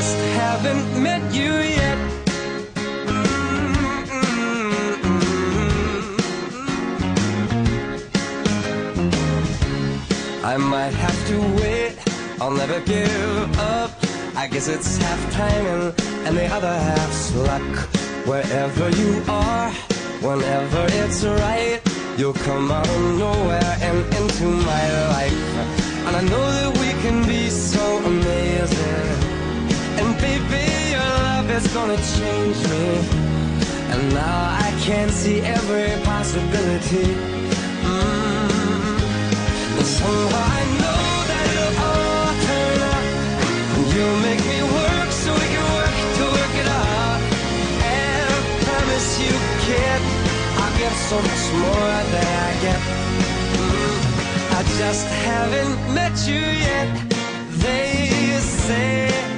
just haven't met you yet. I might have to wait, I'll never give up. I guess it's half timing and the other half's luck. Wherever you are, whenever it's right, you'll come out of nowhere and into my life. And I know that we can be so amazing. Is gonna change me. And now I can see every possibility. Mm. Somehow I know that it'll all turn out. And you'll make me work so we can work to work it out. And I promise you, kid, I'll give so much more than I get. Mm. I just haven't met you yet. They say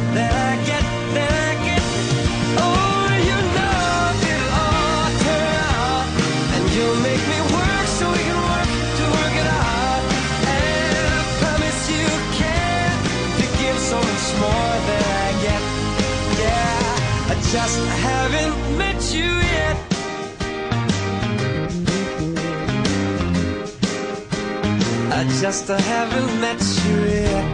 just haven't met you yet. I just haven't met you yet.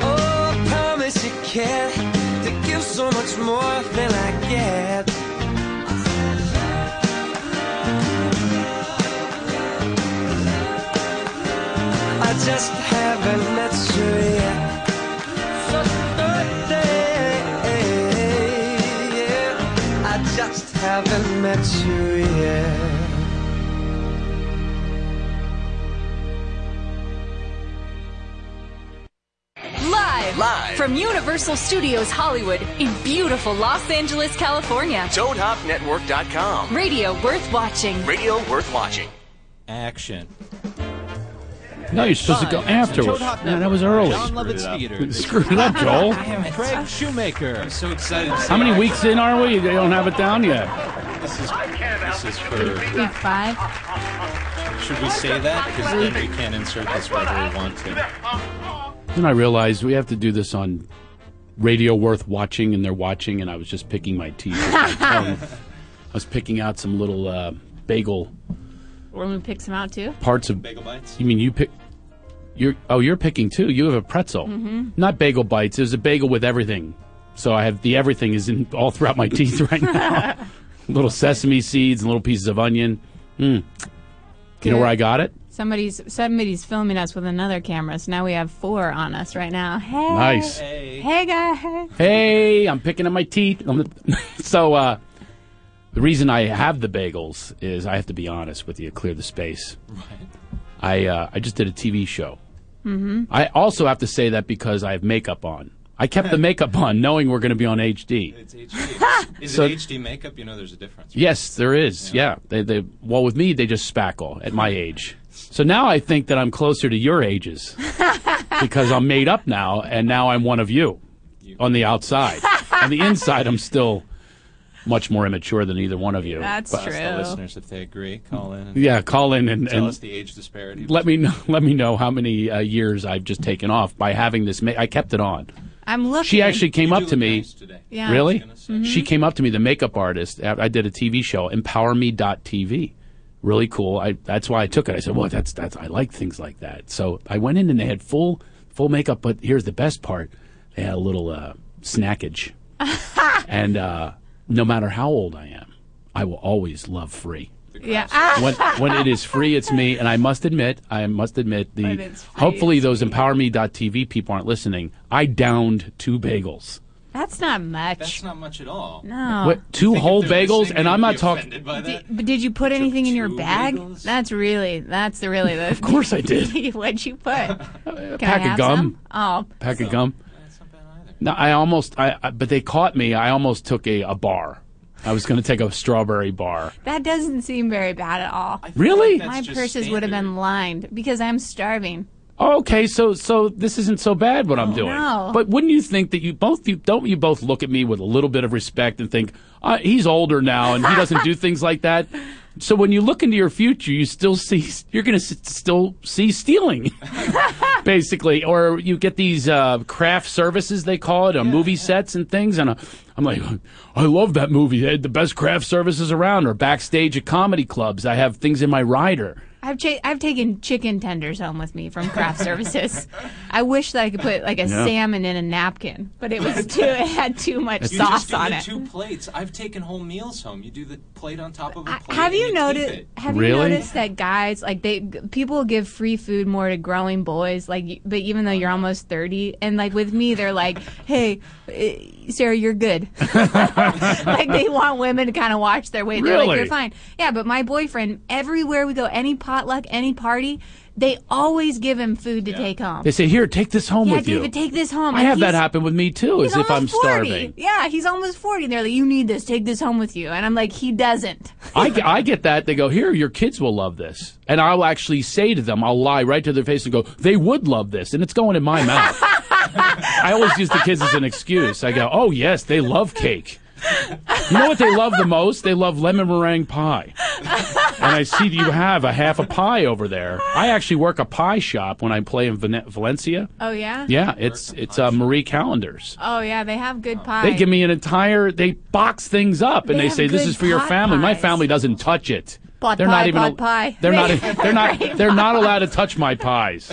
Oh, I promise you can to give so much more than I get. I just haven't met you yet. Haven't met you yet. Live, Live. from Universal Studios Hollywood in beautiful Los Angeles, California. ToadHopNetwork.com. Radio worth watching. Radio worth watching. Action. No, you're supposed to go afterwards. Man, that was early. Jon Lovitz Theater. Screwed it up, Joel. Craig Shoemaker. I'm so excited. To see How many weeks in are we? You don't have it down yet. This is, this is for. Week five. Should we say that? Because then we can't insert this wherever we want to. Then I realized we have to do this on radio worth watching, and they're watching, and I was just picking my teeth. with my tongue. I was picking out some little uh, bagel Roman picks them out too. parts of. Bagel bites. You mean you pick? You're oh, you're picking too. You have a pretzel, Mhm. not bagel bites. There's a bagel with everything. So I have the everything is in all throughout my teeth right now. little sesame seeds and little pieces of onion. Mm. You know where I got it? Somebody's somebody's filming us with another camera, so now we have four on us right now. Hey, Nice. Hey, guys. Hey, I'm picking at my teeth. So uh, the reason I have the bagels is I have to be honest with you, clear the space. Right. I uh, I just did a TV show. Mm-hmm. I also have to say that because I have makeup on. I kept the makeup on, knowing we're going to be on HD. It's HD. Is So- it HD makeup? You know, there's a difference. Yes, there is. Yeah, they, they well with me they just spackle at my age. So now I think that I'm closer to your ages because I'm made up now, and now I'm one of you on the outside. on the inside, I'm still much more immature than either one of you. That's But- Ask the listeners if they agree. Call in. And Yeah, call in and, tell and us the age disparity. let me know. Let me know how many uh, years I've just taken off by having this. Ma- I kept it on. I'm looking. She actually came up to me. Yeah. Really? Mhm. She came up to me, the makeup artist. I I did a TV show, EmpowerMe.tv. Really cool. I, that's why I took it. I said, "Well, that's that's I like things like that." So I went in and they had full full makeup. But here's the best part: they had a little uh, snackage, and uh, no matter how old I am, I will always love free. Yeah. Ah, When when it is free, it's me. And I must admit, I must admit, the free, hopefully those me. EmpowerMe.tv people aren't listening. I downed two bagels. that's not much. That's not much at all. no. What two whole bagels? And I'm not talking. offended by that. But did you put anything in your bag? bagels? That's really, that's the really the. Of course I did. What'd you put? A pack of gum. some? Oh, Pack of gum. That's not bad either. No, I almost. I, I but they caught me. I almost took a, a bar. I was going to take a strawberry bar. that doesn't seem very bad at all. Really? like My that's just purses would have been lined because I'm starving. Oh, okay, so so this isn't so bad what I'm doing. no. But wouldn't you think that you both you don't you both look at me with a little bit of respect and think uh, he's older now and he doesn't do things like that? So when you look into your future, you still see you're going to s- still see stealing, basically, or you get these uh, craft services they call it on movie sets and things. And uh, I'm like, I love that movie. They had the best craft services around. Or backstage at comedy clubs, I have things in my rider. I've cha- I've taken chicken tenders home with me from craft services. I wish that I could put like a Yeah. salmon in a napkin, but it was too it had too much You sauce just do on the it. two plates. I've taken whole meals home. You do the plate on top of a I- plate. have and you noticed? Have Really? you noticed that guys like they people give free food more to growing boys? Like, but even though you're almost thirty, and like with me, they're like, "Hey, uh, Sarah, you're good." like they want women to kind of watch their weight. They're like, Really? "You're fine." Yeah, but my boyfriend, everywhere we go, any potluck, any party, they always give him food to take home. They say, "Here, take this home yeah, with you." David, take this home. I have that happen with me too, as if I'm 40. starving. Yeah, he's almost 40. They're like, you need this. Take this home with you. And I'm like, he doesn't. I, get- I get that. They go, here, your kids will love this. And I'll actually say to them, I'll lie right to their face and go, they would love this. And it's going in my mouth. I always use the kids as an excuse. I go, oh, yes, they love cake. You know what they love the most? They love lemon meringue pie. And I see that you have a half a pie over there. I actually work a pie shop when I play in Ven- Valencia. Oh, yeah? Yeah, it's it's uh, Marie Callender's. Oh, yeah, they have good pie. They give me an entire. They box things up and They they, have say this good is for your pot family. My pies. family doesn't touch it. Pot they're pie, not even. pot al- pie. They're not. They- They're not. They're not allowed to touch my pies.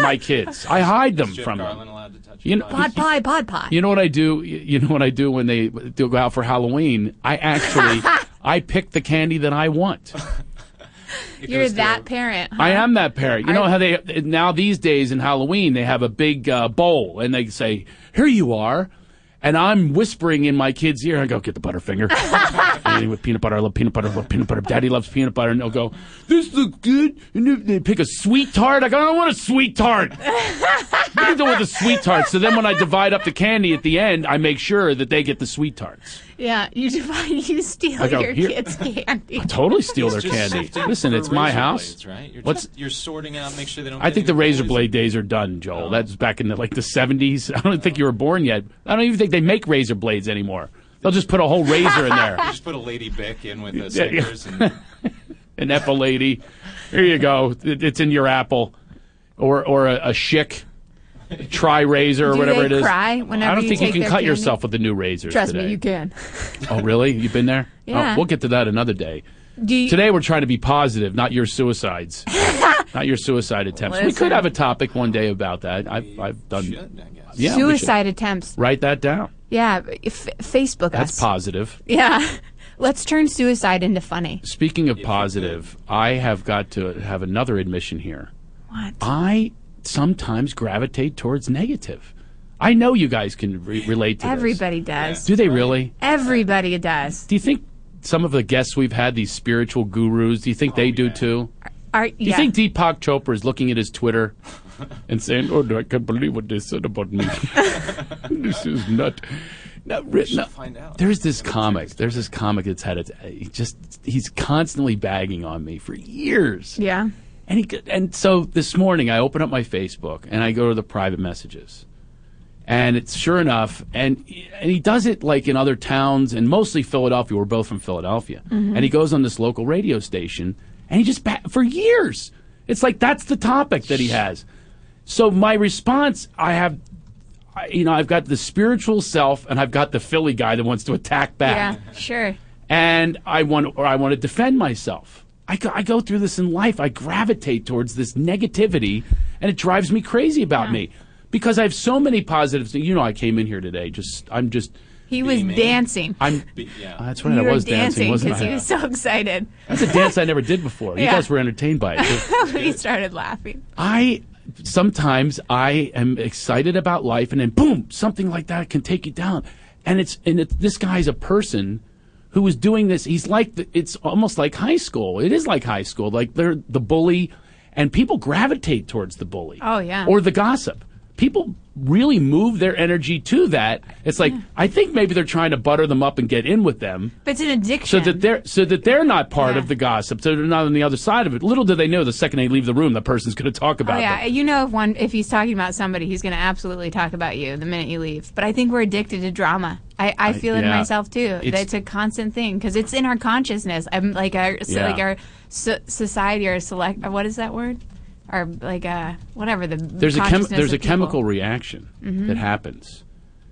My kids. I hide them Jeff from Garland them. Allowed to You know- pie? Pot pie, pot pie. You know what I do? You know what I do when they do go out for Halloween? I actually, I pick the candy that I want. You're goes to that a- parent. I am that parent. You know how they now these days in Halloween they have a big uh, bowl and they say, "Here you are," and I'm whispering in my kid's ear. I go, "Get the Butterfinger." Anything with peanut butter. I love peanut butter. I love peanut butter. Daddy loves peanut butter. And they'll go, "This looks good." And they- they pick a sweet tart. I go, "I don't want a sweet tart." what are you doing with a sweet tart? So then when I divide up the candy at the end, I make sure that they get the sweet tarts. Yeah, you divide, you steal go, your "Here." kids' candy. I totally steal their candy. Listen, it's my house. blades, right? You're What's just, you're sorting out, make sure they don't. I think the razor poison. blade days are done, Joel. Oh. That's back in the, like the 70s. I don't think you were born yet. I don't even think they make razor blades anymore. They'll just put a whole razor in there. Just put a lady Bic in with the Yeah, yeah. And An Apple lady. Here you go. It's in your apple. Or or a, a Schick Tri razor or Do whatever they it is. cry whenever I don't you think you take can cut candy? yourself with the new razors Trust today. me, you can. Oh, really? You've been there? Yeah. Oh, we'll get to that another day. You, Today we're trying to be positive, not your suicides, not your suicide attempts. We could have a topic one day about that. I've I've done. should, I guess. Yeah, suicide attempts. Write that down. Yeah, f- Facebook That's us. positive. Yeah. Let's turn suicide into funny. Speaking of positive, I have got to have another admission here. What? I sometimes gravitate towards negative. I know you guys can re- relate to this. Everybody does. Do they really? Everybody does. Do you think some of the guests we've had, these spiritual gurus, do you think they do oh, too? Are, Do you yeah. think Deepak Chopra is looking at his Twitter and saying, "Oh, no, I can't believe what they said about me. this is not." No, ri- no. find out. There's this comic. There's this comic that's had it. He just he's constantly bagging on me for years. yeah. And he and so this morning I open up my Facebook and I go to the private messages. And it's sure enough, and and he does it like in other towns and mostly Philadelphia. We're both from Philadelphia, mm-hmm. and he goes on this local radio station, and he just for years. It's like that's the topic that he has. So my response, I have, I, you know, I've got the spiritual self, and I've got the Philly guy that wants to attack back Yeah, sure. and I want or I want to defend myself. I go, I go through this in life. I gravitate towards this negativity, and it drives me crazy about me. because I have so many positives. You know, I came in here today. Just I'm just He was Beaming. dancing. I'm. Be- yeah. Uh, that's right. you I was dancing, wasn't because I? he was so excited. That's a dance I never did before. You Yeah. guys were entertained by it. we started laughing. I sometimes I am excited about life, and then boom, something like that can take you down. And it's and it, this guy's a person who is doing this. He's like the, it's almost like high school. It is like high school. Like they're the bully, and people gravitate towards the bully. Oh, yeah. or the gossip. People really move their energy to that. It's like I think maybe they're trying to butter them up and get in with them But it's an addiction. so that they're so that they're not part Yeah. of the gossip, so they're not on the other side of it. Little do they know, the second they leave the room, the person's going to talk about. Oh yeah, them. you know if one if he's talking about somebody, he's going to absolutely talk about you the minute you leave. But I think we're addicted to drama. I, I feel it yeah. myself too. It's- It's, a constant thing because it's in our consciousness. I'm like our so Yeah. like our so, society or select. What is that word? Or like uh whatever the There's a chem- there's a people. chemical reaction that happens.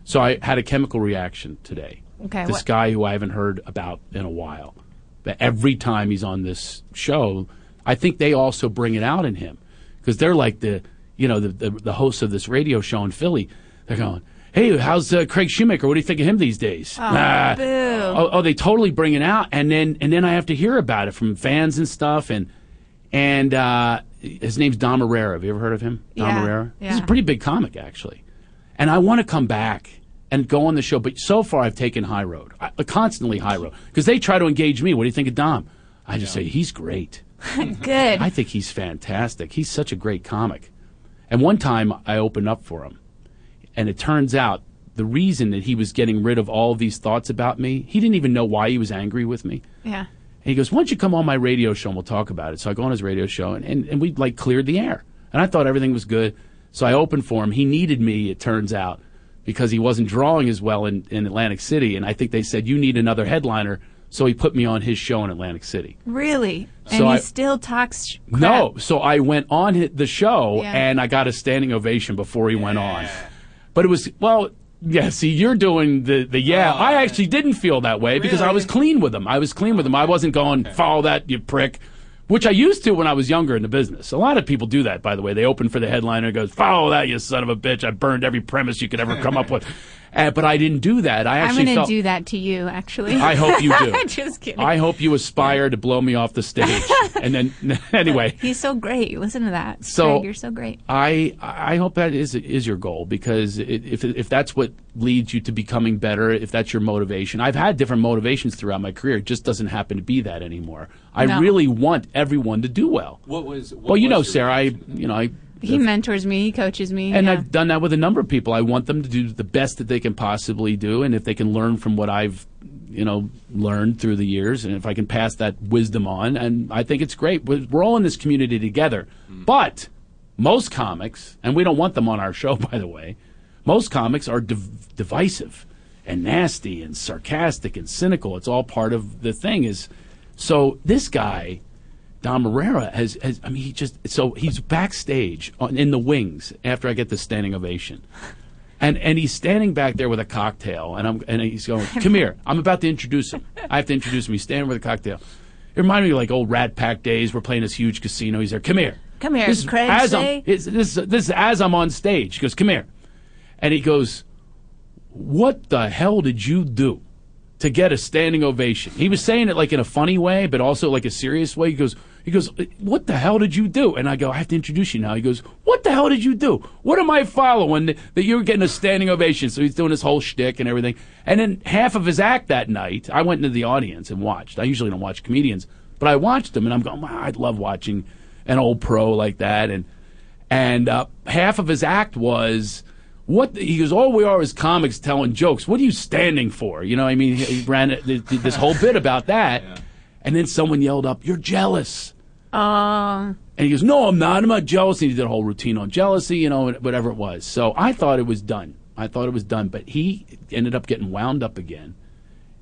So I had a chemical reaction today. Okay, This what- guy who I haven't heard about in a while. But every time he's on this show, I think they also bring it out in him because they're like the you know the, the the hosts of this radio show in Philly. They're going. Hey, how's uh, Craig Shoemaker? What do you think of him these days? Ah. boo. Oh, oh, they totally bring it out, and then and then I have to hear about it from fans and stuff, and and uh, his name's Dom Irrera. Have you ever heard of him? Dom Yeah, Irrera. He's a pretty big comic, actually. And I want to come back and go on the show, but so far I've taken high road, I, uh, constantly high road, because they try to engage me. What do you think of Dom? I just say he's great. Good. I think he's fantastic. He's such a great comic. And one time I opened up for him, and it turns out the reason that he was getting rid of all these thoughts about me, he didn't even know why he was angry with me. yeah. And he goes, Why don't you come on my radio show and we'll talk about it? So I go on his radio show and, and, and we like cleared the air. And I thought everything was good. So I opened for him. He needed me, it turns out, because he wasn't drawing as well in, in Atlantic City. And I think they said, You need another headliner. So he put me on his show in Atlantic City. Really. And he I- still talks. Crap. No. So I went on the show Yeah. and I got a standing ovation before he went on. But it was, well, yeah, see, you're doing the, the yeah. Oh, I actually didn't feel that way because I was clean with them. I was clean with them. I wasn't going, follow that, you prick. Which I used to when I was younger in the business. A lot of people do that, by the way. They open for the headliner and goes, follow that, you son of a bitch. I burned every premise you could ever come up with. Uh, but I didn't do that. I actually I'm going to felt. do that to you, actually. I hope you do. Just kidding. I hope you aspire to blow me off the stage. and then, anyway. He's so great. Listen to that. So- Craig, you're so great. I I hope that is is your goal because i- if if that's what leads you to becoming better, if that's your motivation. I've had different motivations throughout my career. It just doesn't happen to be that anymore. I No. really want everyone to do well. What was? What Well, you was know, your Sarah, I you know I. He mentors me. He coaches me. and yeah. I've done that with a number of people. I want them to do the best that they can possibly do, and if they can learn from what I've, you know, learned through the years, and if I can pass that wisdom on, and I think it's great. We're we're all in this community together. Mm. But most comics, and we don't want them on our show, by the way, most comics are div- divisive and nasty and sarcastic and cynical. It's all part of the thing. Is so this guy. Dom Irrera has, has, I mean, he just, so he's backstage on, in the wings after I get the standing ovation. And, and he's standing back there with a cocktail, and, I'm, and he's going, Come here. I'm about to introduce him. I have to introduce him. He's standing with a cocktail. It reminded me of like old Rat Pack days. We're playing this huge casino. He's there. Come here. Come here, This is Craig, as. I'm, this, is- this is as I'm on stage. He goes, Come here. And he goes, What the hell did you do to get a standing ovation? He was saying it like in a funny way, but also like a serious way. He goes, he goes, what the hell did you do? And I go, I have to introduce you now. He goes, what the hell did you do? What am I following that, you're getting a standing ovation? So he's doing his whole shtick and everything. And then half of his act that night, I went into the audience and watched. I usually don't watch comedians, but I watched him and I'm going, I'd love watching an old pro like that. And and uh, half of his act was what he goes all we are is comics telling jokes what are you standing for you know i mean he, ran this whole bit about that and then someone yelled up you're jealous. Oh, and he goes no i'm not. I'm not jealous. And he did a whole routine on jealousy you know whatever it was. So i thought it was done. I thought it was done. But he ended up getting wound up again.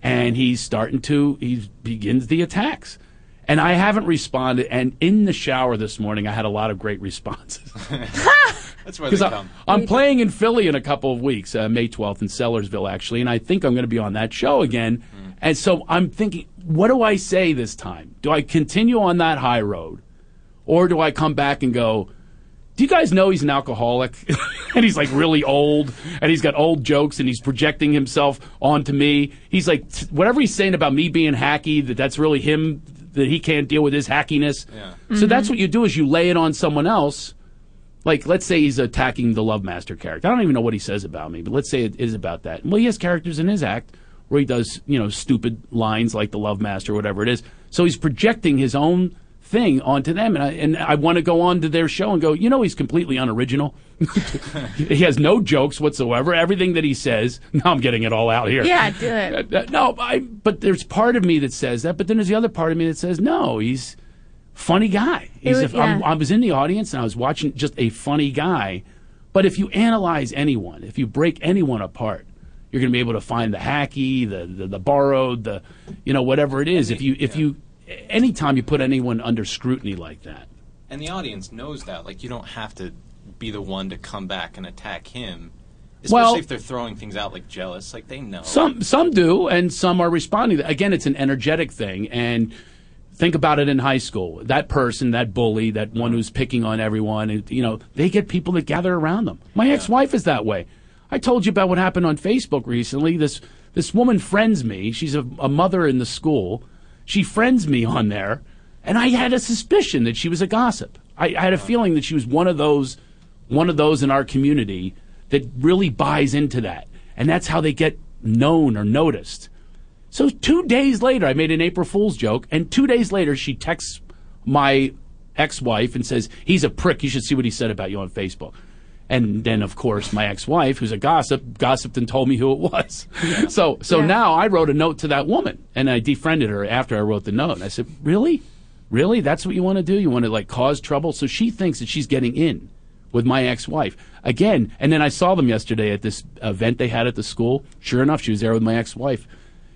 And he's starting to he begins the attacks. And i haven't responded. And in the shower this morning i had a lot of great responses. That's where they because come. I'm playing in Philly in a couple of weeks, uh, May 12th in Sellersville, actually, and I think I'm going to be on that show again. And so I'm thinking, what do I say this time? Do I continue on that high road, or do I come back and go, Do you guys know he's an alcoholic? and he's like really old and he's got old jokes and he's projecting himself onto me. He's like, t- whatever he's saying about me being hacky, that that's really him, that he can't deal with his hackiness. Yeah. So that's mm-hmm. what you do is you lay it on someone else. Like, let's say he's attacking the Love Master character. I don't even know what he says about me, but let's say it is about that. Well, he has characters in his act where he does, you know, stupid lines like the Love Master or whatever it is. So he's projecting his own thing onto them, and I, and I want to go on to their show and go, you know, he's completely unoriginal. he has no jokes whatsoever. Everything that he says, now I'm getting it all out here. Yeah, do it. Uh, uh, no, I, but there's part of me that says that, but then there's the other part of me that says, no, he's funny guy. He's It a, yeah. I was in the audience and I was watching just a funny guy. But if you analyze anyone, if you break anyone apart, you're going to be able to find the hacky, the, the the borrowed, the you know whatever it is. If you if you anytime you put anyone under scrutiny like that, And the audience knows that. Like, you don't have to be the one to come back and attack him. Especially Well- if they're throwing things out like jealous. Like, they know. Some some do, and some are responding. Again, it's an energetic thing, and think about it in high school. That person, that bully, that one uh-huh. who's picking on everyone, and, you know, they get people that gather around them. My ex-wife is that way. I told you about what happened on Facebook recently. This this woman friends me. She's a, a mother in the school. She friends me on there, and I had a suspicion that she was a gossip. I, I had a feeling that she was one of those one of those in our community that really buys into that. And that's how they get known or noticed. So two days later, I made an April Fool's joke, and two days later, she texts my ex-wife and says, he's a prick. You should see what he said about you on Facebook. And then, of course, my ex-wife, who's a gossip, gossiped and told me who it was. so, so Yeah. now I wrote a note to that woman, and I defriended her after I wrote the note. And I said, really? Really? That's what you want to do? You want to like cause trouble? So she thinks that she's getting in with my ex-wife again. And then I saw them yesterday at this event they had at the school. Sure enough, she was there with my ex-wife.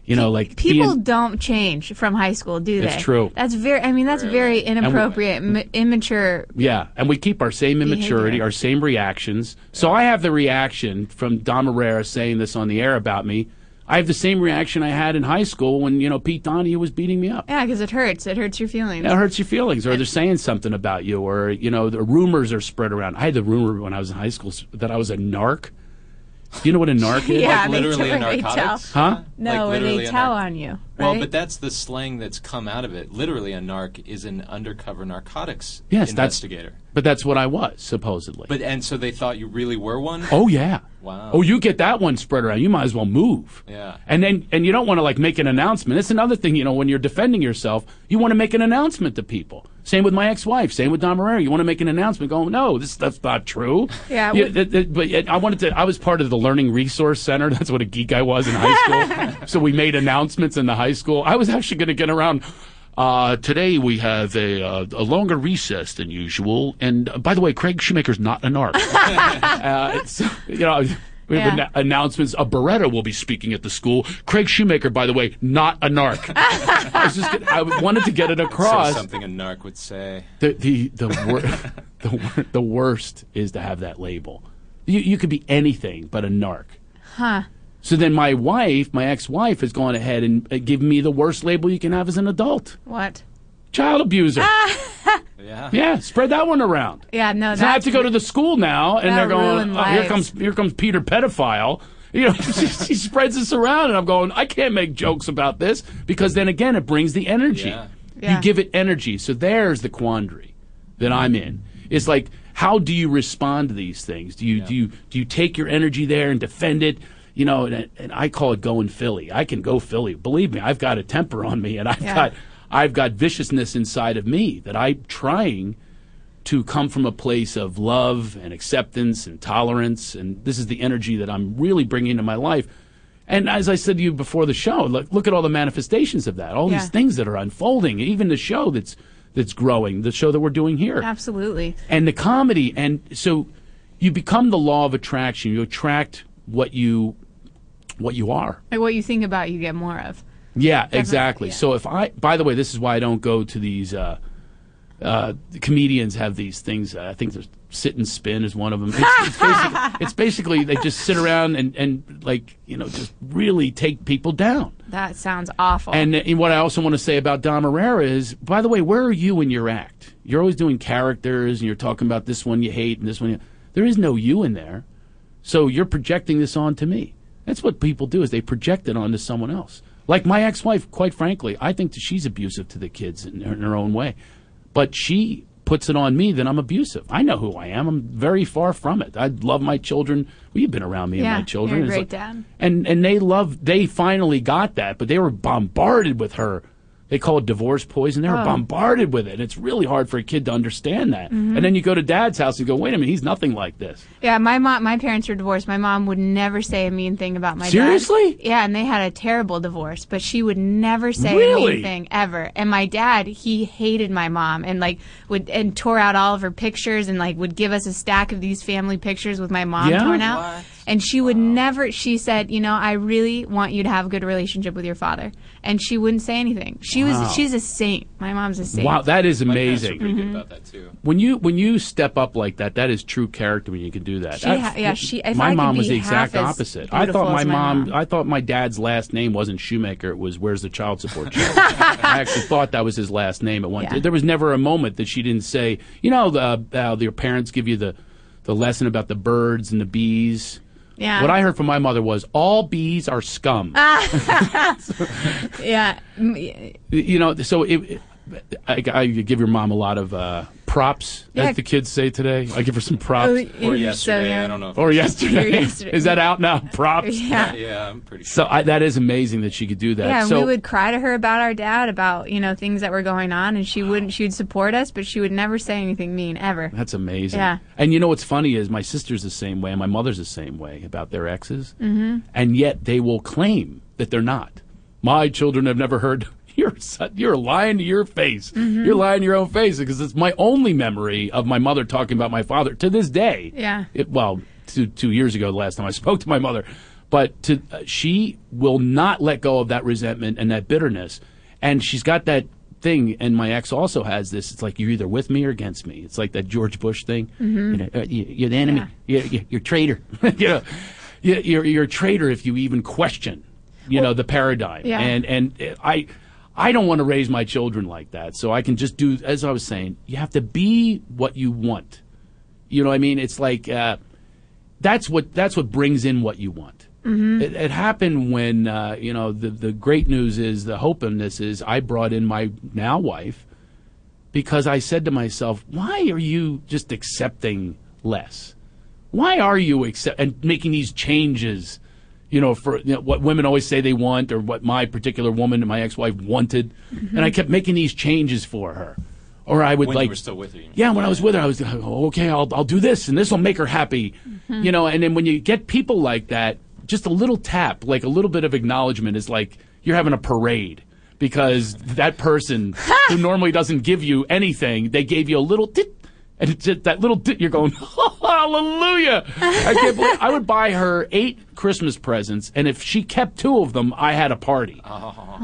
You know, like People being- don't change from high school, do they? It's true. That's very. I mean, that's very inappropriate, m- immature. Yeah, and we keep our same immaturity, Behavior. our same reactions. So I have the reaction from Dom Irrera saying this on the air about me. I have the same reaction I had in high school when you know Pete Donahue was beating me up. Yeah, because it hurts. It hurts your feelings. It hurts your feelings, or they're saying something about you, or you know the rumors are spread around. I had the rumor when I was in high school that I was a narc. Do you know what a narc is? Yeah, like, they literally tell- a they narcotics? Huh? No, Like, where they tell narc- on you. Well, but that's the slang that's come out of it. Literally, a narc is an undercover narcotics Yes, that's investigator. But that's what I was supposedly. But and so they thought you really were one. Oh yeah. Wow. Oh, you get that one spread around. You might as well move. Yeah. And then and you don't want to like make an announcement. It's another thing, you know, when you're defending yourself, you want to make an announcement to people. Same with my ex-wife. Same with Dom Irrera. You want to make an announcement, going, "No, this stuff's not true." Yeah, You- we- th- th- but yet I wanted to. I was part of the Learning Resource Center. That's what a geek I was in high school. so we made announcements in the high school. I was actually going to get around. Uh, today we have a, uh, a longer recess than usual, and uh, by the way, Craig Shoemaker's not a narc. uh, it's, you know, we have Yeah. anno- announcements. A Beretta will be speaking at the school. Craig Shoemaker, by the way, not a narc. I, was just get- I wanted to get it So across. something a narc would say. The the the, wor- the wor- the worst is to have that label. You you could be anything but a narc. huh? So then my wife, my ex-wife, has gone ahead and uh, given me the worst label you can have as an adult: What? child abuser. Yeah. yeah, spread that one around. Yeah, no. So I have to go to the school now, and they're going, oh, "Here comes, here comes Peter pedophile." You know, she, she spreads this around, and I'm going, "I can't make jokes about this because then again, it brings the energy. Yeah. Yeah. You give it energy. So there's the quandary that I'm in. It's like, how do you respond to these things? Do you do you do you take your energy there and defend it? You know, and, and I call it going Philly. I can go Philly. Believe me, I've got a temper on me, and I've Yeah. got I've got viciousness inside of me that I'm trying to come from a place of love and acceptance and tolerance. And this is the energy that I'm really bringing into my life. And as I said to you before the show, look, look at all the manifestations of that, all Yeah. these things that are unfolding, even the show that's that's growing, the show that we're doing here, Absolutely. and the comedy. And so you become the law of attraction. You attract what you what you are. Like what you think about, you get more of. Yeah, exactly. yeah. So if I, by the way, this is why I don't go to these. Uh, uh, comedians have these things. Uh, I think there's sit and spin is one of them. It's, it's, basically, it's basically they just sit around and and like you know just really take people down. That sounds awful. And, and what I also want to say about Dom Irrera is, by the way, where are you in your act? You're always doing characters, and you're talking about this one you hate and this one. You, there is no you in there, so you're projecting this onto me. That's what people do is they project it onto someone else. Like my ex-wife, quite frankly, I think that she's abusive to the kids in, in her own way, but she puts it on me that I'm abusive. I know who I am. I'm very far from it. I love my children. Well, you've been around me Yeah, and my children. you're a great like- dad. and and they love they finally got that, but they were bombarded with her. They call it divorce poison. They were Oh. bombarded with it. It's really hard for a kid to understand that. Mm-hmm. And then you go to dad's house and go, wait a minute, he's nothing like this. Yeah, my mom, my parents were divorced. My mom would never say a mean thing about my dad. Seriously? Yeah, and they had a terrible divorce, but she would never say a mean thing ever. And my dad, he hated my mom and like would and tore out all of her pictures and like would give us a stack of these family pictures with my mom Yeah? torn out. And she would never. She said, you know, I really want you to have a good relationship with your father. And she wouldn't say anything. She Wow. was. She's a saint. My mom's a saint. Wow, that is My parents are amazing. pretty Mm-hmm. good about that too. When you when you step up like that, that is true character when you can do that. She I- ha- yeah, she- if my I could mom was be the exact as opposite. I beautiful thought my as my mom, mom. I thought my dad's last name wasn't Shoemaker. It was Where's the Child Support Check. I actually thought that was his last name at one. Yeah. There was never a moment that she didn't say, you know, the, uh, your parents give you the the lesson about the birds and the bees. Yeah. What I heard from my mother was all bees are scum. yeah. Mm, you know, so it, I, I give your mom a lot of uh, props, Yeah. as the kids say today. I give her some props. Oh, Or yesterday, so young. I don't know. Or yesterday. yesterday. Is that out now? Props. Yeah. Yeah, I'm pretty sure. So I, that is amazing that she could do that. Yeah, and so we would cry to her about our dad, about you know things that were going on, and she wouldn't. She would support us, but she would never say anything mean ever. that's amazing. Yeah. And you know what's funny is my sister's the same way, and my mother's the same way about their exes, mm-hmm. and yet they will claim that they're not. My children have never heard. You're you're lying to your face. Mm-hmm. You're lying to your own face because it's my only memory of my mother talking about my father to this day. Yeah. It, well, two two years ago, the last time I spoke to my mother, but to uh, she will not let go of that resentment and that bitterness, and she's got that thing. And my ex also has this. It's like you're either with me or against me. It's like that George Bush thing. You know, uh, you, the enemy. You're, you're, you're a traitor. you know, you- you're you're a traitor if you even question, you know, the paradigm. Yeah. And and uh, I. I don't want to raise my children like that, so I can just do as I was saying. You have to be what you want. You know what I mean? It's like uh, that's what that's what brings in what you want. Mm-hmm. It, it happened when uh, you know the the great news is the hope in this is I brought in my now wife because I said to myself, why are you just accepting less? Why are you accept and making these changes? You know, for you know, what women always say they want, or what my particular woman, my ex-wife, wanted, and I kept making these changes for her. Or I would when like you were still with her. you yeah, when I was with her, I was oh, okay. I'll I'll do this, and this will make her happy, you know. And then when you get people like that, just a little tap, like a little bit of acknowledgement, is like you're having a parade because that person who normally doesn't give you anything, they gave you a little tit, and it's just that little tit. You're going hallelujah. I can't believe I would buy her eight Christmas presents, and if she kept two of them, I had a party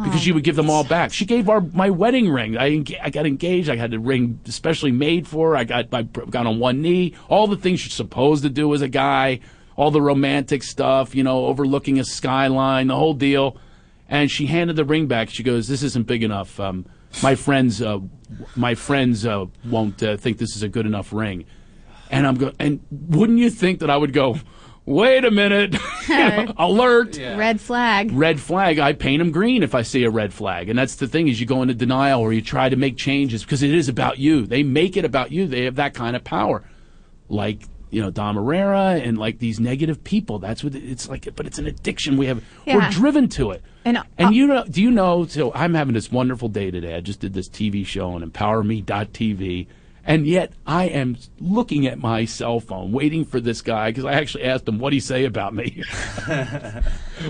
because she would give them all back. She gave our my wedding ring. I enga- I got engaged. I had a ring especially made for. her. I got I got on one knee. All the things you're supposed to do as a guy. All the romantic stuff, you know, overlooking a skyline, the whole deal. And she handed the ring back. She goes, "This isn't big enough. Um, my friends, uh, my friends uh, won't uh, think this is a good enough ring." And I'm going. And wouldn't you think that I would go? Wait a minute! You know, alert! Yeah. Red flag. red flag, I paint them green if I see a red flag. And that's the thing is you go into denial or you try to make changes because it is about you. They make it about you. They have that kind of power. Like, you know, Dom Irrera and like these negative people. That's what it's like, but it's an addiction. We have, we're driven to it. And, uh, and you know, do you know, so I'm having this wonderful day today. I just did this TV show on empowerme.tv. And yet I am looking at my cell phone, waiting for this guy because I actually asked him what he say about me.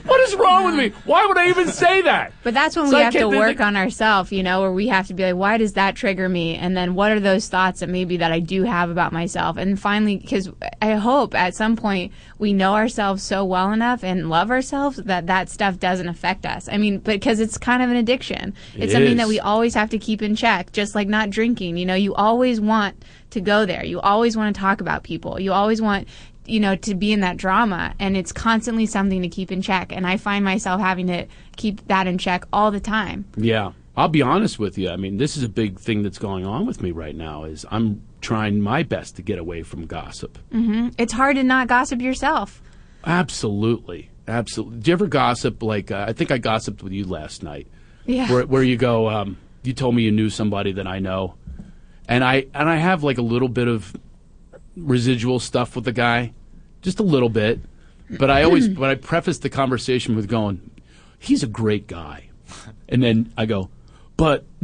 what is wrong with me? Why would I even say that? But that's when So we I have to can't- work on ourselves, you know, where we have to be like, why does that trigger me? And then what are those thoughts that maybe that I do have about myself? And finally, because I hope at some point we know ourselves so well enough and love ourselves that that stuff doesn't affect us. I mean, because it's kind of an addiction. It's It something is. that we always have to keep in check, just like not drinking. You know, you always want to go there. You always want to talk about people. You always want you know, to be in that drama. And it's constantly something to keep in check. And I find myself having to keep that in check all the time. Yeah. I'll be honest with you. I mean, this is a big thing that's going on with me right now is I'm trying my best to get away from gossip. It's hard to not gossip yourself. Absolutely. Absolutely. Do you ever gossip like uh, I think I gossiped with you last night. Yeah. Where where you go um, you told me you knew somebody that I know. And I and I have like a little bit of residual stuff with the guy. Just a little bit. But I always but I preface the conversation with going, he's a great guy. And then I go, but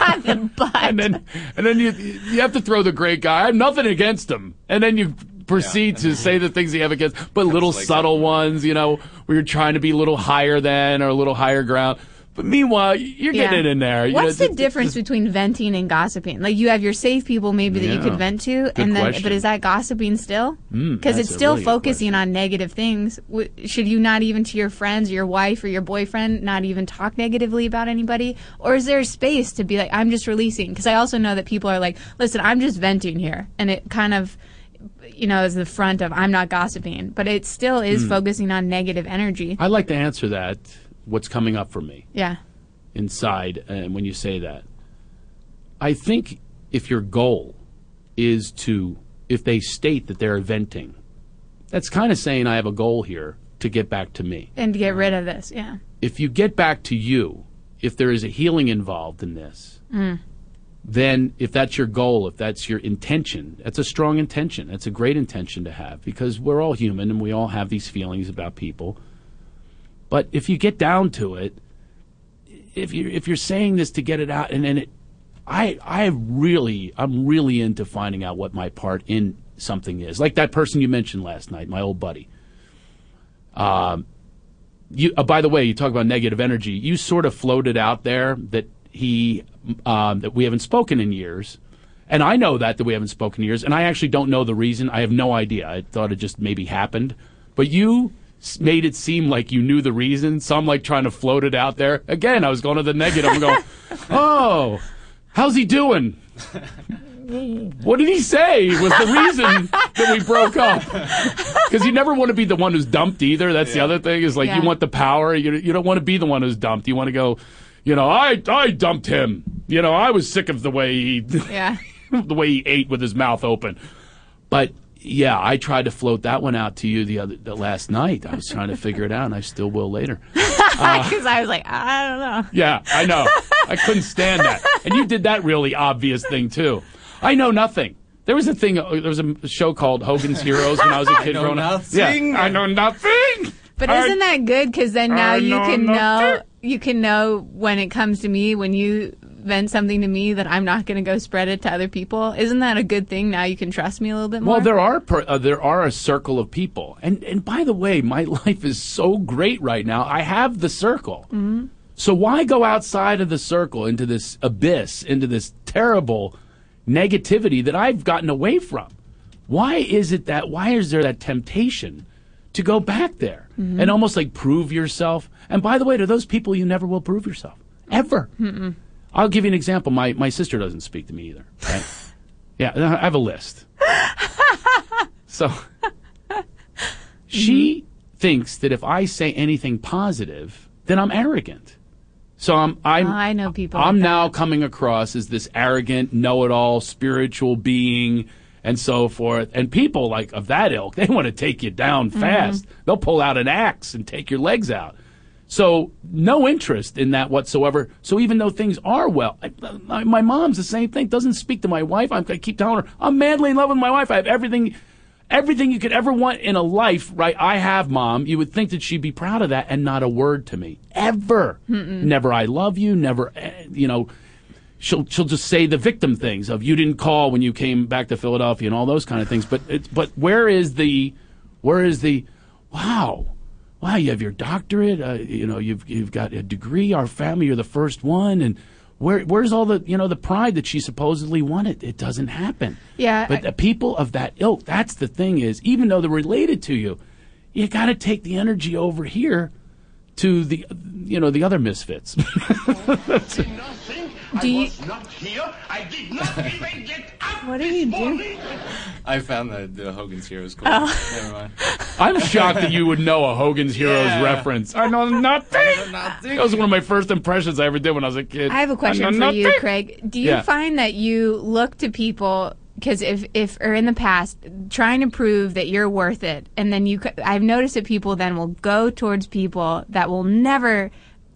and then and then you you have to throw the great guy. I have nothing against him. And then you proceed to say the things you have against, but little like subtle ones, you know, where you're trying to be a little higher than or a little higher ground. But meanwhile, you're getting it in there. You What's know, the difference between venting and gossiping? Like you have your safe people maybe that you could vent to, Good and then question. but is that gossiping still? Because that's it's still really focusing on negative things. W- should you not even to your friends, your wife, or your boyfriend not even talk negatively about anybody? Or is there space to be like, I'm just releasing? Because I also know that people are like, listen, I'm just venting here, and it kind of. You know, is the front of I'm not gossiping, but it still Hmm. is focusing on negative energy. I'd like to answer that. What's coming up for me Yeah. inside, and when you say that, I think if your goal is to, if they state that they're venting, that's kind of saying I have a goal here to get back to me. And to get rid of this, yeah. if you get back to you, if there is a healing involved in this, mm. then if that's your goal, if that's your intention, that's a strong intention. That's a great intention to have because we're all human and we all have these feelings about people. But if you get down to it, if you if you're saying this to get it out, and then it, I I really I'm really into finding out what my part in something is. Like that person you mentioned last night, my old buddy Um, you, uh, by the way, you talk about negative energy. You sort of floated out there that he um, that we haven't spoken in years, and I know that that we haven't spoken in years, and I actually don't know the reason. I have no idea. I thought it just maybe happened, but you made it seem like you knew the reason. So I'm like trying to float it out there again. I was going to the negative. I'm going, oh, how's he doing? What did he say was the reason that we broke up? Because you never want to be the one who's dumped either. That's the other thing is like you want the power. You, you don't want to be the one who's dumped. You want to go, you know, I I dumped him. You know, I was sick of the way he Yeah. the way he ate with his mouth open. But yeah, I tried to float that one out to you the other the last night. I was trying to figure it out, and I still will later. Because I was like, I don't know. Yeah, I know. I couldn't stand that. And you did that really obvious thing too. I know nothing. There was a thing. uh, There was a show called Hogan's Heroes when I was a kid know growing up. nothing. Yeah, I know nothing. But I- isn't that good? Because then now I you know can know you can know when it comes to me when you vent something to me that I'm not going to go spread it to other people. Isn't that a good thing? Now you can trust me a little bit more. Well, there are per, uh, there are a circle of people, and and by the way, my life is so great right now. I have the circle, mm-hmm. so why go outside of the circle into this abyss, into this terrible negativity that I've gotten away from? Why is it that? Why is there that temptation to go back there and almost like prove yourself? And by the way, to those people, you never will prove yourself ever. I'll give you an example. My my sister doesn't speak to me either. Right? yeah, I have a list. So she thinks that if I say anything positive, then I'm arrogant. So I'm I'm Oh, I know people I'm like now coming across as this arrogant, know-it-all, spiritual being and so forth. And people like of that ilk, they want to take you down Mm-hmm. fast. They'll pull out an axe and take your legs out. So no interest in that whatsoever. So even though things are well, I, my, my mom's the same thing. Doesn't speak to my wife. I'm, I keep telling her I'm madly in love with my wife. I have everything, everything you could ever want in a life. Right? I have mom. You would think that she'd be proud of that, and not a word to me ever. Never. I love you. Never. eh, You know. She'll she'll just say the victim things of you didn't call when you came back to Philadelphia and all those kind of things. But it's but where is the where is the wow wow you have your doctorate uh, you know you've you've got a degree our family you're the first one and where where's all the you know the pride that she supposedly wanted it doesn't happen Yeah, but I- the people of that ilk that's the thing is even though they're related to you you got to take the energy over here to the you know the other misfits. Do you? not here. I did not even get up. What are you doing? I found the, the Hogan's Heroes quote. Never mind. I'm shocked that you would know a Hogan's Heroes Yeah. reference. I know nothing. Nothing. That was one of my first impressions I ever did when I was a kid. I have a question know for you. Craig. Do you Yeah. find that you look to people because if if or in the past trying to prove that you're worth it, and then you, i've noticed that people then will go towards people that will never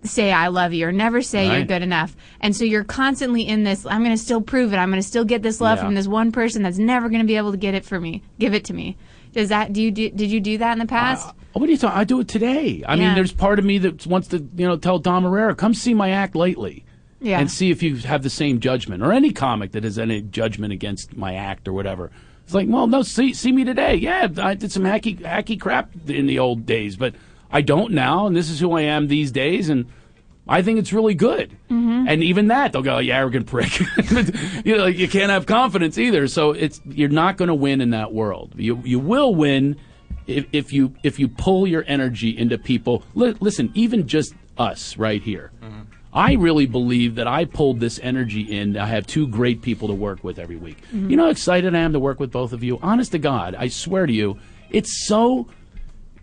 say I love you or never say you're good enough, and so you're constantly in this. I'm going to still prove it. I'm going to still get this love Yeah. from this one person that's never going to be able to get it for me. Give it to me. Does that do you do, did you do that in the past? Uh, what are you talking? I do it today. I mean, there's part of me that wants to, you know, tell Dom Irrera, come see my act lately. Yeah. And see if you have the same judgment, or any comic that has any judgment against my act or whatever. It's like, well, no, see, see me today. Yeah, I did some hacky, hacky crap in the old days, but I don't now, and this is who I am these days, and I think it's really good. Mm-hmm. And even that, they'll go, "You arrogant prick." you know, like, you can't have confidence either. So it's you're not going to win in that world. You you will win if, if you if you pull your energy into people. Li- listen, even just us right here. I really believe that I pulled this energy in. I have two great people to work with every week. You know how excited I am to work with both of you? Honest to God, I swear to you, it's so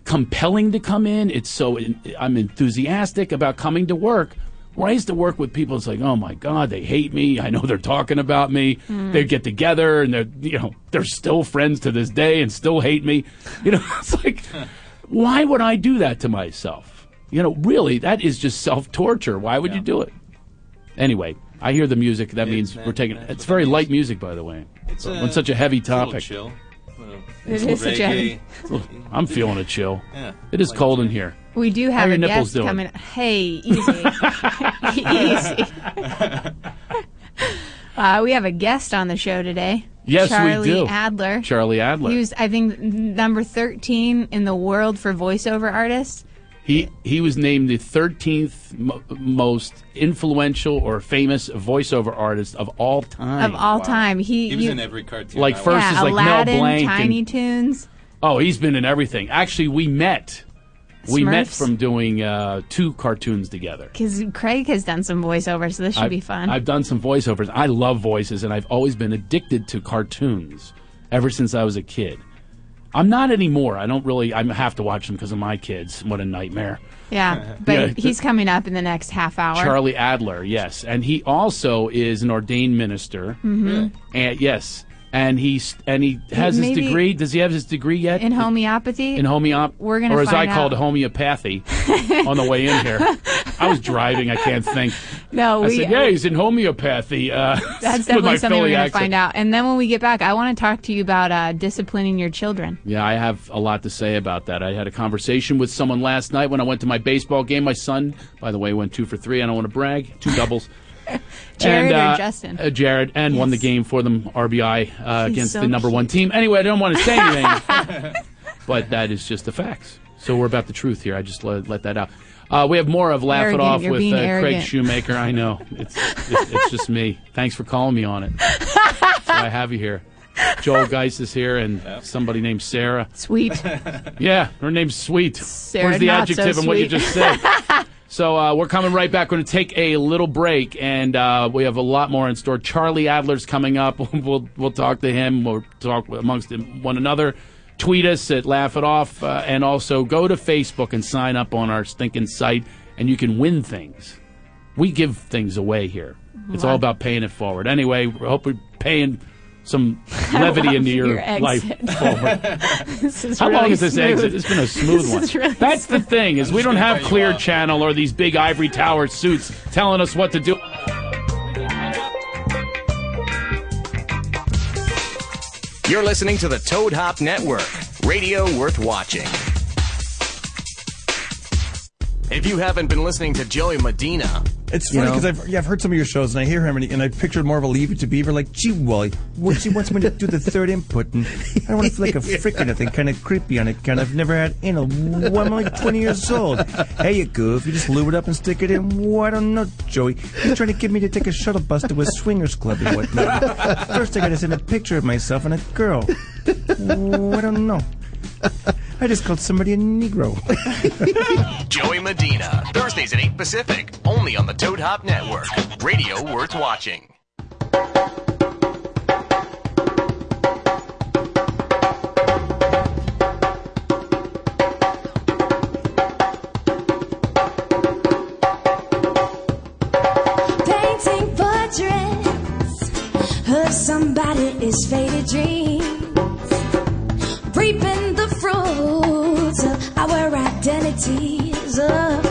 compelling to come in. It's so I'm enthusiastic about coming to work. Where I used to work with people, it's like, oh my God, they hate me. I know they're talking about me. Hmm. They get together and they're, you know, they're still friends to this day and still hate me. You know, it's like, why would I do that to myself? You know, really, that is just self torture. Why would you do it? Anyway, I hear the music. That means man, we're taking. man, It's very light music, by the way. It's on such a heavy it's a little topic. chill. Little- It is such a- reggae. I'm feeling a chill. Yeah. It is Like cold in here. We do have your a nipples guest doing? coming. Hey, easy, easy. Uh, we have a guest on the show today. Yes, we Charlie do. Adler. Charlie Adler. He was, I think, number thirteen in the world for voiceover artists. He he was named the 13th mo- most influential or famous voiceover artist of all time. Of all time, he, He was you- in every cartoon. Like I first yeah, is like Mel Aladdin, Blanc Tiny and- Toons. oh, he's been in everything. Actually, we met. We met Smurfs? from doing uh, two cartoons together. Because Craig has done some voiceovers, so this should I've, be fun. I've done some voiceovers. I love voices, and I've always been addicted to cartoons ever since I was a kid. I'm not anymore. I don't really. I have to watch them because of my kids. What a nightmare. yeah, but Yeah. he's coming up in the next half hour. Charlie Adler, yes, and he also is an ordained minister. Mm-hmm. And yes, and he's and he has his degree. Does he have his degree yet? in homeopathy. in homeop, We're gonna or as I find call it, homeopathy. on the way in here, I was driving. I can't think. no, I we. said, "Yeah, he's in homeopathy." Uh, That's definitely something we're going to accent. find out. And then when we get back, I want to talk to you about uh, disciplining your children. Yeah, I have a lot to say about that. I had a conversation with someone last night when I went to my baseball game. My son, by the way, went two for three. I don't want to brag. Two doubles. Jared and, or uh, Justin? Uh, Jared, and won the game for them, RBI, uh, against so the number one team. Anyway, I don't want to say anything, but that is just the facts. So we're about the truth here. I just let, let that out. Uh, we have more of Laugh Arrogant. It Off You're with uh, Craig arrogant. Shoemaker. I know. It's, it's, it's just me. Thanks for calling me on it. That's I have you here. Joel Geis is here, and somebody named Sarah. Sweet. Yeah, her name's Sweet. Sarah, Where's the not so adjective and what you just said? So uh, we're coming right back. We're going to take a little break, and uh, we have a lot more in store. Charlie Adler's coming up. We'll we'll talk to him. We'll talk amongst one another. Tweet us at Laugh It Off, uh, and also go to Facebook and sign up on our stinking site, and you can win things. We give things away here. It's all about paying it forward. Anyway, we hope we're paying some levity into your, your life exit. forward. this is How really long is this smooth. exit? It's been a smooth This one. is really That's the thing is we don't have Clear. Channel or these big ivory tower suits telling us what to do. You're listening to the Toad Hop Network, radio worth watching. If you haven't been listening to Joey Medina, It's funny because I've, yeah, I've heard some of your shows and I hear him and, he- and I pictured more of a Leave It to Beaver like, gee, Wally, what she wants me to do the third input and I want to feel like a freak on it and kind of creepy on it. Kind of never had anal. Well, I'm like 20 years old. Hey, you goof, you just lube it up and stick it in. Well, I don't know, Joey. He's trying to get me to take a shuttle bus to a swingers club and whatnot. First, I got to send a picture of myself and a girl. Well, I don't know. I just called somebody a Negro. Joey Medina, Thursdays at 8 Pacific, only on the Toad Hop Network. Radio worth watching. painting portraits of somebody's faded dreams, identities, of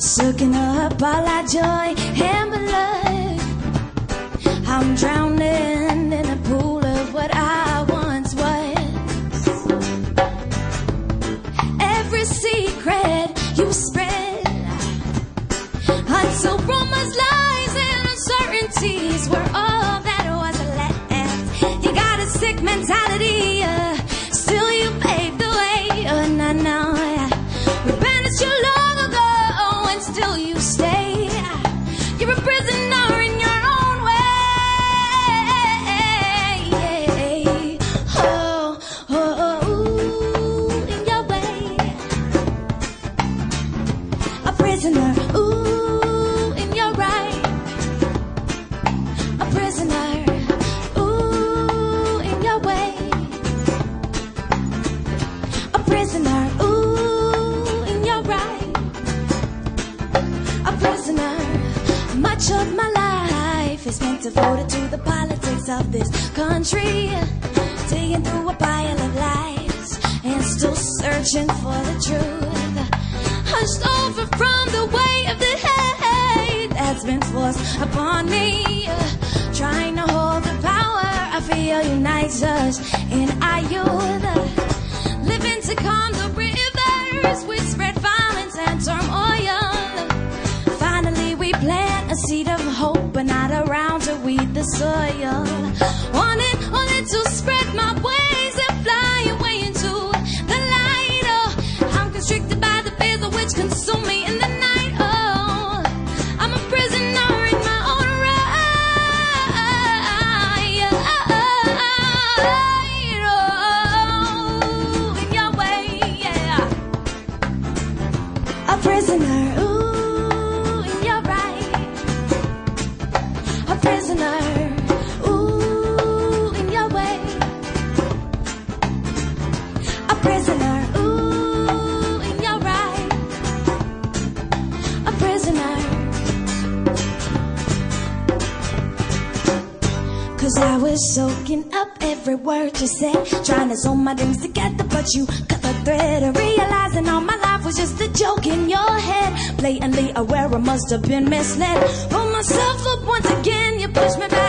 soaking up all our joy and blood. I'm drowning in a pool of what I once was. Every secret you spread until rumors, lies, and uncertainties were all that was left. You got a sick mentality, uh, country, digging through a pile of lies and still searching for the truth hunched over from the weight of the hate that's been forced upon me. Trying to hold the power I feel unites us in every word you said, trying to sew my dreams together, but you cut the thread. Realizing all my life was just a joke in your head. Blatantly aware I must have been misled. Pull myself up once again, you push me back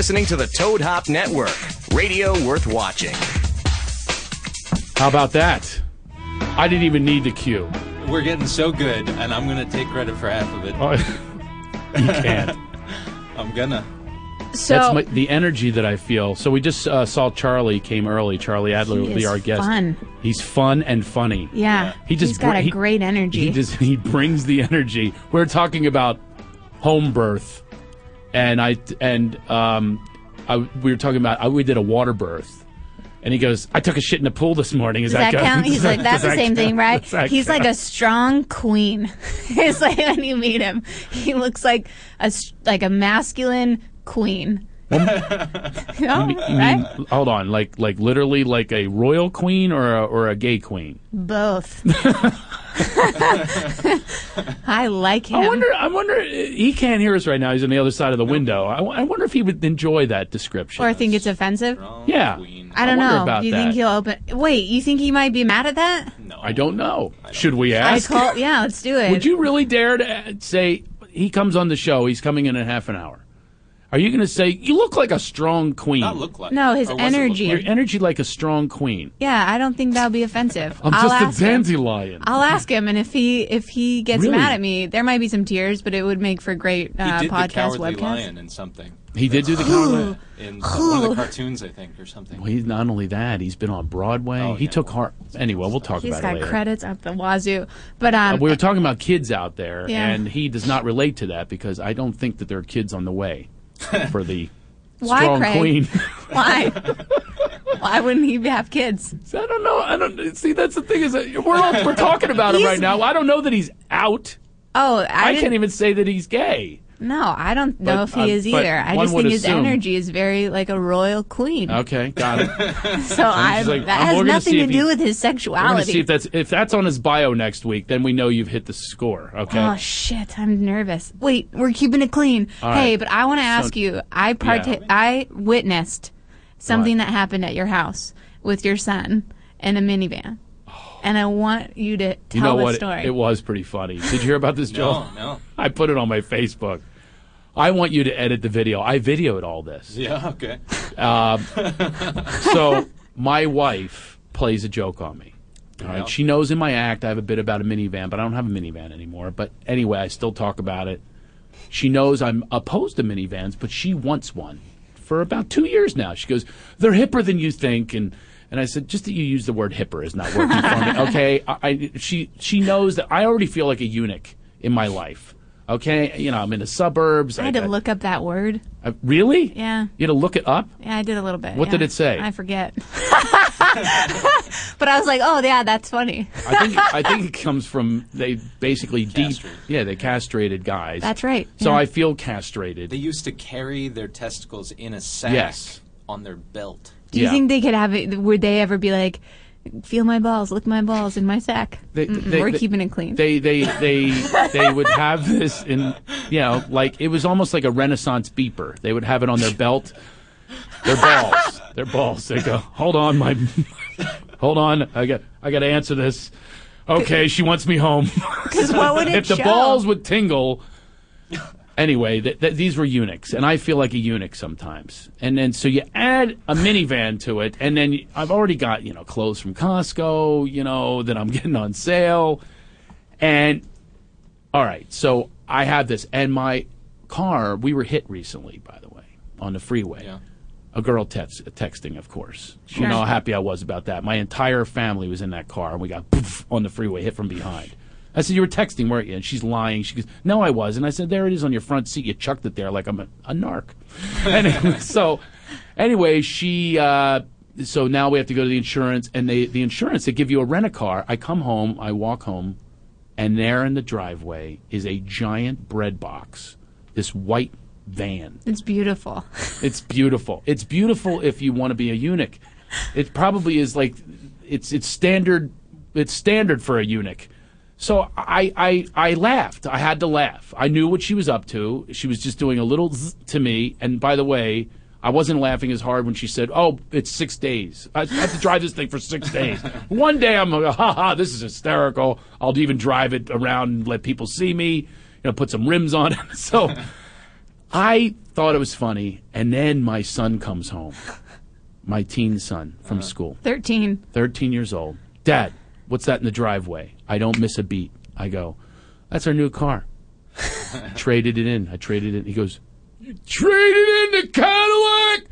listening to the Toad Hop Network. Radio worth watching. How about that? I didn't even need the cue. We're getting so good, and I'm gonna take credit for half of it. Oh, you can't. I'm gonna. So That's my, the energy that I feel. So we just uh, saw Charlie came early. Charlie Adler will be our guest. fun. He's fun and funny. yeah, He just he's got br- a he- great energy. He just he brings the energy. We're talking about home birth, and I and um, I, we were talking about I, we did a water birth, and he goes, "I took a shit in the pool this morning." Is Does that good?" count? He's like, that's the that same thing, right? That He's like a strong queen. it's like when you meet him, he looks like a like a masculine queen. You You mean- right? hold on, like like literally like a royal queen or a, or a gay queen. Both. I like him. I wonder. I wonder. He can't hear us right now. He's on the other side of the window. I, I wonder if he would enjoy that description. or think it's offensive. yeah, I don't wonder know. about Do you that. think he'll open? Wait, you think he might be mad at that? No, I don't know. Should we ask? I ask? call. Yeah, let's do it. Would you really dare to say he comes on the show? He's coming in in half an hour. Are you going to say you look like a strong queen? Not look like. No, his Or what's it look energy. Your energy like a strong queen. Yeah, I don't think that'll be offensive. I'm I'll just ask a him. I'll ask him, and if he if he gets Really? mad at me, there might be some tears, but it would make for great He uh, did the podcast Cowardly webcast. Lion in something. He did do the cowardly. In one of the cartoons, I think, or something. Well, he's not only that. He's been on Broadway. Oh, he yeah. took heart. Anyway, we'll talk He's about got it later. credits up the wazoo, but Uh, um, we were talking about kids out there, Yeah. and he does not relate to that because I don't think that there are kids on the way for the Why, strong Craig? queen. why why wouldn't he have kids? I don't know. I don't see. That's the thing is that we're all, we're talking about him He's- right now. I don't know that he's out. Oh, I, I, didn't- can't even say that he's gay. No, I don't know if he uh, is either. I just would think his assume. energy is very like a royal queen. Okay, got it. So I, like, that I'm- has nothing to if he- do with his We're going to sexuality. see if that's if that's on his bio next week. Then we know you've hit the score. Okay. Oh shit! I'm nervous. Wait, we're keeping it clean. All hey, right. but I want to ask So- you. I part. Yeah. I witnessed something What? that happened at your house with your son in a minivan, and I want you to tell you know the what? story. It was pretty funny. Did you hear about this, Joel? No, no. I put it on my Facebook. I want you to edit the video. I videoed all this. Yeah, okay. Um, so my wife plays a joke on me. All right. Yeah. She knows in my act I have a bit about a minivan, but I don't have a minivan anymore. But anyway, I still talk about it. She knows I'm opposed to minivans, but she wants one for about two years now. She goes, "They're hipper than you think," and and I said, "Just that you use the word hipper is not working for me." Okay, I, I she she knows that I already feel like a eunuch in my life. Okay, you know I'm in the suburbs. I had to look up that word. I- really? Yeah. You had to look it up. Yeah, I did a little bit. What yeah. did it say? I forget. but I was like, oh yeah, that's funny. I think I think it comes from they basically deep yeah they castrated guys. That's right. So yeah. I feel castrated. They used to carry their testicles in a sack Yes. on their belt. Do you yeah. think they could have it? Would they ever be like, feel my balls, lick my balls in my sack? They- they- we're they- keeping it clean. They they they they would have this in you know like it was almost like a Renaissance beeper. They would have it on their belt. Their balls. Their balls. They go. Hold on, my. hold on. I got. I got to answer this. Okay, she wants me home. Because what would it if the show? balls would tingle. Anyway, th- th- these were eunuchs, and I feel like a eunuch sometimes. And then so you add a minivan to it, and then I've already got you know clothes from Costco, you know that I'm getting on sale, and all right, so I have this, and my car. We were hit recently, by the way, on the freeway. Yeah. A girl text, texting, of course. Sure. You know how happy I was about that. My entire family was in that car, and we got poof on the freeway, hit from behind. I said, "You were texting, weren't you?" And she's lying. She goes, "No, I was." And I said, "There it is on your front seat. You chucked it there like I'm a, a narc." anyway, so anyway, she. Uh, so now we have to go to the insurance, and they the insurance they give you a rent a car. I come home, I walk home, and there in the driveway is a giant bread box, this white van. it's beautiful. It's beautiful. It's beautiful if you want to be a eunuch. It probably is like it's it's standard it's standard for a eunuch. So I, I I laughed. I had to laugh. I knew what she was up to. She was just doing a little zzz to me. And by the way, I wasn't laughing as hard when she said, "Oh, it's six days. I have to drive this thing for six days." One day I'm like, "Ha ha, this is hysterical." I'll even drive it around and let people see me. You know, put some rims on it. So I thought it was funny, and then my son comes home, my teen son from uh-huh. school, Thirteen. 13 years old. Dad, what's that in the driveway? I don't miss a beat. I go, that's our new car. traded it in. I traded it. In. He goes, you traded in the Cadillac?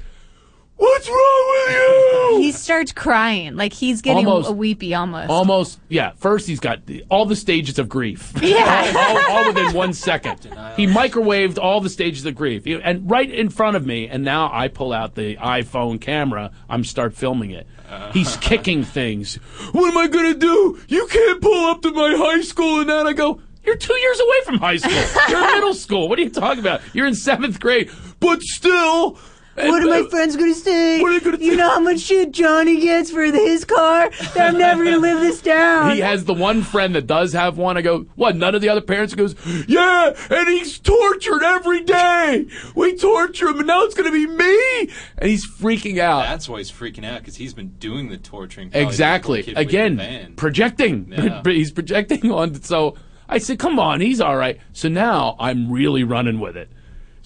What's wrong with you? He starts crying, like he's getting Almost. a weepy almost. Almost, yeah. First, he's got the, all the stages of grief. Yeah. all, all, all within one second. He microwaved all the stages of grief, and right in front of me. And now I pull out the iPhone camera. I'm start filming it. He's kicking things. What am I gonna do? You can't pull up to my high school and that. I go. You're two years away from high school. You're middle school. What are you talking about? You're in seventh grade. But still. What are my friends gonna say? What are they gonna you know how much shit Johnny gets for his car? That I'm never gonna live this down. He has the one friend that does have one. I go, what? None of the other parents goes, yeah, and he's tortured every day. We torture him, and now it's going to be me. And he's freaking out. That's why he's freaking out because he's been doing the torturing. exactly. before Again, projecting. Yeah. He's projecting on. So I said, come on, he's all right. So now I'm really running with it.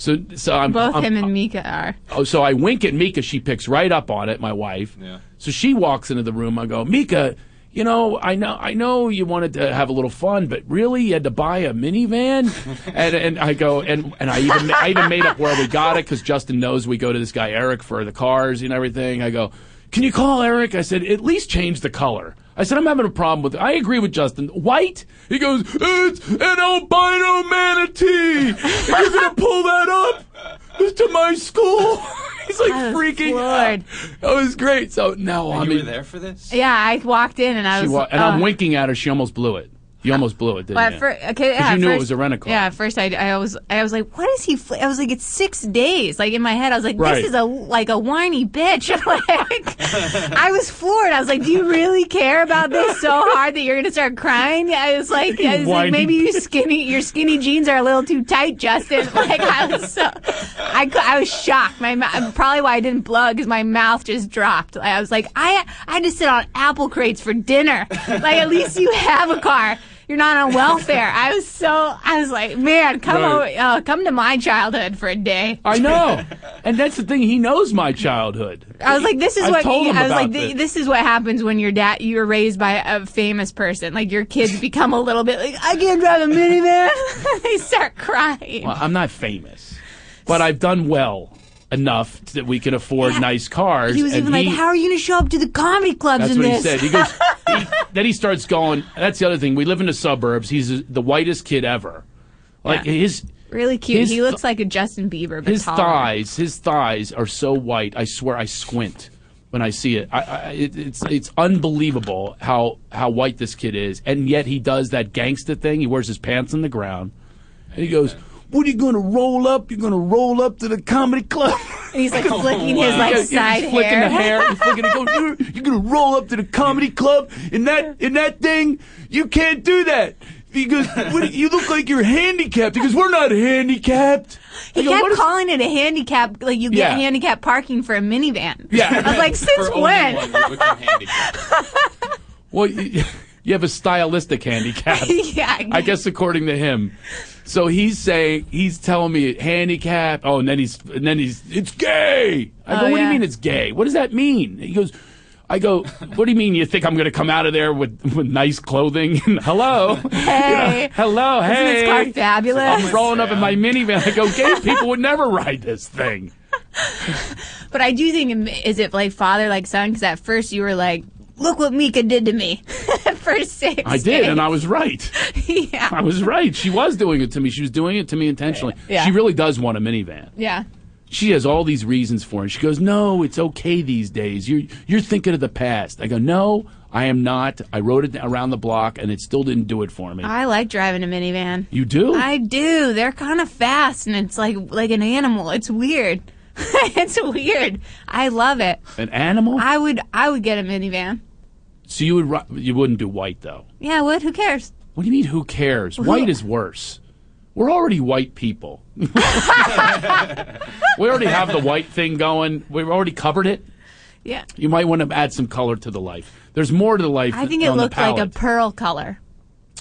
So, so I'm Both I'm- him and uh, Mika are. Oh, so I wink at Mika. She picks right up on it. My wife. Yeah. So she walks into the room. I go, Mika. You know, I know, I know you wanted to have a little fun, but really, you had to buy a minivan. and and I go, and and I even I even made up where we got it because Justin knows we go to this guy Eric for the cars and everything. I go, can you call Eric? I said, at least change the color. I said, I'm having a problem with it. I agree with Justin. White? He goes, it's an albino manatee. You're going to pull that up to my school. He's like I freaking floored. out. That was great. So now I you were there for this? Yeah, I walked in and I she was. wa- and uh, I'm winking at her. She almost blew it. You almost blew it, didn't Well, you? fir- okay, yeah, you knew it was a rent-a-car. Yeah, at first I, I was I was like, what is he? Fl-? I was like, it's six days. Like in my head, I was like, Right. this is a like a whiny bitch. like, I was floored. I was like, do you really care about this so hard that you're gonna start crying? I was like, I was like maybe you skinny your skinny jeans are a little too tight, Justin. Like I was so I I was shocked. My probably why I didn't blow because my mouth just dropped. I was like, I I had to sit on apple crates for dinner. Like at least you have a car. You're not on welfare. I was so I was like, man, come Right. over, uh, come to my childhood for a day. I know, and that's the thing. He knows my childhood. I was like, this is I've what I was like. this. This. this is what happens when your dad you're raised by a famous person. Like your kids become a little bit like, I can't drive a minivan. they start crying. Well, I'm not famous, but I've done well enough that we can afford nice cars. he was and even like, "How are you going to show up to the comedy clubs That's in what this?" he said. He goes. he, then he starts going. That's the other thing. We live in the suburbs. He's the whitest kid ever. Like Yeah. his really cute. his he looks like a Justin Bieber, but his taller. thighs. His thighs are so white. I swear, I squint when I see it. I, I, it it's it's unbelievable how how white this kid is, and yet he does that gangsta thing. He wears his pants on the ground, and he goes. What are you gonna roll up? You're gonna roll up to the comedy club. And he's like flicking his like Yeah, yeah, side he's flicking hair. the hair. He's flicking it. Going, you're, you're gonna roll up to the comedy club in that in that thing. You can't do that. He goes, what, you look like you're handicapped. He goes, we're not handicapped. He go, kept "What is-" calling it a handicap, like you get Yeah. handicap parking for a minivan. Yeah. I was like, since For only when? one, you become handicapped. Well, you, you have a stylistic handicap. yeah, I guess according to him. So he's saying he's telling me handicap. Oh, and then he's and then he's it's gay. I go, Oh, what do you mean it's gay? What does that mean? He goes, I go, what do you mean? You think I'm going to come out of there with, with nice clothing? hello, Hey. hello, Isn't hey. this car fabulous? I'm rolling up in my minivan. I go, gay people would never ride this thing. But I do think, is it like father, like son? Because at first you were like, look what Mika did to me. for six I did, and I was right. yeah. I was right. She was doing it to me. She was doing it to me intentionally. Yeah. She really does want a minivan. Yeah. She has all these reasons for it. She goes, "No, it's okay these days. You're you're thinking of the past." I go, "No, I am not. I rode it around the block, and it still didn't do it for me." I like driving a minivan. you do? I do. They're kind of fast, and it's like like an animal. It's weird. it's weird. I love it. An animal? I would I would get a minivan. So you would you wouldn't do white though. Yeah, what? Who cares? What do you mean? Who cares? White is worse. We're already white people. we already have the white thing going. We've already covered it. Yeah. You might want to add some color to the life. There's more to the life. I think it on the looked like a palette. pearl color.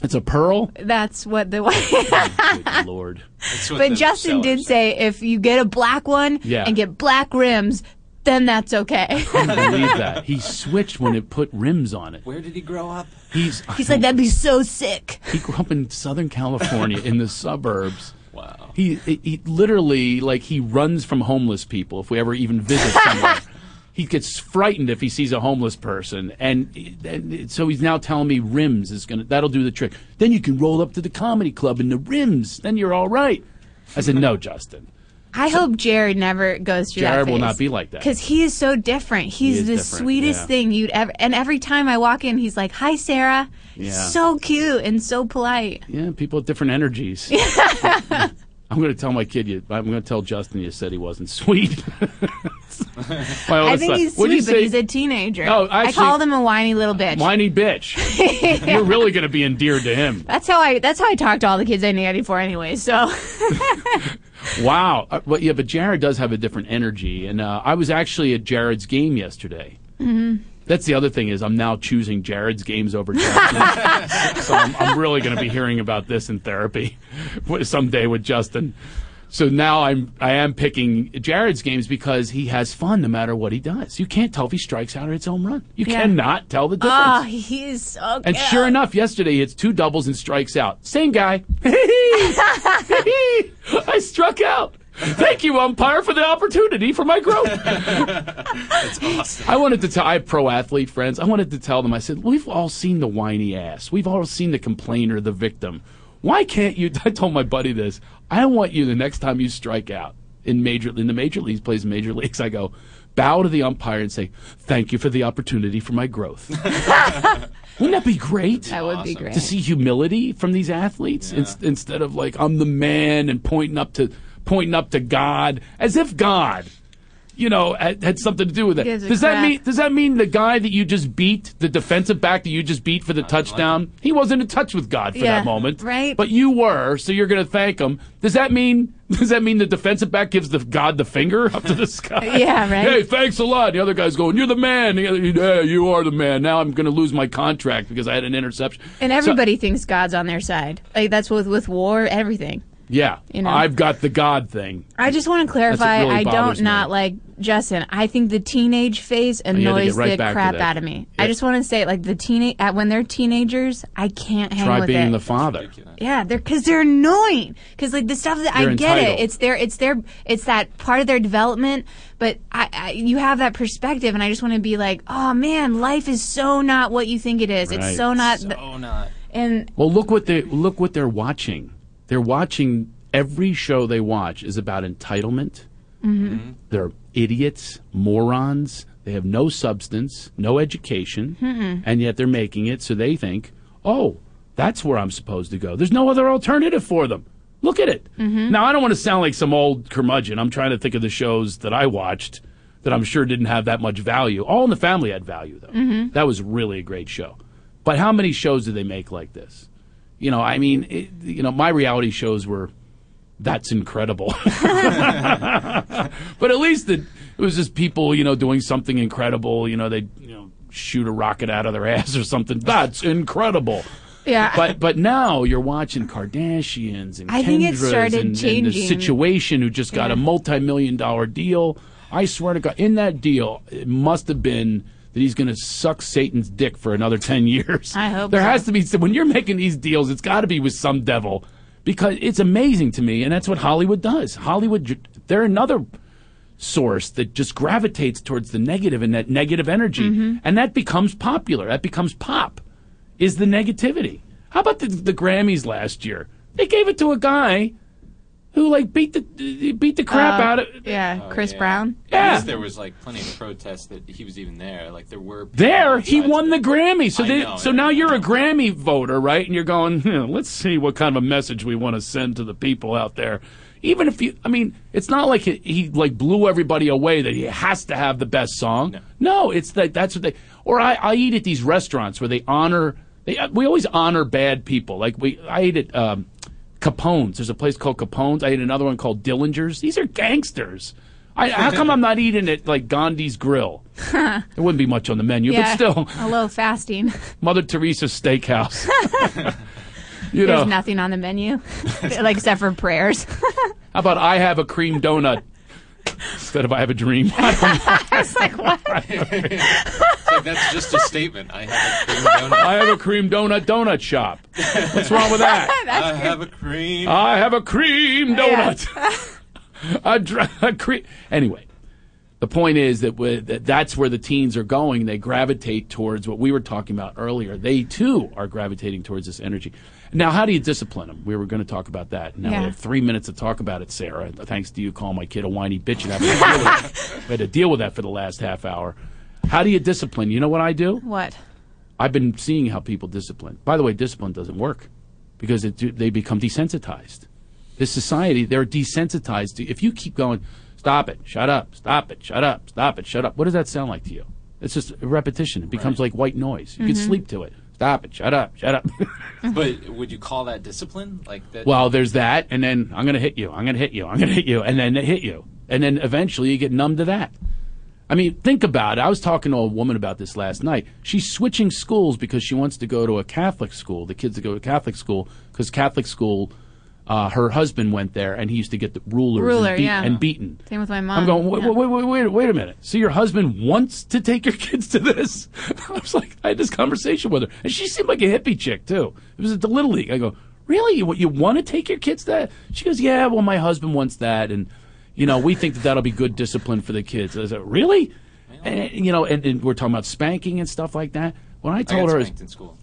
It's a pearl. That's what the. Oh, good lord. That's what but the Justin did sellers say if you get a black one Yeah. and get black rims, then that's okay. I can't believe that. He switched when it put rims on it. Where did he grow up? He's He's like that'd be so sick. he grew up in Southern California in the suburbs. Wow. He, he he literally like he runs from homeless people if we ever even visit somewhere. he gets frightened if he sees a homeless person, and, and so he's now telling me rims is gonna that'll do the trick. Then you can roll up to the comedy club in the rims. Then you're all right. I said, no, Justin. I hope Jared never goes through that. Jared will not be like that. because he is so different. He's is the different, sweetest yeah. thing you'd ever. And every time I walk in, he's like, "Hi, Sarah." Yeah. So cute and so polite. Yeah, people with different energies. I'm going to tell my kid you. I'm going to tell Justin you said he wasn't sweet. I think son. he's What'd sweet, but say? he's a teenager. Oh, I actually- called him a whiny little bitch. whiny bitch. You're really going to be endeared to him. That's how I. That's how I talk to all the kids I nanny for, anyway. So Wow. Uh, but yeah, but Jared does have a different energy, and uh, I was actually at Jared's game yesterday. Mhm. That's the other thing is I'm now choosing Jared's games over Justin's. so I'm, I'm really going to be hearing about this in therapy someday with Justin. So now I'm I am picking Jared's games because he has fun no matter what he does. You can't tell if he strikes out or hits home run. You Yeah. cannot tell the difference. oh, he is so. And sure enough, yesterday he hits two doubles and strikes out. Same guy. I struck out. Thank you, umpire, for the opportunity for my growth. That's awesome. I wanted to tell I have pro athlete friends. I wanted to tell them. I said, "We've all seen the whiny ass. We've all seen the complainer, the victim. Why can't you?" I told my buddy this. I want you the next time you strike out in major in the major leagues, plays major leagues. I go, bow to the umpire and say, "Thank you for the opportunity for my growth." Wouldn't that be great? That would be great. to see humility from these athletes ins- instead of like I'm the man and pointing up to pointing up to God as if God, you know, had, had something to do with it. Does that crap. mean does that mean the guy that you just beat, the defensive back that you just beat for the touchdown, he wasn't in touch with God for Yeah, that moment, right. But you were, so you're going to thank him. Does that mean does that mean the defensive back gives the God the finger up to the sky? Yeah, right. Hey, thanks a lot. The other guy's going, "You're the man." The other, yeah, you are the man. Now I'm going to lose my contract because I had an interception. And So- everybody thinks God's on their side. Like that's with with war, everything. Yeah, You know? I've got the God thing. I just want to clarify. really I don't me. not like Justin. I think the teenage phase annoys right the crap out of me. Yeah. I just want to say, like the teenage when they're teenagers, I can't hang Try with being it. the father. Yeah, they're because they're annoying. Because like the stuff that I They're get entitled. it, it's their, it's their, it's that part of their development. But I, I you have that perspective, and I just want to be like, oh man, life is so not what you think it is. Right. It's so not. th- Oh, not. and Well, look what they look what they're watching. They're watching every show they watch is about entitlement. Mhm. They're idiots, morons. They have no substance, no education, Mm-mm. and yet they're making it so they think, "Oh, that's where I'm supposed to go." There's no other alternative for them. Look at it. Mhm. Now, I don't want to sound like some old curmudgeon. I'm trying to think of the shows that I watched that I'm sure didn't have that much value. All in the Family had value, though. Mhm. That was really a great show. But how many shows did they make like this? You know, I mean, it, you know, my reality shows were that's incredible. but at least it, it was just people, you know, doing something incredible. You know, they you know shoot a rocket out of their ass or something. That's incredible. Yeah. But but now you're watching Kardashians and I Kendras and, and the situation who just got a multi-million dollar deal. I swear to God, in that deal, it must have been that he's going to suck Satan's dick for another ten years. I hope there so. has to be when you're making these deals. It's got to be with some devil because it's amazing to me, and that's what Hollywood does. Hollywood, they're another source that just gravitates towards the negative and that negative energy, Mhm. and that becomes popular. That becomes pop. Is the negativity? How about the, the Grammys last year? They gave it to a guy who like beat the beat the crap Uh, out of. Yeah, Oh, Chris yeah. Brown. At least there was like plenty of protests that he was even there. Like there were. There, he won the. Grammy. So, they, know, so yeah. now you're a Grammy voter, right? And you're going, "Hmm, let's see what kind of a message we want to send to the people out there. Even if you, I mean, it's not like he, he like blew everybody away that he has to have the best song. No, it's that that's what they. Or I, I eat at these restaurants where they honor. They, we always honor bad people. Like we, I ate at um, Capone's. There's a place called Capone's. I ate another one called Dillinger's. These are gangsters. I, how come I'm not eating at like Gandhi's Grill? There wouldn't be much on the menu, yeah, but still, a little fasting. Mother Teresa's Steakhouse. you There's know, nothing on the menu, like except for prayers. how about I have a cream donut instead of I have a dream? I don't know. I was like, what? Like like that's just a statement. I have a cream donut. I have a cream donut donut shop. What's wrong with that? I have a cream. I have a cream donut. a, dr- a cream. Anyway, the point is that, with, that that's where the teens are going. They gravitate towards what we were talking about earlier. They too are gravitating towards this energy. Now, how do you discipline them? We were going to talk about that. Now Yeah. we have three minutes to talk about it, Sarah. Thanks to you calling my kid a whiny bitch and having to deal with. We had to deal with that for the last half hour. How do you discipline? You know what I do? What? I've been seeing how people discipline. By the way, discipline doesn't work because it, they become desensitized. This society, they're desensitized. To, if you keep going, stop it, shut up, stop it, shut up, stop it, shut up. What does that sound like to you? It's just a repetition. It becomes like white noise. You can mm-hmm. sleep to it. Stop it, shut up, shut up. But would you call that discipline? Like that? well, there's that, and then I'm going to hit you, I'm going to hit you, I'm going to hit you, and then they hit you. And then eventually you get numb to that. I mean, think about it. I was talking to a woman about this last night. She's switching schools because she wants to go to a Catholic school. The kids that go to Catholic school because Catholic school, uh, her husband went there and he used to get the rulers Ruler, and, beat- yeah. and beaten. Same with my mom. I'm going. Wait, Yeah. wait, wait, wait, wait a minute. So your husband wants to take your kids to this? I was like, I had this conversation with her, and she seemed like a hippie chick too. It was at the little league. I go, really? You, you want to take your kids to that? She goes, yeah. Well, my husband wants that, and you know, we think that that'll be good discipline for the kids. I said, really? And, you know, and, and we're talking about spanking and stuff like that. When I I told got her spanked in school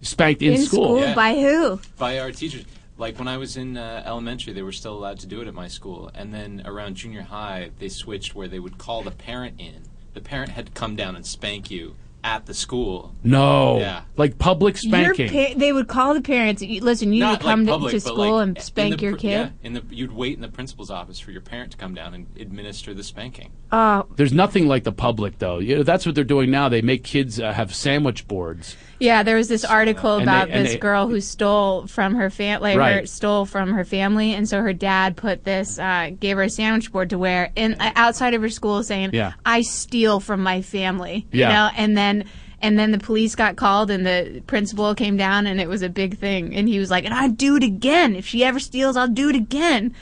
spanked in, In school, Yeah. by who? by our teachers. Like when I was in uh, elementary, they were still allowed to do it at my school, and then around junior high, they switched where they would call the parent in. The parent had to come down and spank you at the school. no, Yeah. like public spanking. Your pa- they would call the parents. "You- Listen, you need to come like to- public, to, but school like and spank the your kid. Yeah, in the you'd wait in the principal's office for your parent to come down and administer the spanking. Oh, There's nothing like the public, though. You know, that's what they're doing now. They make kids uh, have sandwich boards. Yeah. There was this article about they- this they- girl who stole from her family. Her Right. stole from her family, and so her dad put this, uh, gave her a sandwich board to wear in uh, outside of her school, saying, Yeah. "I steal from my family." Yeah. You know, and then. And then the police got called, and the principal came down, and it was a big thing. And he was like, "And I'd do it again if she ever steals. I'll do it again."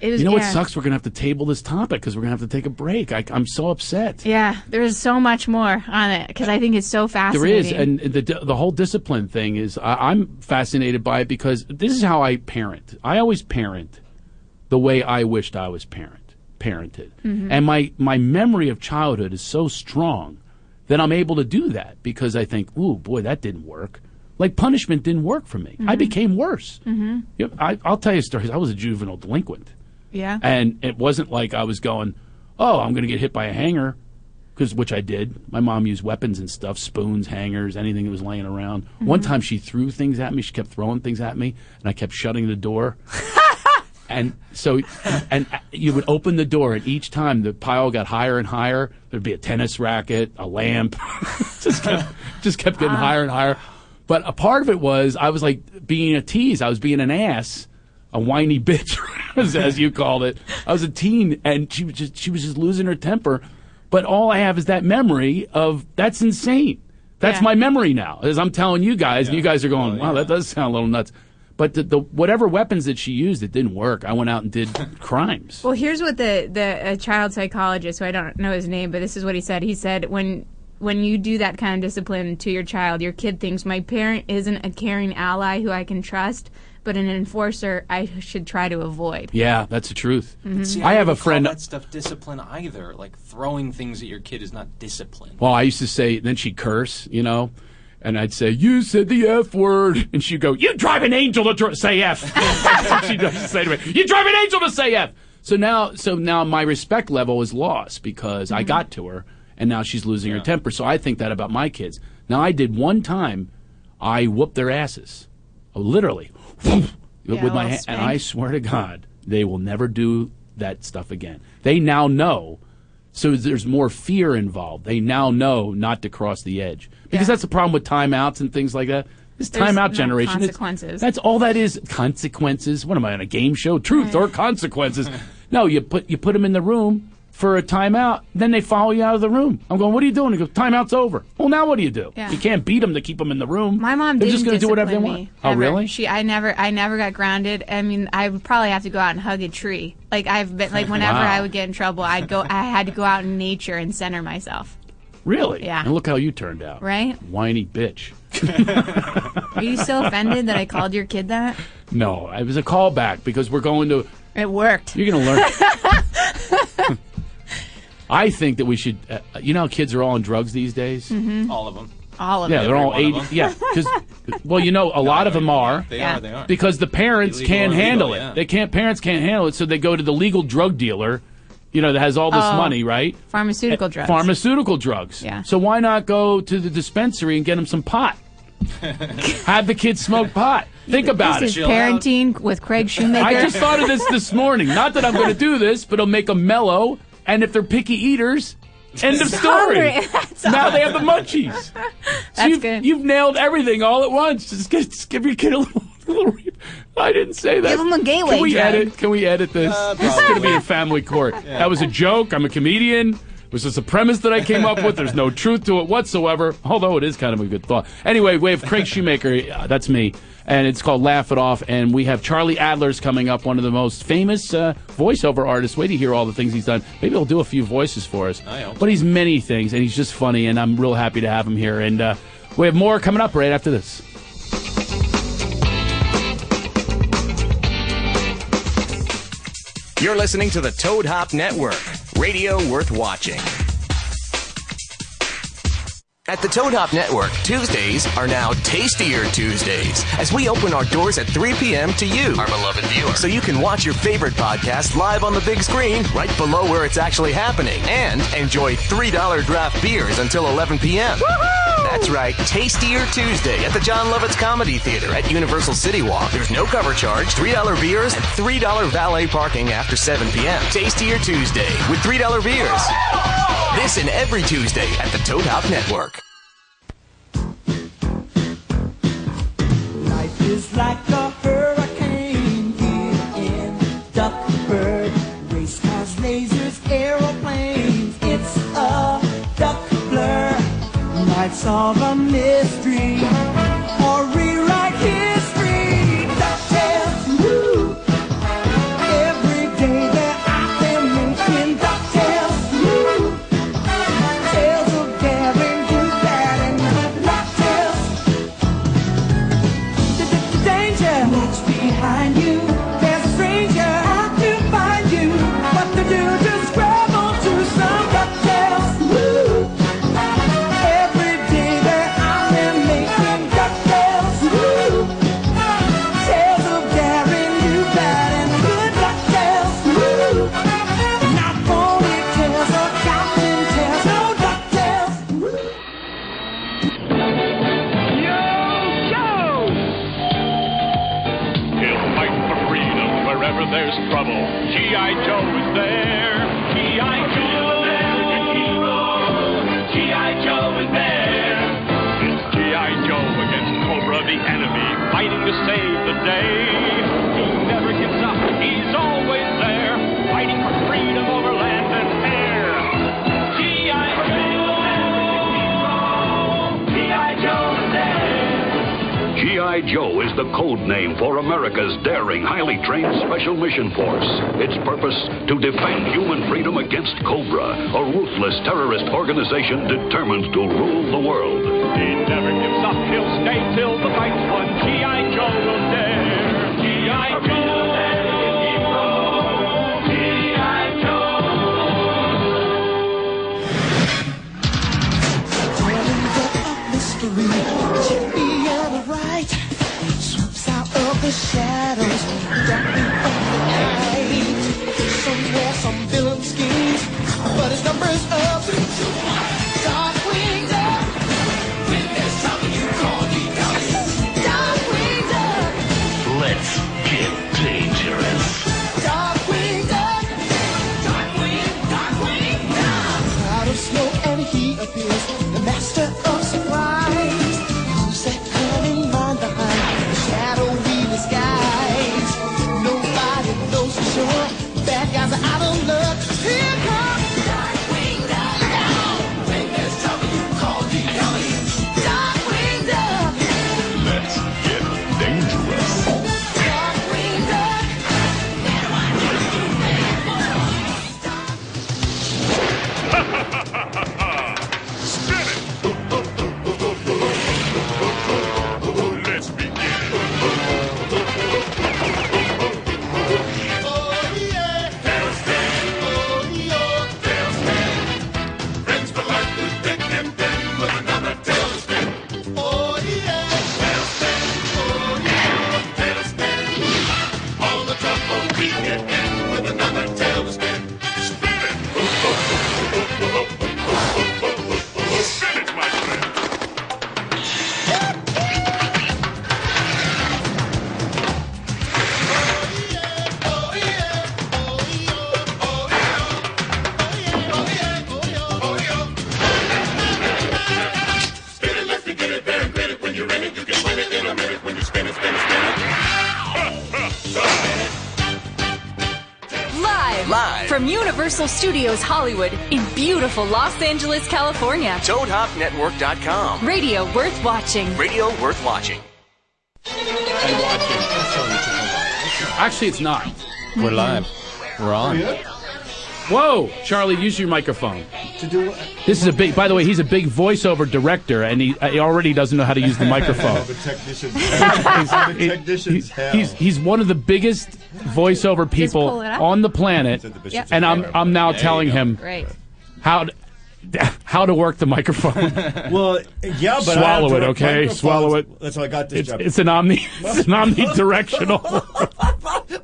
You know what sucks? We're gonna have to table this topic because we're gonna have to take a break. I, I'm so upset. Yeah, there's so much more on it because I think it's so fascinating. is, and the the whole discipline thing is. I, I'm fascinated by it because this is how I parent. I always parent the way I wished I was parent parented, Mm-hmm. and my my memory of childhood is so strong that I'm able to do that because I think, ooh, boy, that didn't work. Like punishment didn't work for me. I became worse. Mm-hmm. Yep, I, I'll tell you stories. I was a juvenile delinquent. Yeah. And it wasn't like I was going, oh, I'm going to get hit by a hanger, because which I did. My mom used weapons and stuff, spoons, hangers, anything that was laying around. Mm-hmm. One time she threw things at me. She kept throwing things at me, and I kept shutting the door. and so, and uh, you would open the door, and each time the pile got higher and higher. There'd be a tennis racket, a lamp, just kept, just kept getting ah. higher and higher. But a part of it was I was like being a tease. I was being an ass a whiny bitch, as, as you called it. I was a teen, and she was just she was just losing her temper. But all I have is that memory of that's insane. That's Yeah. my memory now. As I'm telling you guys, and you guys are going, Well, "Wow, yeah. that does sound a little nuts." But the, the whatever weapons that she used, it didn't work. I went out and did crimes. Well, here's what the the child psychologist, who I don't know his name, but this is what he said. He said when when you do that kind of discipline to your child, your kid thinks my parent isn't a caring ally who I can trust, but an enforcer I should try to avoid. Yeah, that's the truth. Mm-hmm. See, I have a wouldn't call friend. that stuff discipline either. Like throwing things at your kid is not discipline. Well, I used to say, then she'd curse, you know, and I'd say, "You said the f word," and she'd go, "You drive an angel to dr- say f." That's what she'd say to me. You drive an angel to say f. So now, so now my respect level is lost because I mm-hmm. got to her, and now she's losing her temper. So I think that about my kids. Now I did one time, I whooped their asses, Oh, literally, with my hand, and. I swear to God, they will never do that stuff again. They now know. So there's more fear involved. They now know not to cross the edge because Yeah. that's the problem with timeouts and things like that. This There's timeout generation. consequences. That's all that is. Consequences. What am I on a game show? Truth or consequences? no, you put you put them in the room for a timeout. Then they follow you out of the room. I'm going. What are you doing? He goes. Timeout's over. Well, now what do you do? Yeah. You can't beat them to keep them in the room. My mom They're didn't just going to do whatever they want. me, Oh, really? She, I never, I never got grounded. I mean, I would probably have to go out and hug a tree. Like I've been, like whenever Wow. I would get in trouble, I'd go, I had to go out in nature and center myself. Really? Yeah. And look how you turned out. Right? Whiny bitch. Are you still offended that I called your kid that? No, it was a callback because we're going to. It worked. You're going to learn. I think that we should. Uh, you know how kids are all on drugs these days? Mhm. All of them. All of them. Yeah, them. they're all Every one eighty. of them. Yeah, because well, you know, a lot of them are. They Yeah. are. They are. because the parents Illegal can't or legal, handle it. yeah. They can't. Parents can't handle it, so they go to the legal drug dealer. You know that has all this Oh. money, right? Pharmaceutical drugs. Pharmaceutical drugs. Yeah. So why not go to the dispensary and get them some pot? Have the kids smoke pot. Think about it. this it. is parenting with Craig Shoemaker. I just thought of this this morning. Not that I'm going to do this, but it'll make them mellow. And if they're picky eaters, end of story. That's now they have the munchies. So That's you've, good. You've nailed everything all at once. Just, just give your kid a little. little re- I didn't say that. Give 'em a gateway Can we drug. edit? Can we edit this? Uh, this is going to be in family court. Yeah. That was a joke. I'm a comedian. It was just a premise that I came up with. There's no truth to it whatsoever, although it is kind of a good thought. Anyway, we have Craig Shoemaker. uh, That's me. And it's called Laugh It Off. And we have Charlie Adler's coming up, one of the most famous uh, voiceover artists. Wait to hear all the things he's done. Maybe he'll do a few voices for us. I hope But he's many things, and he's just funny, and I'm real happy to have him here. And uh, we have more coming up right after this. You're listening to the Toad Hop Network, radio worth watching. At the Toad Hop Network, Tuesdays are now Tastier Tuesdays as we open our doors at 3 p.m. to you, our beloved viewer. So you can watch your favorite podcast live on the big screen right below where it's actually happening and enjoy $3 draft beers until 11 p.m. That's right, Tastier Tuesday at the Jon Lovitz Comedy Theater at Universal City Walk. There's no cover charge, $3 beers, and $3 valet parking after 7 p.m. Tastier Tuesday with $3 beers. This and every Tuesday at the Toad Hop Network. Is like a hurricane here in Duckburg. Race cars, lasers, aeroplanes. It's a duck blur. Might solve a mystery G.I. Joe is the code name for America's daring, highly trained Special Mission Force. Its purpose to defend human freedom against Cobra, a ruthless terrorist organization determined to rule the world. He never gives up. He'll stay till the fight's won. G.I. Joe will dare. G.I. Joe. G.I. mystery. Champion of right swoops out of the shadows, dropping from the night. Somewhere, some villain schemes, but his number's up. Universal Studios Hollywood in beautiful Los Angeles, California. ToadHopNetwork.com. Radio worth watching. Radio worth watching. Actually, it's not. We're live. We're on. Oh, Whoa, Charlie, use your microphone. To do what? This is a big. By the way, he's a big voiceover director, and he, he already doesn't know how to use the microphone. The technicians. the technicians have. He's he's one of the biggest voiceover people pull it up. On the planet, Yep. and I'm I'm now telling him Great. how to, how to work the microphone. Well, yeah, but I have swallow it, okay? Swallow it. That's how I got this It's, job. it's an omni. It's an omnidirectional.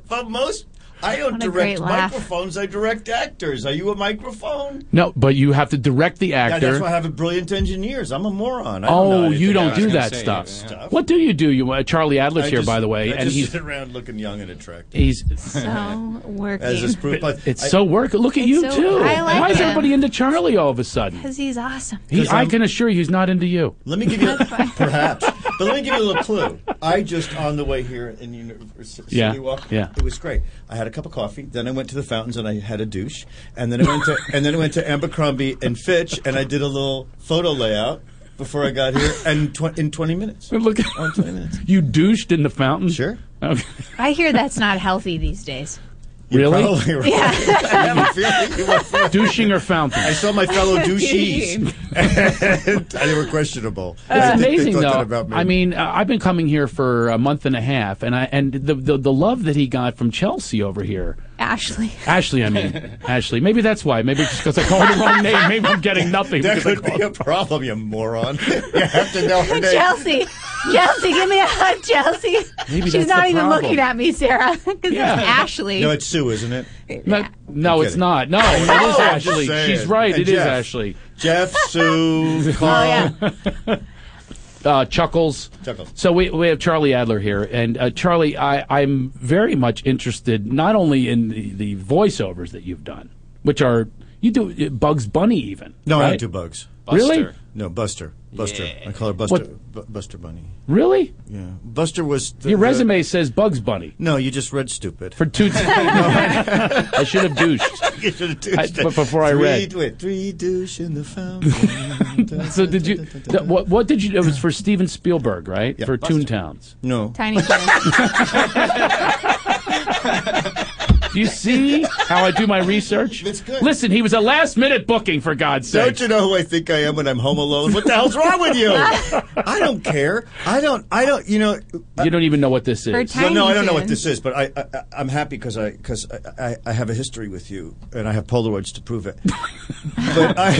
but most, I don't direct microphones. I direct actors. Are you a microphone? No, but you have to direct the Yeah, actor. that's why I have brilliant engineers. I'm a moron. I don't know Oh, you don't do that stuff. What do you do? You uh, Charlie Adler's I here, just- by the way, I and just he's sit around looking young and attractive. he's So working. As is proof, but it's I- so work. Look at you so- too. I like Why is everybody into Charlie all of a sudden? Because he's awesome. He, 'Cause I can assure you, he's not into you. Let me give you perhaps, but let me give you a little clue. I just on the way here in University Yeah, Walk. yeah. it was great. I had a cup of coffee, then I went to the fountains and I had a douche, and then I went to and then I went to Abercrombie and Fitch and I did a little photo layout before I got here, and tw- in twenty minutes. Look, Oh, in 20 minutes. you douched in the fountain. Sure. Okay. I hear that's not healthy these days. You're Really? probably right. Yeah. I have a feeling you were- Douching or fountain? I saw my fellow douchies, and they were questionable. I It's think amazing, though. about me. I mean, uh, I've been coming here for a month and a half, and I and the, the the love that he got from Chelsea over here. Ashley. Ashley, I mean, Ashley. Maybe that's why. Maybe just because I called the wrong name. Maybe I'm getting nothing. that could be a problem, you moron. You have to know her name. Chelsea. Chelsea, give me a hug, Chelsea. Maybe She's that's not the even problem. looking at me, Sarah. Because Yeah. it's Ashley. No, it's Sue, isn't it? No, no it's not. No, it is Ashley. She's right. And It is Jeff. Ashley. Jeff, Sue, oh, Carl. Uh, Chuckles. Chuckles. So we, we have Charlie Adler here, and uh, Charlie, I, I'm very much interested not only in the, the voiceovers that you've done, which are you do uh, Bugs Bunny even. No, I don't do bugs. Really? No, Buster. Buster. I call her Buster. Bu- Buster Bunny. Really? Yeah. Buster was. The, Your the- resume says Bugs Bunny No, you just read stupid. for two. I should have douched. You should have douched I- but before I read. Wait, three douche in the fountain. So did you? th- what, what did you? It was for Steven Spielberg, right? Yeah. for Buster. Towns. No. Tiny Tim. Do you see how I do my research? It's good. Listen, he was a last minute booking for God's sake. Don't you know who I think I am when I'm home alone? What the hell's wrong with you? I don't care. I don't. I don't. You know. Uh, you don't even know what this is. No, no, I don't know what this is, but I, I I'm happy because I because I, I, I have a history with you and I have Polaroids to prove it. but I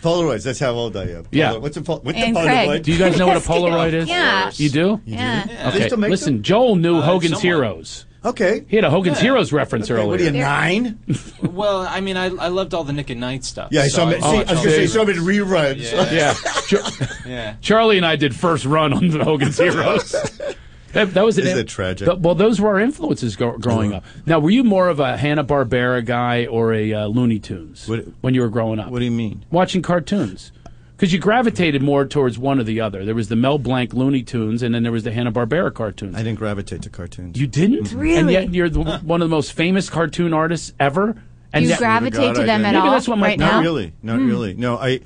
Polaroids. That's how old I am. Yeah. What's a pol- what's And a Craig. Polaroid? Do you guys know what a Polaroid is? Yeah. You do? Yeah. They Okay. Listen, them? Joel knew uh, Hogan's somewhat. Heroes. Okay. He had a Hogan's Heroes reference Okay, earlier. What are you nine? Well, I mean, I, I loved all the Nick at Night stuff. Yeah, I so saw me. See, I was gonna say all so many reruns. Yeah. yeah. Char- Yeah. Charlie and I did first run on the Hogan's Heroes. That, that was an Isn't it tragic? th- well, those were our influences go- growing up. Now, were you more of a Hanna Barbera guy or a uh, Looney Tunes What- when you were growing up? What do you mean? Watching cartoons. Because you gravitated more towards one or the other. There was the Mel Blanc Looney Tunes, and then there was the Hanna Barbera cartoons. I didn't gravitate to cartoons. You didn't? Really? And yet you're the, one of the most famous cartoon artists ever. And Do you yet, gravitate God, to them didn't. at Maybe all that's what my- right Not Not now? really. Not really. No, I.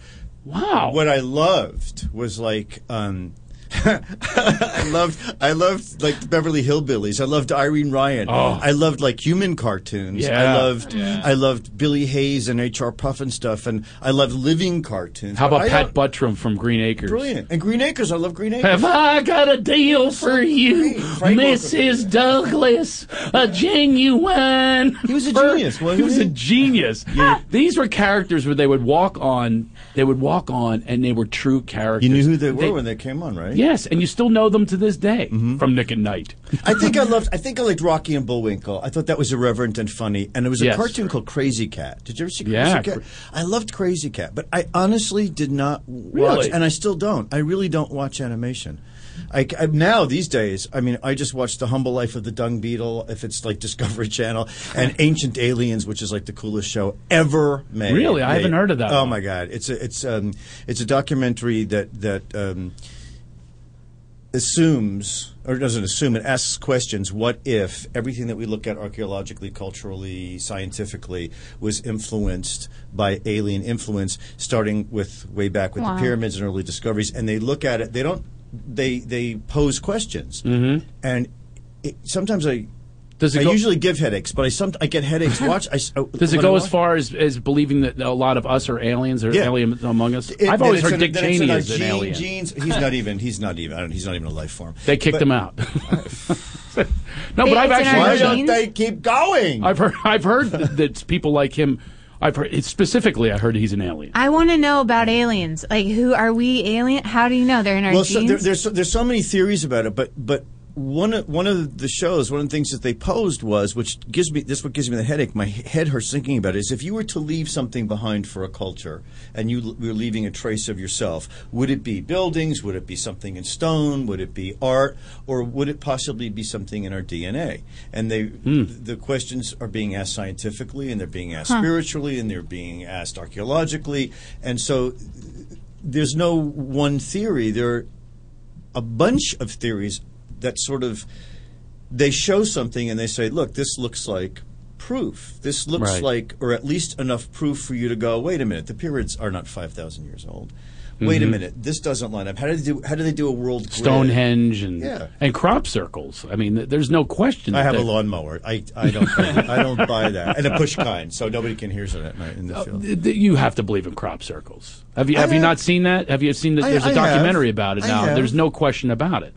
wow. What I loved was like. Um, I loved, I loved like Beverly Hillbillies. I loved Irene Ryan. Oh. I loved like human cartoons. I Yeah. loved, I loved Billie Hayes and H.R. Pufnstuf, and I loved living cartoons. How about I Pat Buttram from Green Acres? Brilliant. And Green Acres. I love Green Acres. Have I got a deal for you, Great. Frank Mrs. Douglas? A genuine. He was a genius, wasn't he was he? a genius. These were characters where they would walk on. They would walk on, and they were true characters. You knew who they were when they came on, right? Yes, and you still know them to this day Mm-hmm. from Nick at Night. I think I loved. I think I liked Rocky and Bullwinkle. I thought that was irreverent and funny. And there was a Yes. cartoon called Krazy Kat. Did you ever see Yeah. Krazy Kat? I loved Krazy Kat, but I honestly did not watch, Really? and I still don't. I really don't watch animation. I, I- now these days, I mean, I just watch The Humble Life of the Dung Beetle if it's like Discovery Channel, and Ancient Aliens, which is like the coolest show ever made. Really? I haven't heard of that Oh one. my god, it's a it's um it's a documentary that that um assumes or doesn't assume it asks questions what if everything that we look at archaeologically culturally scientifically was influenced by alien influence starting with way back with Wow. the pyramids and early discoveries and they look at it they don't they they pose questions and it, sometimes i Does it I go- usually give headaches, but I some I get headaches. Watch. I, s- uh, Does it when I go as far as, as believing that a lot of us are aliens or Yeah. alien among us? It- I've always heard in- Dick then Cheney is an gene- alien. Genes, he's not even. He's not even. I don't, he's not even a life form. They kicked But- him out. no, They- but I've it's in our actually Why don't they keep going? I've heard I've heard that, that people like him. I've heard specifically. I heard he's an alien. I want to know about aliens. Like, who are we alien? How do you know they're in our well, so genes? there, there's so, there's so many theories about it, but but one of, one of the shows, one of the things that they posed was, which gives me this, what gives me the headache. My head hurts thinking about it. Is if you were to leave something behind for a culture, and you were leaving a trace of yourself, would it be buildings? Would it be something in stone? Would it be art? Or would it possibly be something in our DNA? And they hmm. the questions are being asked scientifically, and they're being asked Huh. spiritually, and they're being asked archaeologically, and so there's no one theory. There are a bunch of theories that sort of they show something and they say, "Look, this looks like proof. This looks Right. like, or at least enough proof for you to go. Wait a minute, the pyramids are not five thousand years old. Wait a Mhm. minute, this doesn't line up. How did they do? How do they do a world grid? Stonehenge and Yeah. and crop circles. I mean, there's no question. I have a lawnmower. I, I don't I don't buy that, and a push kind, so nobody can hear it at night in the field. Th- th- You have to believe in crop circles. Have you I have you not seen that? Have you seen that? I- There's a I have. documentary about it now. There's no question about it.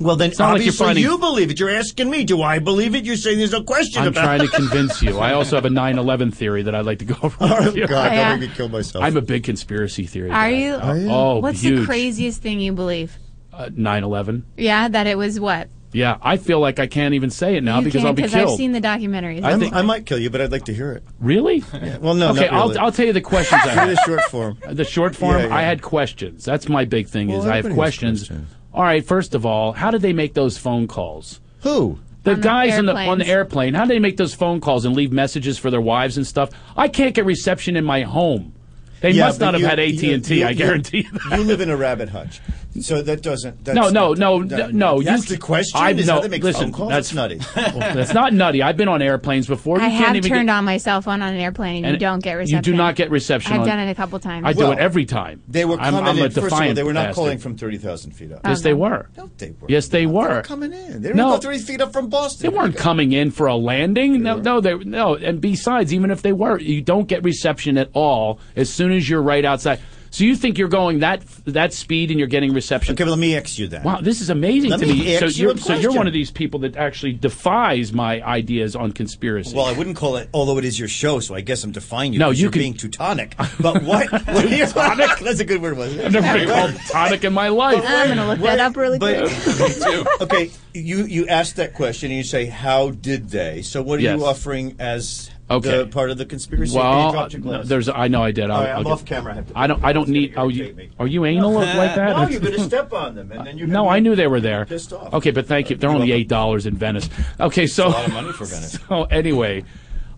Well, then It's not like obviously finding- you believe it. You're asking me, do I believe it? You're saying there's no question I'm about trying to convince you. I also have a 9/11 theory that I'd like to go over. Oh, with you. God, don't make me kill myself. I'm a big conspiracy theory. are guy. you? Oh, What's huge. the craziest thing you believe? Uh, 9/11. Yeah, that it was what? Yeah, I feel like I can't even say it now you because can't, I'll be killed. I've seen the documentaries. I think- I might kill you, but I'd like to hear it. Really? Well, no, okay, not really. I'll, I'll tell you the questions I Hear had. the short form. The short form, Yeah, yeah. I had questions. That's my big thing Well, is I have questions. questions. All right, first of all, how did they make those phone calls? Who? The On the guys on the on the airplane, how do they make those phone calls and leave messages for their wives and stuff? I can't get reception in my home. They Yeah, must not have you- had AT and T. you- I guarantee you. That. You live in a rabbit hutch, so that doesn't. That's, No, no, no, that- no. That's you, the question. I, is no, how they make listen, phone calls? That's That's nutty. Well, that's not nutty. I've been on airplanes before. I you can't have even turned get, on my cell phone on an airplane, and, and you don't get reception. You do not get reception. I've on- done it a couple times. I do Well, it every time. They were I'm, coming I'm a in. First of all, they were not bastard. calling from thirty thousand feet up. Yes, they were. No, they were. Yes, they They were. were coming in. They were No. about thirty feet up from Boston. They weren't coming in for a landing. No, no, they no. And besides, even if they were, you don't get reception at all as soon as you're right outside. So you think you're going that that speed and you're getting reception? Okay, but let me ask you that. Wow, this is amazing Let to me me. So ask you you're a so you're one of these people that actually defies my ideas on conspiracy. Well, I wouldn't call it, although it is your show, so I guess I'm defying you. No, you you're can- being Teutonic. But what? what are you, tonic? That's a good word, wasn't it? I've never been called tonic in my life. I'm gonna look that up really But quick. okay, you you asked that question and you say, "How did they?" So, what are Yes. you offering as Okay. the part of the conspiracy? Well, drop there's I know I did. I'll, All right, I'll I'm get- off camera. I have to I don't. I don't need. gonna Oh, you, are you anal like that? No, you're going to step on them, and then you're. No, I knew they were there. Pissed off. Okay, but thank you. They're only eight dollars in Venice. Okay, so a lot of money for Venice. So anyway,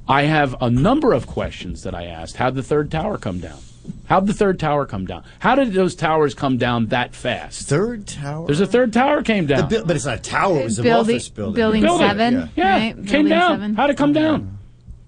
I have a number of questions that I asked. How'd the third tower come down? How'd the third tower come down? How did those towers come down that fast? Third tower. There's a third tower came The down. bu- but it's not a tower. It was an Building- office building. building Building. seven. yeah, right? came Building down. seven. How'd it come down?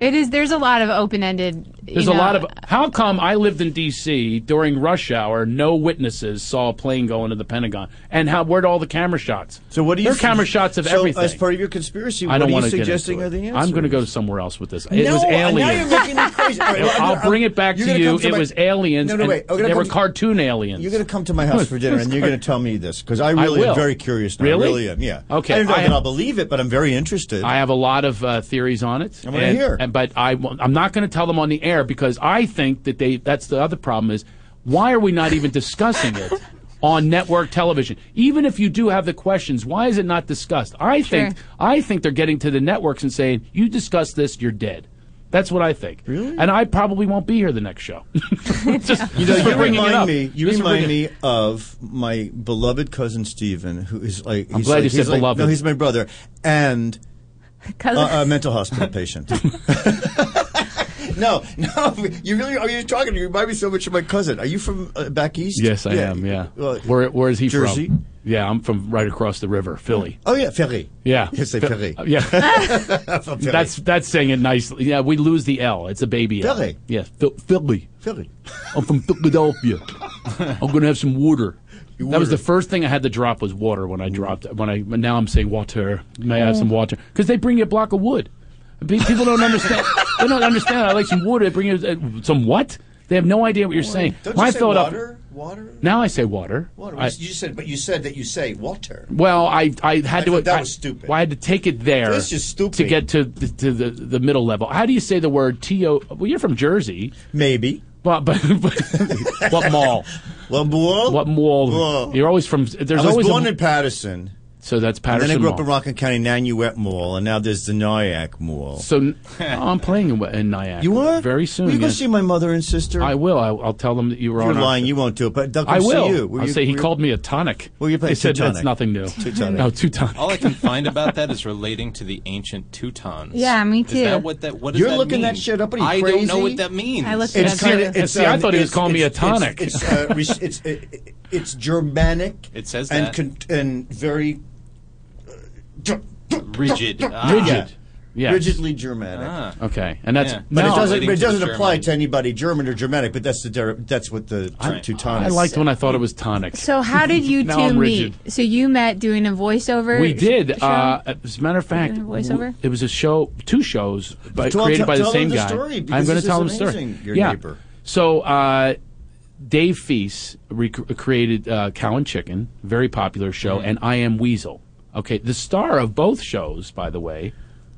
It is. There's a lot of open-ended. you There's a lot of. How come I lived in D.C. during rush hour? No witnesses saw a plane go into the Pentagon, and how? Where'd all the camera shots? So what do you? There are camera shots of so everything. As part of your conspiracy, I what don't are you want to suggesting get are into the it. answers? I'm going to go somewhere else with this. It no, was Now aliens. you're making crazy. All right, well, I'm I'll bring it back to gonna you. to It my- was aliens. No, no, wait. I'm They were cartoon aliens. You're going to come to my house for dinner, and you're going to tell me this because I really will. am very curious. Now. Really? I really am. Yeah. Okay, I don't know I that I'll believe it, but I'm very interested. I have a lot of uh, theories on it. I wanna and- hear. and- but I, I'm not going to tell them on the air because I think that they. That's the other problem is why are we not even discussing it on network television? Even if you do have the questions, why is it not discussed? I think I think they're getting to the networks and saying, "You discuss this, you're dead." That's what I think. Really? And I probably won't be here the next show. just, You know, just you remind me. You Just remind me of my beloved cousin Stephen, who is like. I'm he's glad like, you said he's like- beloved. No, he's my brother, and Cousin- a, a mental hospital patient. No, no, you really are. You talking? You remind me so much of my cousin. Are you from uh, back east? Yes, I am. Yeah. Where Where is he Jersey. from? Yeah, I'm from right across the river, Philly. Oh yeah, Ferry. Yeah, You say Phil- Ferry. Yeah, that's that's saying it nicely. Yeah, we lose the L. It's a baby L. Philly. Yeah, Phil- Philly. Philly. I'm from Philadelphia. I'm going to have some water. That was the first thing I had to drop was water when I dropped when I now I'm saying water. May I have some water? Because they bring you a block of wood. Pe- People don't understand. they don't understand. I like some water. Bring you uh, some what? They have no idea what you're saying. Don't you say water? Water. Now I say water. Water. I- you said, but you said that you say water. well, I, I had to. that I- was stupid. Well, I had to take it there. That's just stupid. to get to the, to the the middle level. How do you say the word T O? Well, you're from Jersey. Maybe. But, but, what mall? What mall? What mall? Mall. You're always from. There's I was always born a, in Paterson. So that's And Paterson then I grew up in Rockland County, Nanuet Mall, and now there's the Nyack Mall. So I'm playing in, in Nyack. You are very soon. Will you go yes. see my mother and sister? I will. I, I'll tell them that you were You're on. our- lying. You won't do it, but they'll come I will. see you. Will I'll you- say he you- called me a tonic. Well, you're They playing said Teutonic. that's nothing new. Teutonic. No, Teutonic. All I can find about that is relating to the ancient Teutons. Yeah, me too. Is too. that what that? What does You're that looking mean? that shit up? Are you I don't know what that means. I looked it It's up. kind of. It's, See, I thought he was calling me a tonic. It's it's, uh, it's, Germanic. It says that. and very rigid. Ah. Rigid. Yes. rigidly Germanic. Ah. Okay, and that's Yeah. But no, it doesn't. relating But it to doesn't apply German. to anybody German or Germanic. But that's the der- that's what the I, Teutonic. I liked when I thought it was tonic. So how did you Now two I'm meet? rigid. So you met doing a voiceover. We sh- did. show? Uh, as a matter of fact, doing a voiceover? it was a show, two shows, but Tell- created tell- by the tell same them the guy. story, because I'm going this to tell is them the story. amazing, your yeah. neighbor. So uh, Dave Feiss rec- created uh, Cow and Chicken, very popular show, Mm-hmm. and I Am Weasel. Okay, the star of both shows, by the way,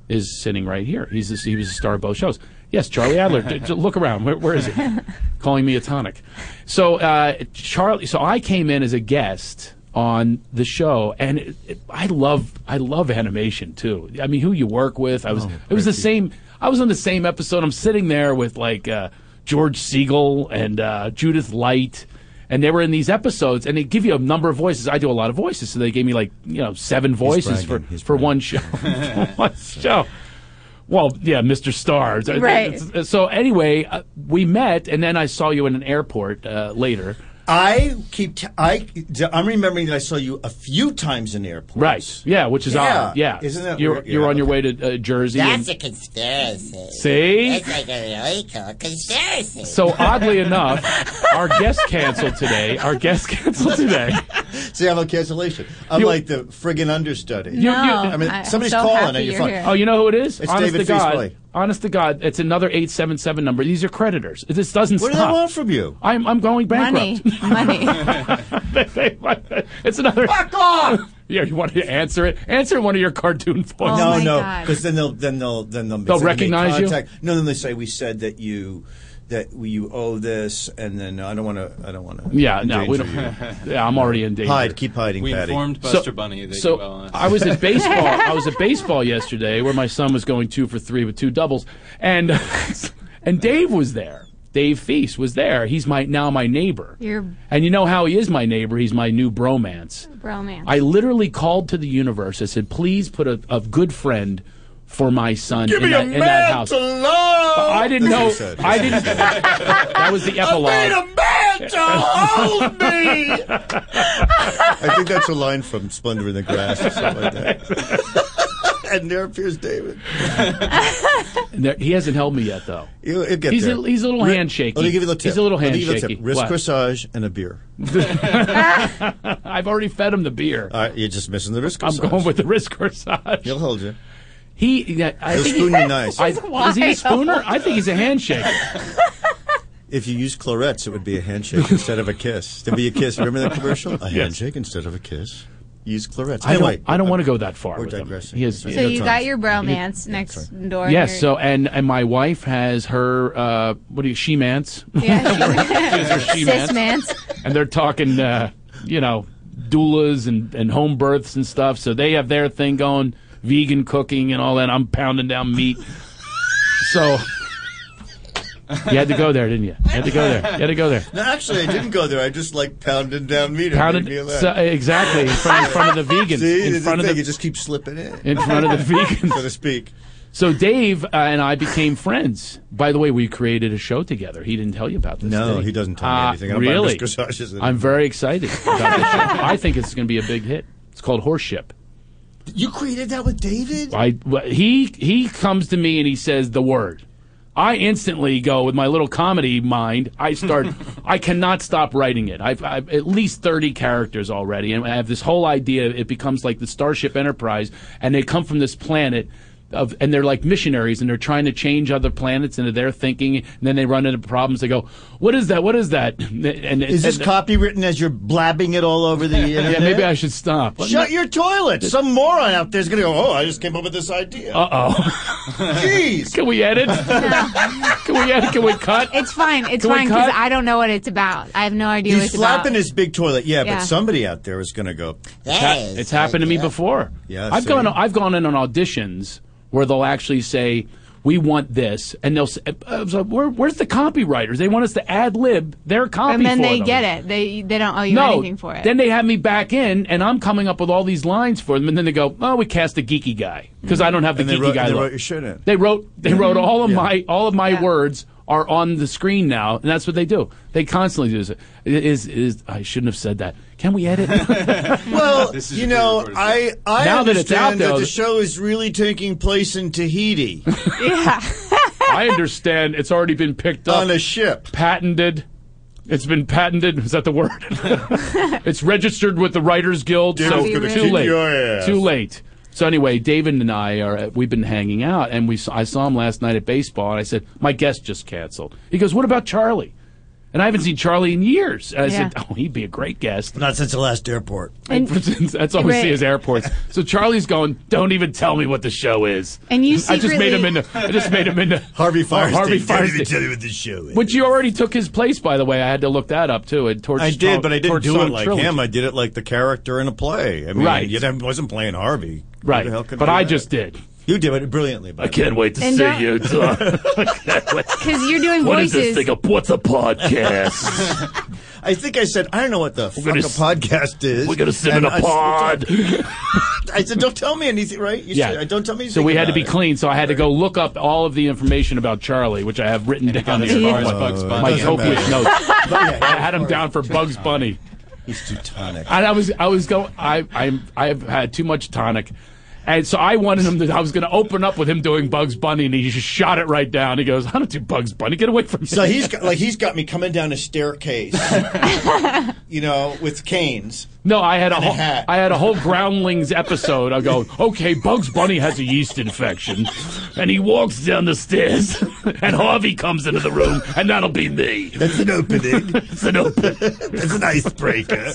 is sitting right here. He's the, he was the star of both shows. Yes, Charlie Adler. D- d- look around. Where, where is he? Calling me a tonic. So uh, Charlie. So I came in as a guest on the show, and it, it, I love I love animation too. I mean, who you work with? I was. it was the same. I was on the same episode. I'm sitting there with like uh, George Segal and uh, Judith Light. And they were in these episodes, and they give you a number of voices. I do a lot of voices, so they gave me like you know seven voices for. He's for one show. one show. Well, yeah, Mr. Stars. Right. So anyway, uh, we met, and then I saw you in an airport uh, later. I keep. T- I. I'm remembering that I saw you a few times in airports. Right. Yeah, which is Yeah. odd. Yeah. Isn't that you're weird? you're Yeah, on your okay. way to uh, Jersey. That's and- a conspiracy. See? It's like a really cool conspiracy. so oddly enough, our guest canceled today. Our guest canceled today. See, I'm a cancellation. I'm You- like the friggin' understudy. You- you- I mean, I'm somebody's so calling happy on your you're phone. here. Oh, you know who it is? It's honest David to God. Feastboy. Honest to God, it's another eight seven seven number. These are creditors. This doesn't What do they want from you? I'm I'm going bankrupt. money. Money. it's another. Fuck off! Yeah, you want to answer it? Answer one of your cartoon voices. Oh no, my no, because then they'll then they'll then they'll, They'll say they recognize you? No, then they say we said that you that you owe this, and then I don't want to. I don't want to. Yeah, no, we don't. Yeah, I'm already in danger. Hide, keep hiding, We Patty. informed So- Buster Bunny that so you owe us. I was at baseball. I was at baseball yesterday, where my son was going two for three with two doubles, and and Dave was there. Dave Feiss was there. He's my now my neighbor. You're And you know how he is my neighbor. He's my new bromance. bromance. I literally called to the universe. I said, "Please put a, a good friend for my son in, that, in that house." love. But I didn't know. what he said. I didn't. that was the epilogue. I made a man to hold me. I think that's a line from Splendor in the Grass or something like that. and there appears David. And there- he hasn't held me yet, though. He'll, he'll get He's there. a- he's a little Ri- handshaky. Let me give you a little tip. He's a little Let me handshaky. tip. Wrist What? corsage and a beer. I've already fed him the beer. All right, you're just missing the wrist corsage. I'm going with the wrist corsage. He'll hold you. He, yeah, I He'll think spoon he, you nice. I, is he a spooner? I think he's a handshake. If you use Clorets, it would be a handshake instead of a kiss. It'd be a kiss. Remember that commercial? A handshake instead of a kiss. Use Clorets. I Anyway, don't. I don't want to go that far. We're with him. digressing. He is, so No you time. got your bromance next door. yes. Your- So and and my wife has her. Uh, what do you? She mance. yeah, She has her she mance. mance. and they're talking, uh, you know, doulas and, and home births and stuff. So they have their thing going, vegan cooking and all that. I'm pounding down meat. so you had to go there, didn't you? You had to go there. You had to go there. No, actually, I didn't go there. I just like pounding down meat. Pounded, made me laugh. so, exactly in front, in front of the vegans. See, in front of thing, the you just keep slipping in. in front of the vegans. so to speak. So Dave uh, and I became friends. By the way, we created a show together. He didn't tell you about this. No, he? he doesn't tell me Ah, anything. Really? Mr. Sausages anymore. I'm very excited about this show. I think it's going to be a big hit. It's called Horseship. You created that with David? I he he comes to me and he says the word. I instantly go with my little comedy mind. I start. I cannot stop writing it. I've, I've at least thirty characters already, and I have this whole idea. It becomes like the Starship Enterprise, and they come from this planet. Of, and they're like missionaries, and they're trying to change other planets into their thinking. And then they run into problems. They go, "What is that? What is that?" And Is this and, copywritten as you're blabbing it all over the internet? Yeah, maybe I should stop. Shut your toilet. Some moron out there's going to go, oh, I just came up with this idea. Uh oh. Jeez. Can we edit? Can we edit? Can we cut? It's fine. It's Can fine because? I don't know what it's about. I have no idea what He's it's about. flapping his big toilet. Yeah, Yeah. but somebody out there is going to go, It's, hap- it's happened to me before. Yeah, I've see? gone. I've gone in on auditions where they'll actually say, "We want this," and they'll say, uh, I was Where, "Where's the copywriters? They want us to ad lib their copy." and then for they them." get it. They they don't owe you no, anything for it. then they have me back in, and I'm coming up with all these lines for them, and then they go, "Oh, we cast a geeky guy because I don't have the And they geeky wrote- guy." they wrote your shit in. They wrote. They wrote all of Yeah. my all of my words are on the screen now, and that's what they do. They constantly do this. It Is is I shouldn't have said that. Can we edit? well, you know, I I Now that it's out understand that the the- show is really taking place in Tahiti yeah. I understand. It's already been picked up on a ship. patented. It's been patented. Is that the word? it's registered with the Writers Guild. So David's gonna too late. Too late. So anyway, David and I are uh, we've been hanging out, and we I saw him last night at baseball, and I said my guest just canceled. He goes, "What about Charlie?" And I haven't seen Charlie in years. And I Yeah. said, "Oh, he'd be a great guest." Not since the last airport. And- That's all we Right. see is airports. So Charlie's going, "Don't even tell me what the show is." And you I just made him into. I just made him into oh, Harvey Fierstein. Harvey Don't even Fierstein. tell you what the show is. Which you already took his place, by the way. I had to look that up too. It torch, I did, but I didn't Torch do it like Trilogy. him. I did it like the character in a play. I mean, Right. you didn't- wasn't playing Harvey. Who Right, the hell could but do I that? just did. You did it brilliantly. by I the can't wait to And see don't- you. Because you're doing what is voices. this thing? Of, what's a podcast? I think I said I don't know what the fuck gonna a s- podcast is. We're gonna sit in And a I- pod. I said, don't tell me anything, right? You yeah, said, don't tell me. So we had to be it. clean. So I had to go look up all of the information about Charlie, which I have written down as here. far as My- Bugs Bunny. My copious matter. notes. I had him down for Bugs Bunny. He's too tonic. And I was, I was going. I, I, I've had too much tonic, and so I wanted him to. I was going to open up with him doing Bugs Bunny, and he just shot it right down. He goes, "I don't do Bugs Bunny. Get away from me." So he's got, like he's got me coming down a staircase, you know, with canes. No, I had a a whole, hat. I had a whole Groundlings episode. I go, okay, Bugs Bunny has a yeast infection, and he walks down the stairs, and Harvey comes into the room, and that'll be me. That's an opening. It's an open. That's an icebreaker.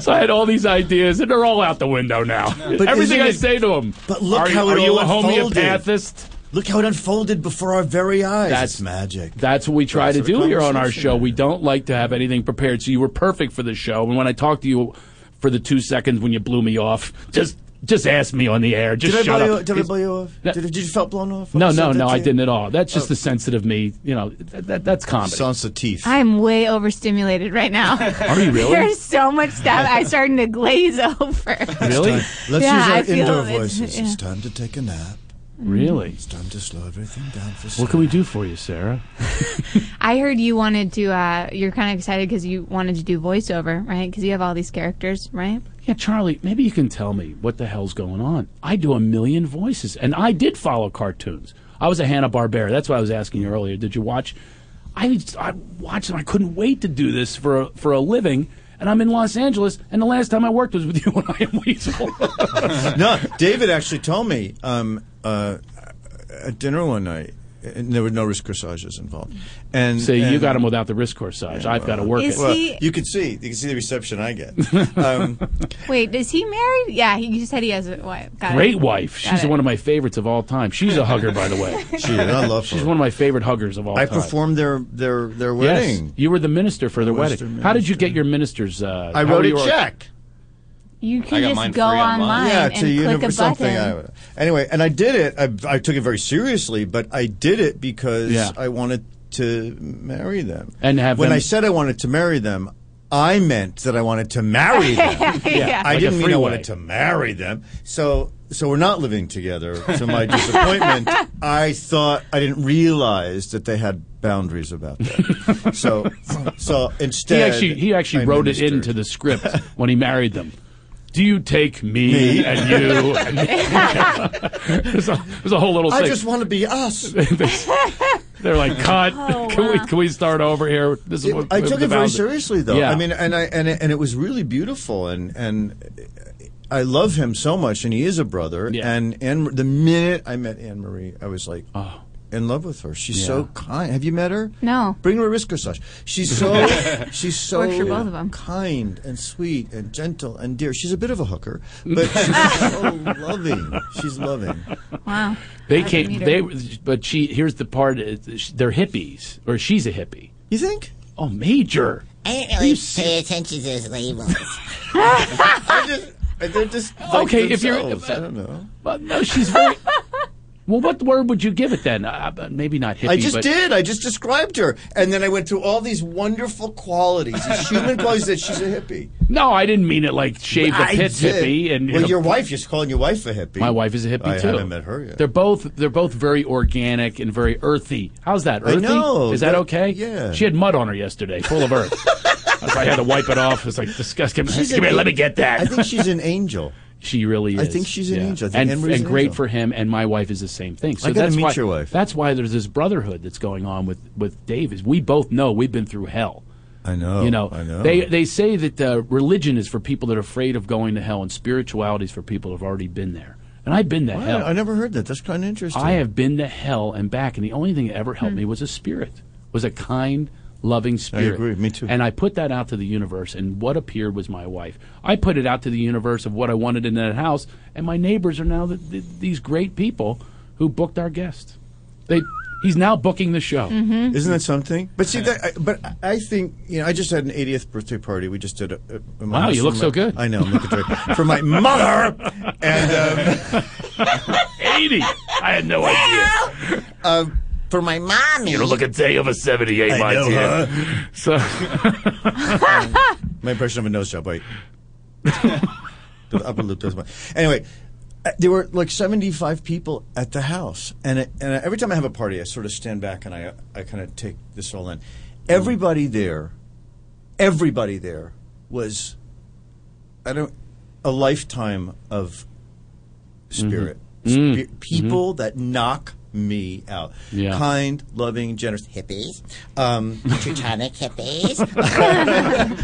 So I had all these ideas, and they're all out the window now. But Everything I it- say to him. But look are, how are it you a unfolded. homeopathist? Look how it unfolded before our very eyes. That's- it's magic. That's what we try That's to do here on our show. We don't like to have anything prepared. So you were perfect for the show. And when I talked to you for the two seconds when you blew me off, just just ask me on the air. Just Did I shut blow you? up. Did I blow you off? That- Did, did you felt blown off? No, no, no, I didn't at all. That's just Oh. the sensitive me. You know, that, that, that's comedy. Sans teeth. I'm way overstimulated right now. Are you really? There's so much stuff. I'm starting to glaze over. Really? Let's Yeah, use I our feel indoor it's- voices. yeah. It's time to take a nap. Really? It's time to slow everything down for What can we do for you, Sarah? I heard you wanted to. Uh, you're kind of excited because you wanted to do voiceover, right? Because you have all these characters, right? Yeah, Charlie, maybe you can tell me what the hell's going on. I do a million voices, and I did follow cartoons. I was a Hanna Barbera. That's why I was asking you earlier. Did you watch? I I watched them. I couldn't wait to do this for a, for a living. And I'm in Los Angeles, and the last time I worked was with you when I am Weasel. no, David actually told me um, uh, at dinner one night, and there were no risk corsages involved. And See, you and- got him without the risk corsage. I've got to work Is it. Well, he- you can see, you can see the reception I get. Um, Wait, is he married? Yeah, he just said he has a wife. Got Great it. wife. Got She's it. one of my favorites of all time. She's a hugger, by the way. she, I love She's her. one of my favorite huggers of all I time. I performed their their their Yes, wedding. you were the minister for their I wedding. their How did you get your minister's? Uh, I wrote a you- check. You I can got just mine go free online. online Yeah, and to click a universe something. button. I, anyway, and I did it. I, I took it very seriously, but I did it because Yeah. I wanted to marry them. And have when them- I said I wanted to marry them, I meant that I wanted to marry them. Yeah. I Like didn't mean I wanted to marry them. So so we're not living together. To my disappointment, I thought I didn't realize that they had boundaries about that. So, so He instead, actually he actually I wrote it into the script when he married them. Do you take me, Me. and you? And there's, a, there's a whole little I thing. just want to be us. They're like, cut. Oh, can we can we start over here? This is what I took it very seriously, though. Yeah. I mean, and I and it, and it was really beautiful, and and I love him so much, and he is a brother. Yeah. And and the minute I met Anne Marie, I was like. Oh. In love with her. She's Yeah. so kind. Have you met her? No. Bring her a wrist massage. She's so she's so Works for both of 'em. kind and sweet and gentle and dear. She's a bit of a hooker, but she's so loving. She's loving. Wow. They I have to came. meet her. They but she. Here's the part. Uh, they're hippies, or she's a hippie. You think? Oh, major. I didn't really you pay attention to those labels. I just, they're just like Okay, if you're- themselves. I don't know. Well, no, she's very. Well, what word would you give it then? Uh, uh, maybe not hippie. I just but, did. I just described her, and then I went through all these wonderful qualities, these human qualities that she's a hippie. No, I didn't mean it like shave the I pits hippie. And you well, know, your wife, you're calling your wife a hippie. My wife is a hippie I too. haven't met her yet. They're both they're both very organic and very earthy. How's that? I Earthy? know. Is that That- okay? yeah. She had mud on her yesterday, full of earth. so I had to wipe it off. It's like disgusting. She's Come an let me get that. I think she's an angel. She really is. I think she's an yeah. angel. I think and and an great angel. for him. And my wife is the same thing. So I gotta that's meet why, your wife. That's why there's this brotherhood that's going on with with Dave. Is we both know we've been through hell. I know. you know, I know. they they say that uh, religion is for people that are afraid of going to hell, and spirituality is for people who have already been there. And I've been to Wow, hell. I never heard that. That's kind of interesting. I have been to hell and back, and the only thing that ever helped me was a spirit, was a kind, loving spirit. I agree. Me too. And I put that out to the universe, and what appeared was my wife. I put it out to the universe of what I wanted in that house, and my neighbors are now the, the, these great people who booked our guest. They, he's now booking the show. Mm-hmm. Isn't that something? But see, that, I, but I- I think you know. I just had an 80th birthday party. We just did a. a, a Wow, you look my- so good. I know. I'm looking for my mother. And um, 80. I had no idea. uh, For my mommy. You don't look a day over 78, I my know, dear. huh? So, my impression of a nose job. Wait. the upper lip does my. Anyway, uh, there were like 75 people at the house, and it, and every time I have a party, I sort of stand back and I I kind of take this all in. Everybody there, everybody there was, I don't, a lifetime of spirit. Mm-hmm. Spi- people that knock me out. Yeah. Kind, loving, generous hippies. Um, Teutonic hippies.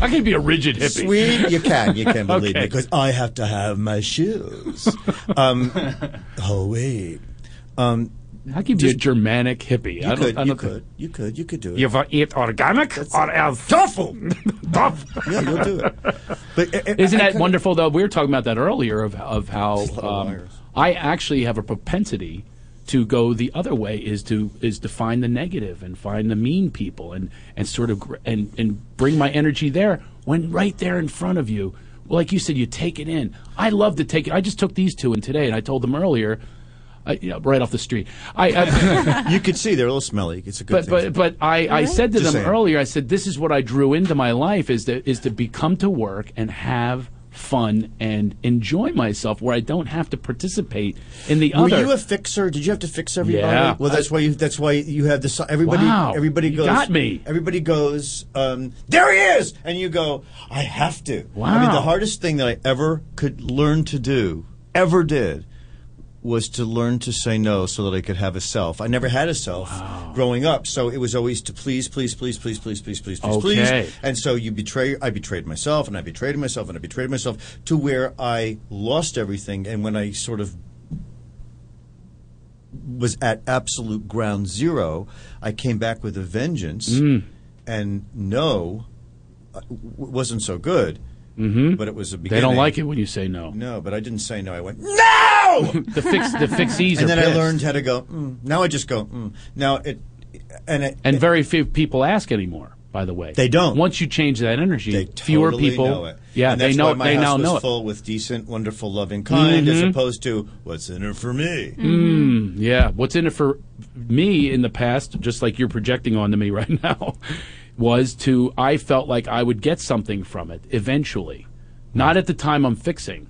I can be a rigid hippie. Sweet, you can, you can believe me because I have to have my shoes. Um, oh wait, um, How can you be a Germanic hippie? you I don't, could, I you don't could, you could, you could do it. You ever eat organic or else tofu? tofu. yeah, you'll do it. But uh, Isn't I that kinda- though? We were talking about that earlier of of how um. I actually have a propensity to go the other way is to is to find the negative and find the mean people and and sort of gr- and and bring my energy there when right there in front of you. Well, like you said, you take it in. I love to take it. I just took these two in today, and I told them earlier, I, you know, right off the street. I, I You could see they're a little smelly. It's a good but thing. but but I, I said to Just them saying. earlier. I said this is what I drew into my life is to is to be come to work and have fun and enjoy myself where I don't have to participate in the Were other. you a fixer? Did you have to fix everybody? Yeah. Well, that's why you. That's why you have this. Everybody. Wow. Everybody goes. got me. Everybody goes. Um, there he is, and you go. I have to. Wow. I mean, the hardest thing that I ever could learn to do, ever did, was to learn to say no so that I could have a self. I never had a self growing up, so it was always to please, please, please, please, please, please, please, please, Okay. please. And so you betray. I betrayed myself, and I betrayed myself, and I betrayed myself to where I lost everything. And when I sort of was at absolute ground zero, I came back with a vengeance, Mm. and no, uh, wasn't so good. Mm-hmm. But it was a beginning. they don't like it when you say no. No, but I didn't say no. I went no. The fix the fixies and then I learned how to go. Mm. Now I just go. Mm. Now it, and it, and very few people ask anymore. By the way, They don't. Once you change that energy, they fewer totally people. know it. Yeah, and they know. Why my they house now was know it. full with decent, wonderful, loving kind, as Mhm. opposed to what's in it for me. Mm, yeah. What's in it for me in the past, just like you're projecting onto me right now, was to I felt like I would get something from it eventually, not at the time I'm fixing.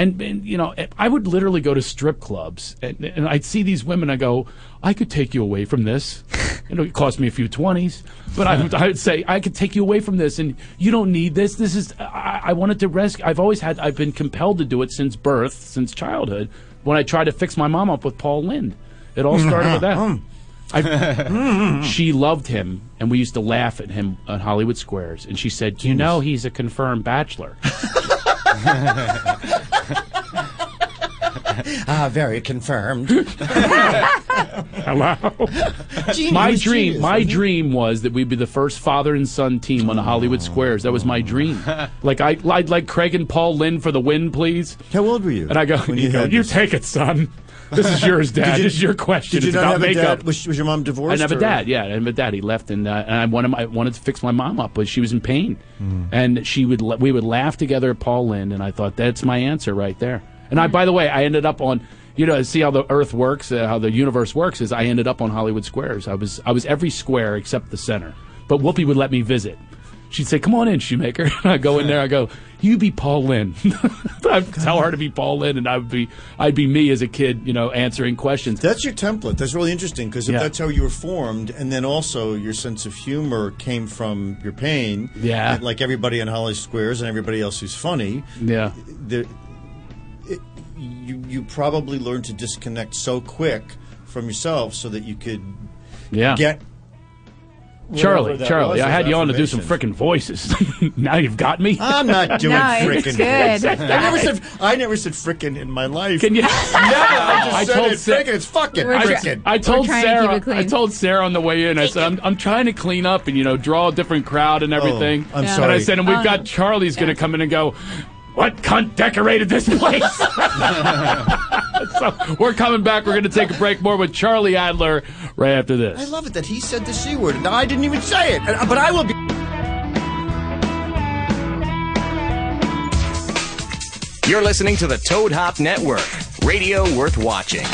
And, and you know, I would literally go to strip clubs, and, and I'd see these women. I go, I could take you away from this. You know, it cost me a few twenties, but I would, I would say I could take you away from this, and you don't need this. This is I, I wanted to rescue. I've always had. I've been compelled to do it since birth, since childhood. When I tried to fix my mom up with Paul Lynde, it all started with that. I, she loved him, and we used to laugh at him on Hollywood Squares. And she said, "You know, he's a confirmed bachelor." ah, very confirmed. Hello. Genius, my dream, genius, my wasn't dream was that we'd be the first father and son team on the Hollywood Squares. That was my dream. like I, I'd like Craig and Paul Lynde for the win, please. How old were you? And I go, you, you go, you take it, son. This is yours, Dad. You- this is your question. Did you it's not about have a makeup. dad? Was, was your mom I divorced? didn't have a dad. Yeah, I didn't have a dad. He left, and uh, and I wanted I wanted to fix my mom up, but she was in pain, Hmm. and she would la- we would laugh together at Paul Lynde, and I thought that's my answer right there. And I, by the way, I ended up on. You know, see how the Earth works, uh, how the universe works. Is I ended up on Hollywood Squares. I was I was every square except the center. But Whoopi would let me visit. She'd say, "Come on in, Shoemaker." And I go in there. I go, "You be Paul Lynde." I'd tell her to be Paul Lynde, and I would be I'd be me as a kid, you know, answering questions. That's your template. That's really interesting because Yeah. that's how you were formed, and then also your sense of humor came from your pain. Yeah. like everybody in Hollywood Squares and everybody else who's funny. Yeah. It, you you probably learned to disconnect so quick from yourself so that you could Yeah. get. Charlie, Charlie, I had you on to do some affirmation. frickin' voices. now you've got me. I'm not doing No, it's frickin' good. voices. I never said I never said frickin' in my life. Can you? Never. I just I said told it. Sa- frickin'. It's fucking We're tr- frickin'. I told trying to keep Sarah. it clean. I told Sarah on the way in. I said, "I'm, I'm trying to clean up and you know draw a different crowd and oh, everything." I'm Yeah. And I sorry. said, "And we've Oh, got no. Charlie's going to come in and go." What cunt decorated this place? so we're coming back. We're going to take a break. More with Charlie Adler right after this. I this. love it that he said the c word and I didn't even say it. Uh, but I will be. You're listening to the Toad Hop Network, radio worth watching.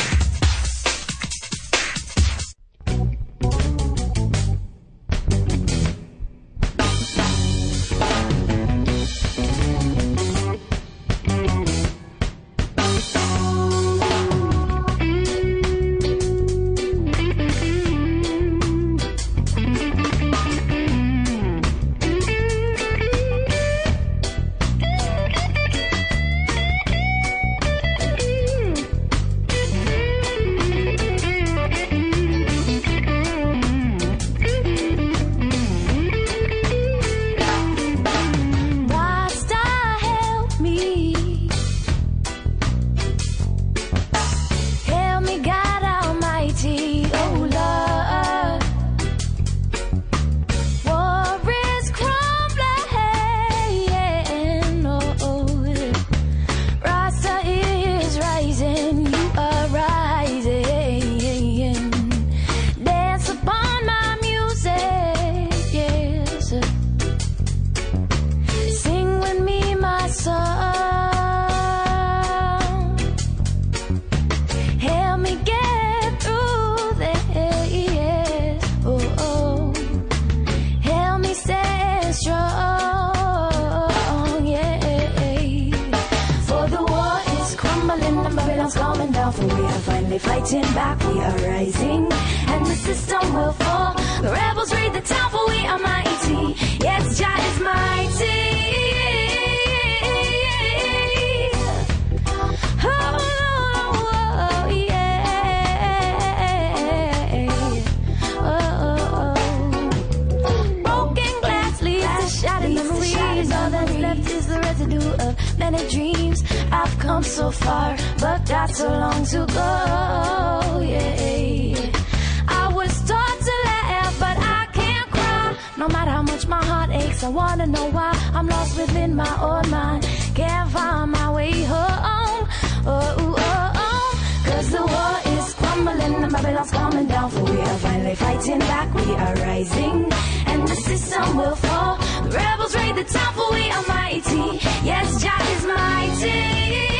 We are finally fighting back. We are rising and the system will fall. The rebels raid the. For we are mighty. Yes, Jah is mighty. Come so far, but got so long to go. Yeah. I was taught to laugh, but I can't cry. No matter how much my heart aches, I wanna know why I'm lost within my own mind. Can't find my way home. Oh, oh, oh. Cause the war is crumbling and Babylon's coming down. For we are finally fighting back, we are rising. And the system will fall. The rebels raid the for we are mighty. Yes, Jah is mighty.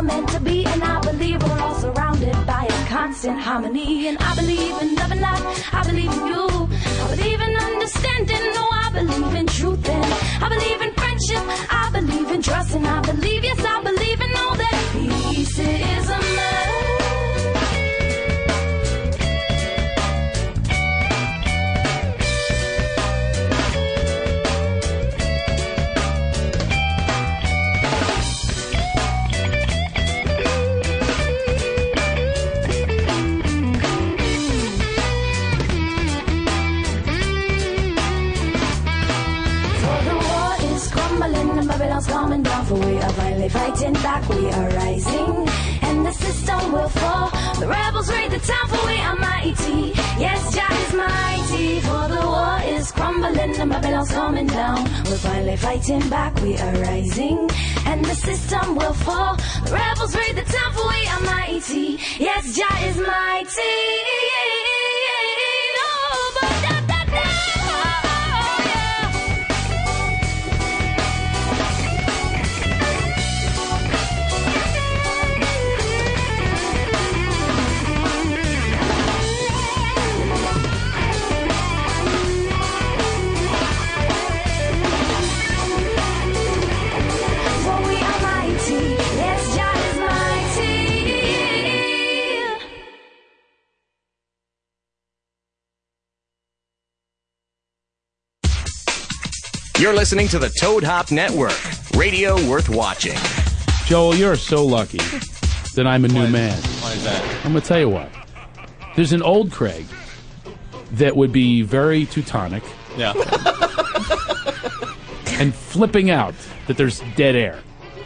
Were meant to be, and I believe we're all surrounded by a constant harmony. And I believe in love and life. I believe in you. I believe in understanding. No, I believe in truth. And I believe in friendship. I believe in trust. And I believe, I believe fighting back, we are rising. And the system will fall. The rebels raid the town, for we are mighty. Yes, Jah is mighty. For the war is crumbling and Babylon's coming down. We're finally fighting back, we are rising. And the system will fall. The rebels raid the town, for we are mighty. Yes, Jah is mighty. Listening to the Toad Hop Network, radio worth watching. Joel, you're so lucky that I'm a new man. Why is that? I'm going to tell you what. There's an old Craig that would be very Teutonic Yeah. and flipping out that there's dead air.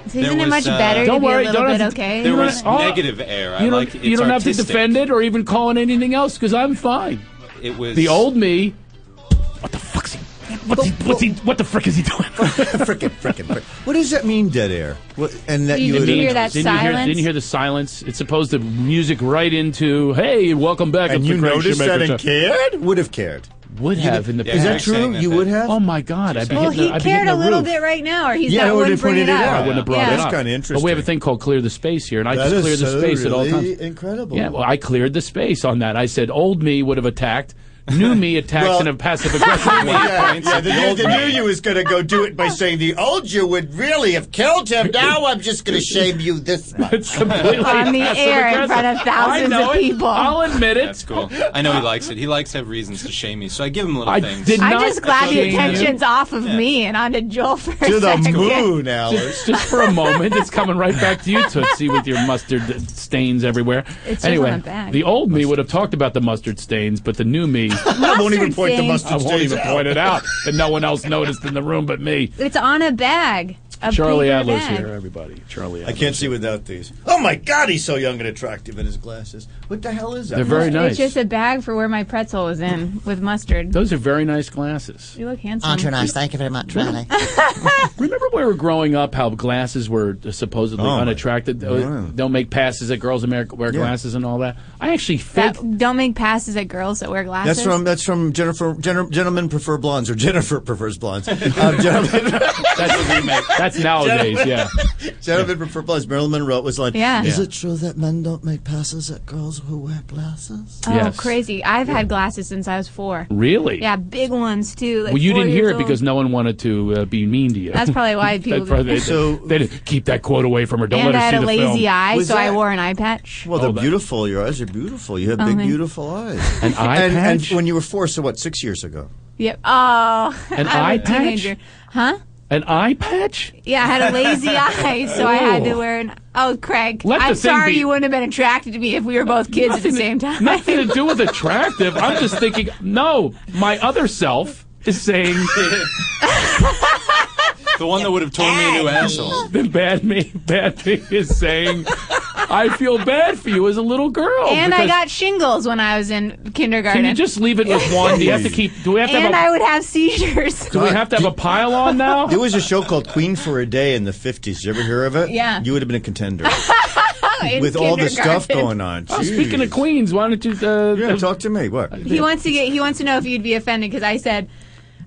Isn't There it was, much uh, better Don't to worry, be a little don't bit have to- okay? There You don't- was oh, negative air. I You don't, like it's you don't have to artistic. defend it or even call it anything else because I'm fine. It was The old me. What the he? What's he, he, what the frick is he doing? frickin', frickin', frickin'. What does that mean, dead air? What, and that You you, didn't would- hear that didn't You hear, silence? didn't you hear the silence? It's supposed to music right into, hey, welcome back. and it's you the Craig noticed that Shoemaker and Show." cared? Would have cared. Would You have did- in the Yeah, Is that true? that You they- would have? Oh my God! I'd be Well, hitting the, he I'd cared hitting a little roof. bit right now, or he's Yeah, I not would've wouldn't bring pointed it it up. out. I wouldn't have brought Yeah. it That's kinda interesting. But we have a thing called clear the space here, and I That just is cleared the so space at all really times. incredible. Yeah, well, I cleared the space on that. I said old me would have attacked. New me attacks Well- in a passive aggressive way. Yeah, yeah, the, the new, old the me. new you is going to go do it by saying the old you would really have killed him. Now I'm just going to shame you this much. It's completely On the passive air in front of thousands I know of it. people. I'll admit it. That's cool. I know he likes it. He likes to have reasons to shame me, so I give him little I things. did I'm just glad the shame you. attention's off of me and onto Joel for a to the second. moon, Alice. Just, just for a moment, it's coming right back to you, Tootsie, with your mustard stains everywhere. It's just anyway, on the back. the old me would have talked about the mustard stains, but the new me, I won't even point the stains. mustard I won't stains even out. point it out, and no one else noticed in the room but me. It's on a bag. A Charlie paper Adler's bag. here, everybody. Charlie I can't see without these. Oh my God, he's so young and attractive in his glasses. What the hell is that? They're very nice. It's just a bag for where my pretzel was in with mustard. Those are very nice glasses. You look handsome. Aren't you nice? Thank you very much, Riley. Remember when we were growing up how glasses were supposedly Oh, my- unattractive? Uh, Don't make passes at girls Amer- wear Yeah. glasses and all that. I actually fake. That, don't make passes at girls that wear glasses. That's from that's from Jennifer. Gen- gentlemen prefer blondes, or Jennifer prefers blondes. Um, gentlemen, that's, that's nowadays, yeah. gentlemen prefer blondes. Marilyn Monroe was like, Yeah. Is Yeah. it true that men don't make passes at girls who wear glasses? Oh, Yes. crazy! I've had glasses since I was four. Really? Yeah, big ones too. Like well, you didn't hear years it because no one wanted to uh, be mean to you. That's probably why people. That's probably- So- they didn't keep that quote away from her. Don't and let I her had see a the lazy film. eye, Was so I wore an eye patch. Well, they're Oh, beautiful. Your eyes are beautiful. You have Oh, big, thank- beautiful eyes. An eye and, and patch? when you were four, so what? Six years ago. Yep. Oh, An I'm eye a patch? teenager. Huh? An eye patch? Yeah, I had a lazy eye, so I had to Oh. wear an. Oh, Craig, Let I'm sorry be- you wouldn't have been attracted to me if we were both kids at the same time. Nothing to do with attractive. I'm just thinking, no, my other self is saying the one that would have torn me a new asshole. the bad me, bad me is saying, I feel bad for you as a little girl. and I got shingles when I was in kindergarten. Can you just leave it with one? Do you have to keep? Do we have to and I have would have seizures. Do we have to have a pile on now? There was a show called Queen for a Day in the 50s. Did you ever hear of it? Yeah. You would have been a contender. With all the stuff going on. Oh, speaking of queens, why don't you? Uh, Yeah, talk to me. What? He wants to get. He wants to know if you'd be offended because I said,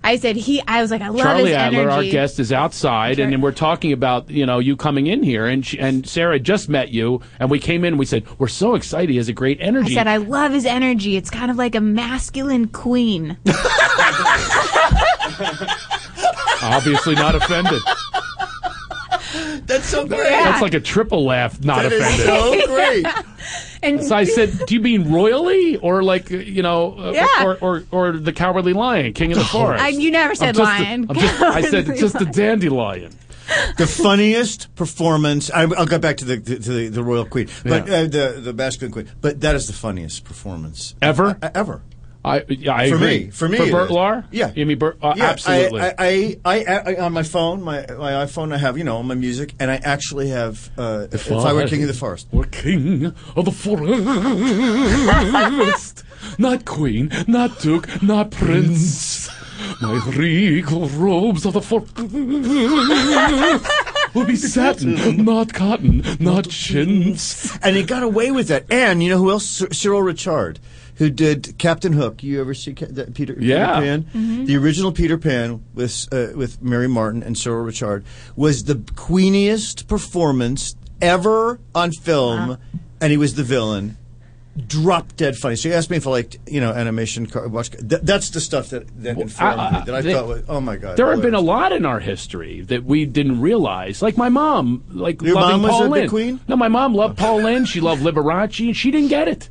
I said he. I was like, I love Charlie his Adler, energy. our guest, is outside, and then we're talking about you know you coming in here, and she, and Sarah just met you, and we came in, and we said we're so excited. He has a great energy. I said I love his energy. It's kind of like a masculine queen. Obviously not offended. That's so great. That's like a triple laugh, not That is offended. so great. And So I said, "Do you mean royally, or like you know, uh, Yeah. or, or or the cowardly lion, king of the forest?" I- you never I'm said just a- lion. I'm just- I said Cowardly just a dandelion. the funniest performance. I, I'll get back to the to the, the royal queen, but Yeah. uh, the the masculine queen. But that is the funniest performance Ever? Uh, ever. I, yeah, I for agree. me, for me, for Bert. Lahr. Yeah, you mean Bert? Uh, Yeah, absolutely. I, I, I, I, I, on my phone, my my iPhone, I have you know my music, and I actually have. Uh, if I were king of the forest, Or king of the forest. not queen, not duke, not prince. My regal robes of the forest will be satin, not cotton, not chintz. and he got away with that. And you know who else? Cyril Ritchard, who did Captain Hook. You ever see Ca- that Peter, Yeah. Peter Pan? Mm-hmm. The original Peter Pan with uh, with Mary Martin and Cyril Ritchard was the queeniest performance ever on film, and he was the villain. Drop dead funny. So you asked me if I liked, you know, animation. Car- watch. Th- that's the stuff that that informed I- I- me. That I they- thought, was, oh my god. There have been a lot in our history that we didn't realize. Like my mom, like Your loving mom was Paul a big queen? No, my mom loved Paul Lynde. She loved Liberace, and she didn't get it.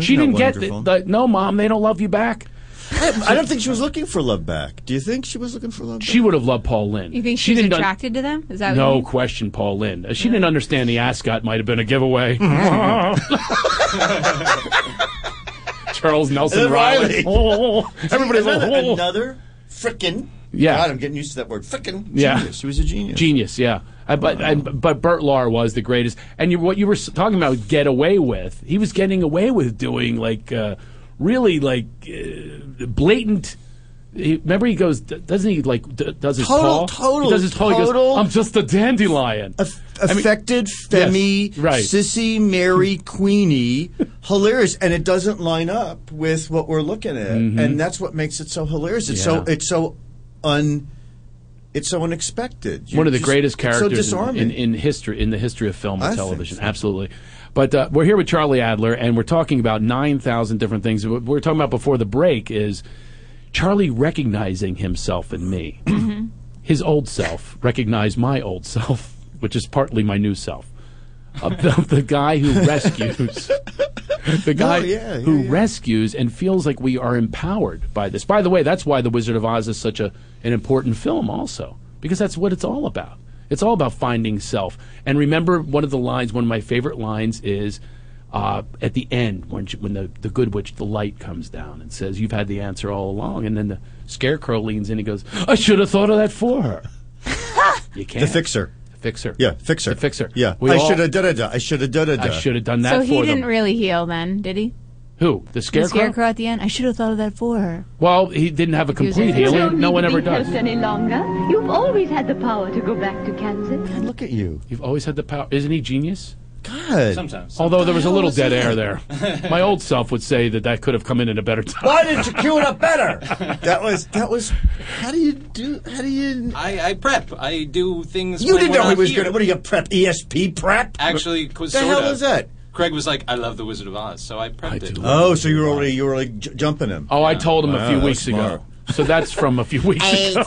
She that didn't get the, the. No, mom, they don't love you back. I don't think she was looking for love back. Do you think she was looking for love? Back? She would have loved Paul Lynde. You think she she's didn't un- attracted to them? Is that what you No mean? question, Paul Lynde. Uh, She didn't understand the ascot might have been a giveaway. Charles Nelson Reilly. Reilly. Oh, everybody's like, another, oh. another frickin' Yeah. God, I'm getting used to that word. Frickin' Yeah. genius. He was a genius. Genius, yeah. Uh, but and, but Bert Lahr was the greatest. And you, what you were talking about, get away with. He was getting away with doing like uh, really like uh, blatant. He, remember, he goes, doesn't he like d- does his Total- tall? total- He does his total- goes, I'm just a dandelion. I mean, Affected, femmy, yes, right. sissy, Mary, Queenie, hilarious, and it doesn't line up with what we're looking at, Mhm. and that's what makes it so hilarious. It's so it's so un, it's so unexpected. one of the You're greatest characters so in, disarming. in, in history in the history of film and think television. so. Absolutely. But uh, we're here with Charlie Adler, and we're talking about nine thousand different things. What we we're talking about before the break is Charlie recognizing himself in me. His old self recognized my old self, which is partly my new self. Uh, the, the guy who rescues. The guy No, yeah, yeah, who yeah. rescues and feels like we are empowered by this. By the way, that's why The Wizard of Oz is such a an important film, also, because that's what it's all about. It's all about finding self. And remember, one of the lines, one of my favorite lines, is uh, at the end when she, when the the good witch, the light comes down and says, "You've had the answer all along." And then the scarecrow leans in and goes, "I should have thought of that for her." you can't. the fixer. The fixer. Yeah, fixer. The fixer. Yeah, We I should have done it. I should have done it. I should have done that So for he didn't really heal then, did he? Who? The The scarecrow? scarecrow at the end. I should have thought of that for her. Well, he didn't have a complete able healing. No one ever You don't does. to be helped any longer. You've always had the power to go back to Kansas. Look at you. You've always had the power. Isn't he genius? God. Sometimes. Although there was a little dead air there. My old self would say that that could have come in at a better time. Why didn't you cue it up better? that was that was. How do you do? How do you? I, I prep. I do things. You when didn't we're know he was here. good. What do you prep? ESP prep? Actually, was the sorta. hell is that? Craig was like, "I love the Wizard of Oz," so I prepped it. Oh, so you were already you were like j- jumping him. Oh, I told him Wow, a few that's weeks smart. ago. So that's from a few weeks I, ago.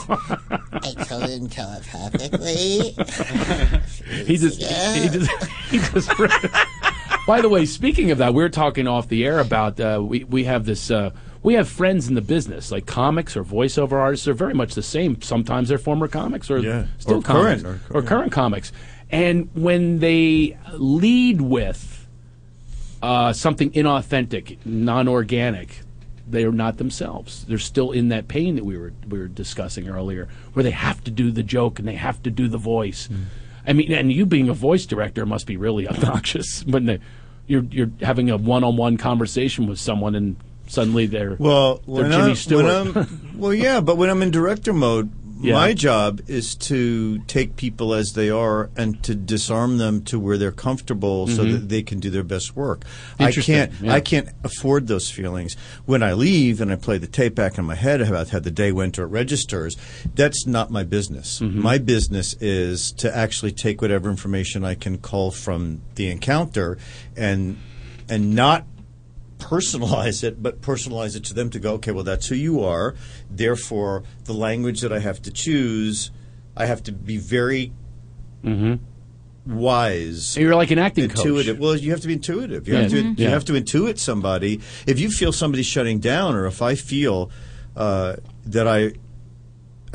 I told him telepathically. it perfectly. he just, he just, he just. By the way, speaking of that, we were talking off the air about uh, we we have this. Uh, we have friends in the business, like comics or voiceover artists. They're very much the same. Sometimes they're former comics or Yeah. still Or comics current, or, current comics. And when they lead with uh, something inauthentic, non-organic, they are not themselves. They're still in that pain that we were we were discussing earlier, where they have to do the joke and they have to do the voice. Hmm. I mean, and you being a voice director must be really obnoxious when they, you're you're having a one-on-one conversation with someone and suddenly they're Well, they're Jimmy I'm, Stewart. well, yeah, but when I'm in director mode, Yeah. My job is to take people as they are and to disarm them to where they're comfortable so Mhm. that they can do their best work. I can't yeah. I can't afford those feelings. When I leave and I play the tape back in my head about how the day went or it registers, that's not my business. Mm-hmm. My business is to actually take whatever information I can cull from the encounter and and not personalize it, but personalize it to them to go, okay, well, that's who you are. Therefore, the language that I have to choose, I have to be very mm-hmm. wise. You're like an acting coach. intuitive. Well, you have to be intuitive. You, Yeah. have, to, Mhm. you Yeah. have to intuit somebody. If you feel somebody's shutting down, or if I feel uh, that I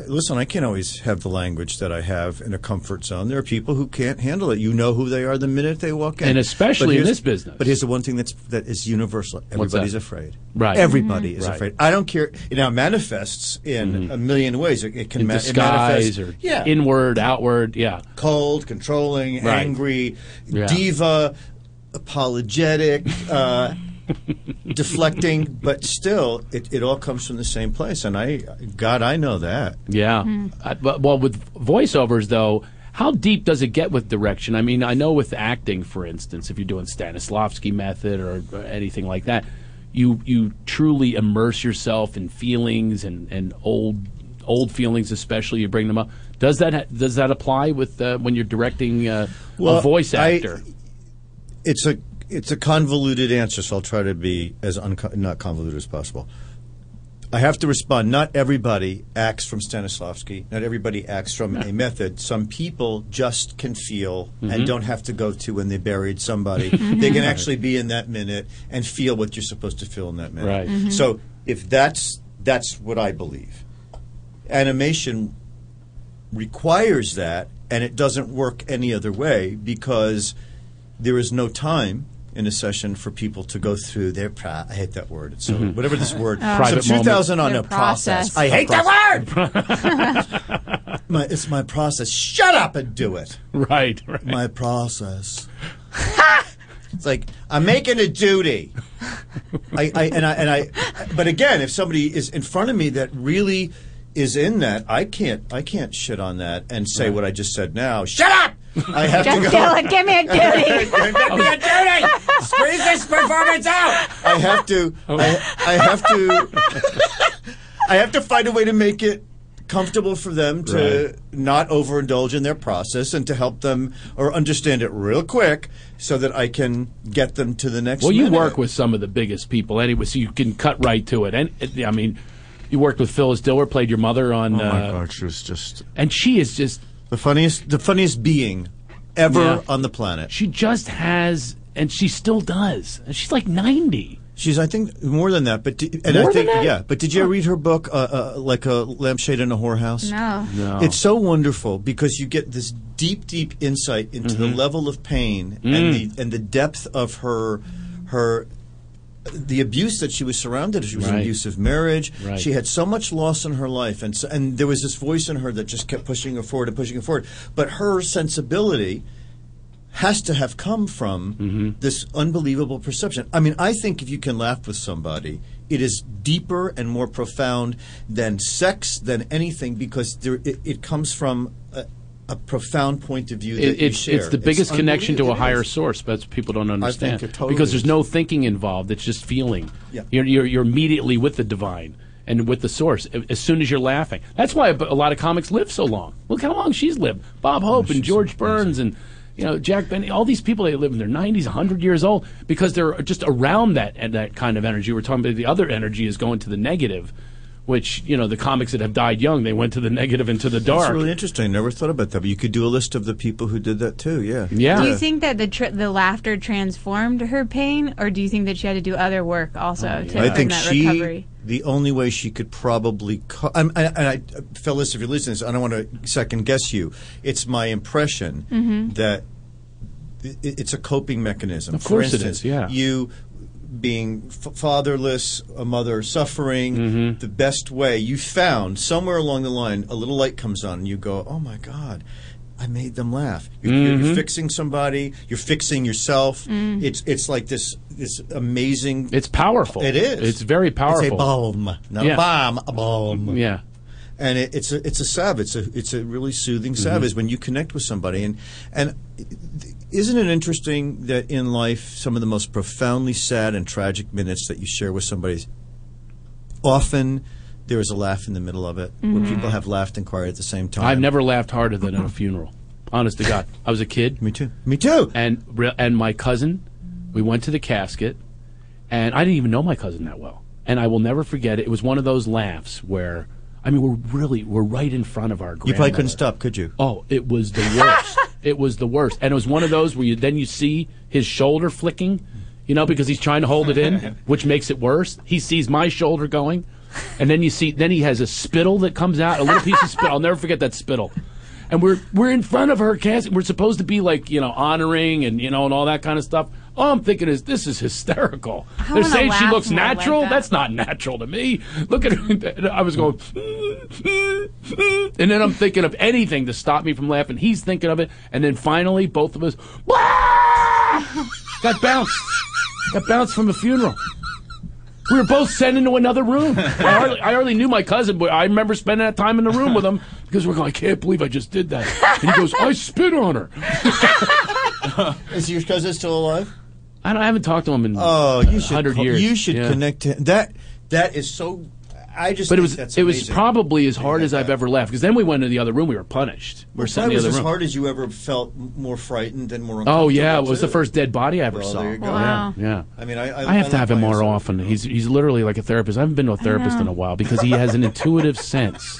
listen, I can't always have the language that I have in a comfort zone. There are people who can't handle it. You know who they are the minute they walk in, And especially in this business. But here's the one thing that's that is universal. Everybody's afraid. Right. Everybody Mhm. is Right. afraid. I don't care. It now manifests in a million ways. It, it can In ma- disguise manifest- or yeah. inward, outward. Yeah. cold, controlling, Right. angry, Yeah. diva, apologetic, uh, deflecting, but still, it, it all comes from the same place. And I, God, I know that. Yeah. Hmm. Uh, but, well, with voiceovers, though, how deep does it get with direction? I mean, I know with acting, for instance, if you're doing Stanislavski method or, or anything like that, you you truly immerse yourself in feelings and, and old old feelings, especially you bring them up. Does that ha- does that apply with uh, when you're directing uh, a voice I- actor? it's a it's a convoluted answer, so I'll try to be as unco- not convoluted as possible. I have to respond. Not everybody acts from Stanislavski. Not everybody acts from a method. Some people just can feel Mhm. and don't have to go to when they buried somebody. They can actually be in that minute and feel what you're supposed to feel in that minute. Right. Mhm. So if that's that's what I believe. Animation requires that, and it doesn't work any other way because there is no time in a session for people to go through their. Pro- I hate that word. It's so Mhm. whatever this word. Private so two thousand on Their a process. process. I hate Process. that word. my, it's my process. Shut up and do it. Right. right. My process. It's like I'm making a duty. I, I and I and I. But again, if somebody is in front of me that really is in that, I can't. I can't shit on that and say what I just said now. Shut up. I have Just to go. do it. Give me a duty. Give me a duty. Squeeze this performance out. I have to. I, I have to. I have to find a way to make it comfortable for them to Right. not overindulge in their process and to help them or understand it real quick so that I can get them to the next Well, you work with some of the biggest people anyway, so you can cut right to it. And I mean, you worked with Phyllis Diller, played your mother on. Oh my uh, God, she was just and she is just the funniest, the funniest being ever Yeah. on the planet. She just has, and she still does. And she's like ninety. She's, I think, more than that. But di- and More I think, than that? yeah. But did you ever read her book, uh, uh, like a lampshade in a whorehouse? No. No. It's so wonderful because you get this deep, deep insight into the Mhm. level of pain Mm. and the and the depth of her her the abuse that she was surrounded. She was in an abusive marriage. Right. She had so much loss in her life, and so, and there was this voice in her that just kept pushing her forward and pushing her forward. But her sensibility has to have come from Mm-hmm. this unbelievable perception. I mean, I think if you can laugh with somebody, it is deeper and more profound than sex, than anything, because there, it, it comes from a, a profound point of view that It, you it's, it's the biggest connection to a higher source. That's what people don't understand it totally because there's no thinking involved. It's just feeling. Yeah. You're, you're you're immediately with the divine and with the source as soon as you're laughing. That's why a a lot of comics live so long. Look how long she's lived. Bob Hope and George Burns and you know Jack Benny. All these people they live in their 90s, 100 years old because they're just around that and that kind of energy. We're talking about the other energy is going to the negative. Which you know the comics that have died young, they went to the negative and to the dark. That's really interesting. I never thought about that. But you could do a list of the people who did that too. Yeah. Yeah. Do you think that the tr- the laughter transformed her pain, or do you think that she had to do other work also to Oh, I think that she, recovery? the only way she could probably, co- I'm, I, and I, Phyllis, if you're listening, to this, I don't want to second guess you. It's my impression Mhm. that it's a coping mechanism. Of course For instance, is, yeah. You being f- fatherless, a mother suffering, Mm-hmm. the best way you found somewhere along the line, a little light comes on, and you go, "Oh my God." I made them laugh. You're, you're- you're fixing somebody. You're fixing yourself. Mm. It's it's like this this amazing It's powerful. it is. It's very powerful. It's a bomb, not Yeah. a bomb, a bomb. Yeah. and it, it's a it's a salve. It's a it's a really soothing salve. Mhm. Is when you connect with somebody, and and isn't it interesting that in life some of the most profoundly sad and tragic minutes that you share with somebody, often there is a laugh in the middle of it, Mhm. where people have laughed and cried at the same time. I've never laughed harder than at a funeral. Honest to God, I was a kid. Me too. Me too. And and my cousin, we went to the casket, and I didn't even know my cousin that well. And I will never forget it. It was one of those laughs where, I mean, we're really we're right in front of our. You probably couldn't stop, could you? Oh, it was the worst. It was the worst, and it was one of those where you then you see his shoulder flicking, you know, because he's trying to hold it in, which makes it worse. He sees my shoulder going, and then you see then he has a spittle that comes out, a little piece of spittle. I'll never forget that spittle. And we're we're in front of her casket. We're supposed to be like you know honoring and you know and all that kind of stuff. All I'm thinking is this is hysterical. I They're saying she looks more like natural. that. That's not natural to me. Look at her. I was going. And then I'm thinking of anything to stop me from laughing. He's thinking of it, and then finally, both of us got bounced. Got bounced from a funeral. We were both sent into another room. I hardly, I hardly knew my cousin, but I remember spending that time in the room with him because we're going. I can't believe I just did that. And he goes, "I spit on her." Is your cousin still alive? I, don't, I haven't talked to him in Oh, you should hundred call- years. You should Yeah. connect to that. That is so. I just. But it was that's it was probably as hard as I've ever laughed because then we went into the other room. We were punished. We were sent in Probably the was as room. hard as you ever felt more frightened and more. Oh yeah, it was the first dead body I ever Well, saw. there you go. Wow. Yeah, I mean, I- I- have I to have him more husband. often. He's he's literally like a therapist. I haven't been to a therapist in a while because he has an intuitive sense.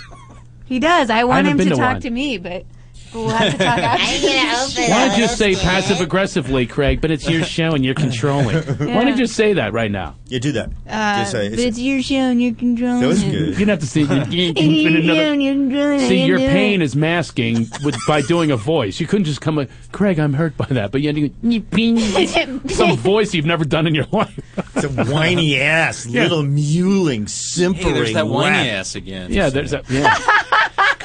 He does. I want haven't him to to talk one. to me, but we'll have to talk after. Why don't you say passive aggressively, Craig? But it's your show and you're controlling. Why don't you say that right now? You do that. Uh, Just say, but it's your show and you're controlling That was good. You're gonna have to see. It's your you're controlling it. See, your pain it. is masking with by doing a voice. You couldn't just come. Like, Craig, I'm hurt by that, but you had to go, "You pain." some voice you've never done in your life. It's a whiny ass, Yeah. little mewling, simpering. Hey, there's that whiny rat. ass again. Yeah, there's that. Yeah.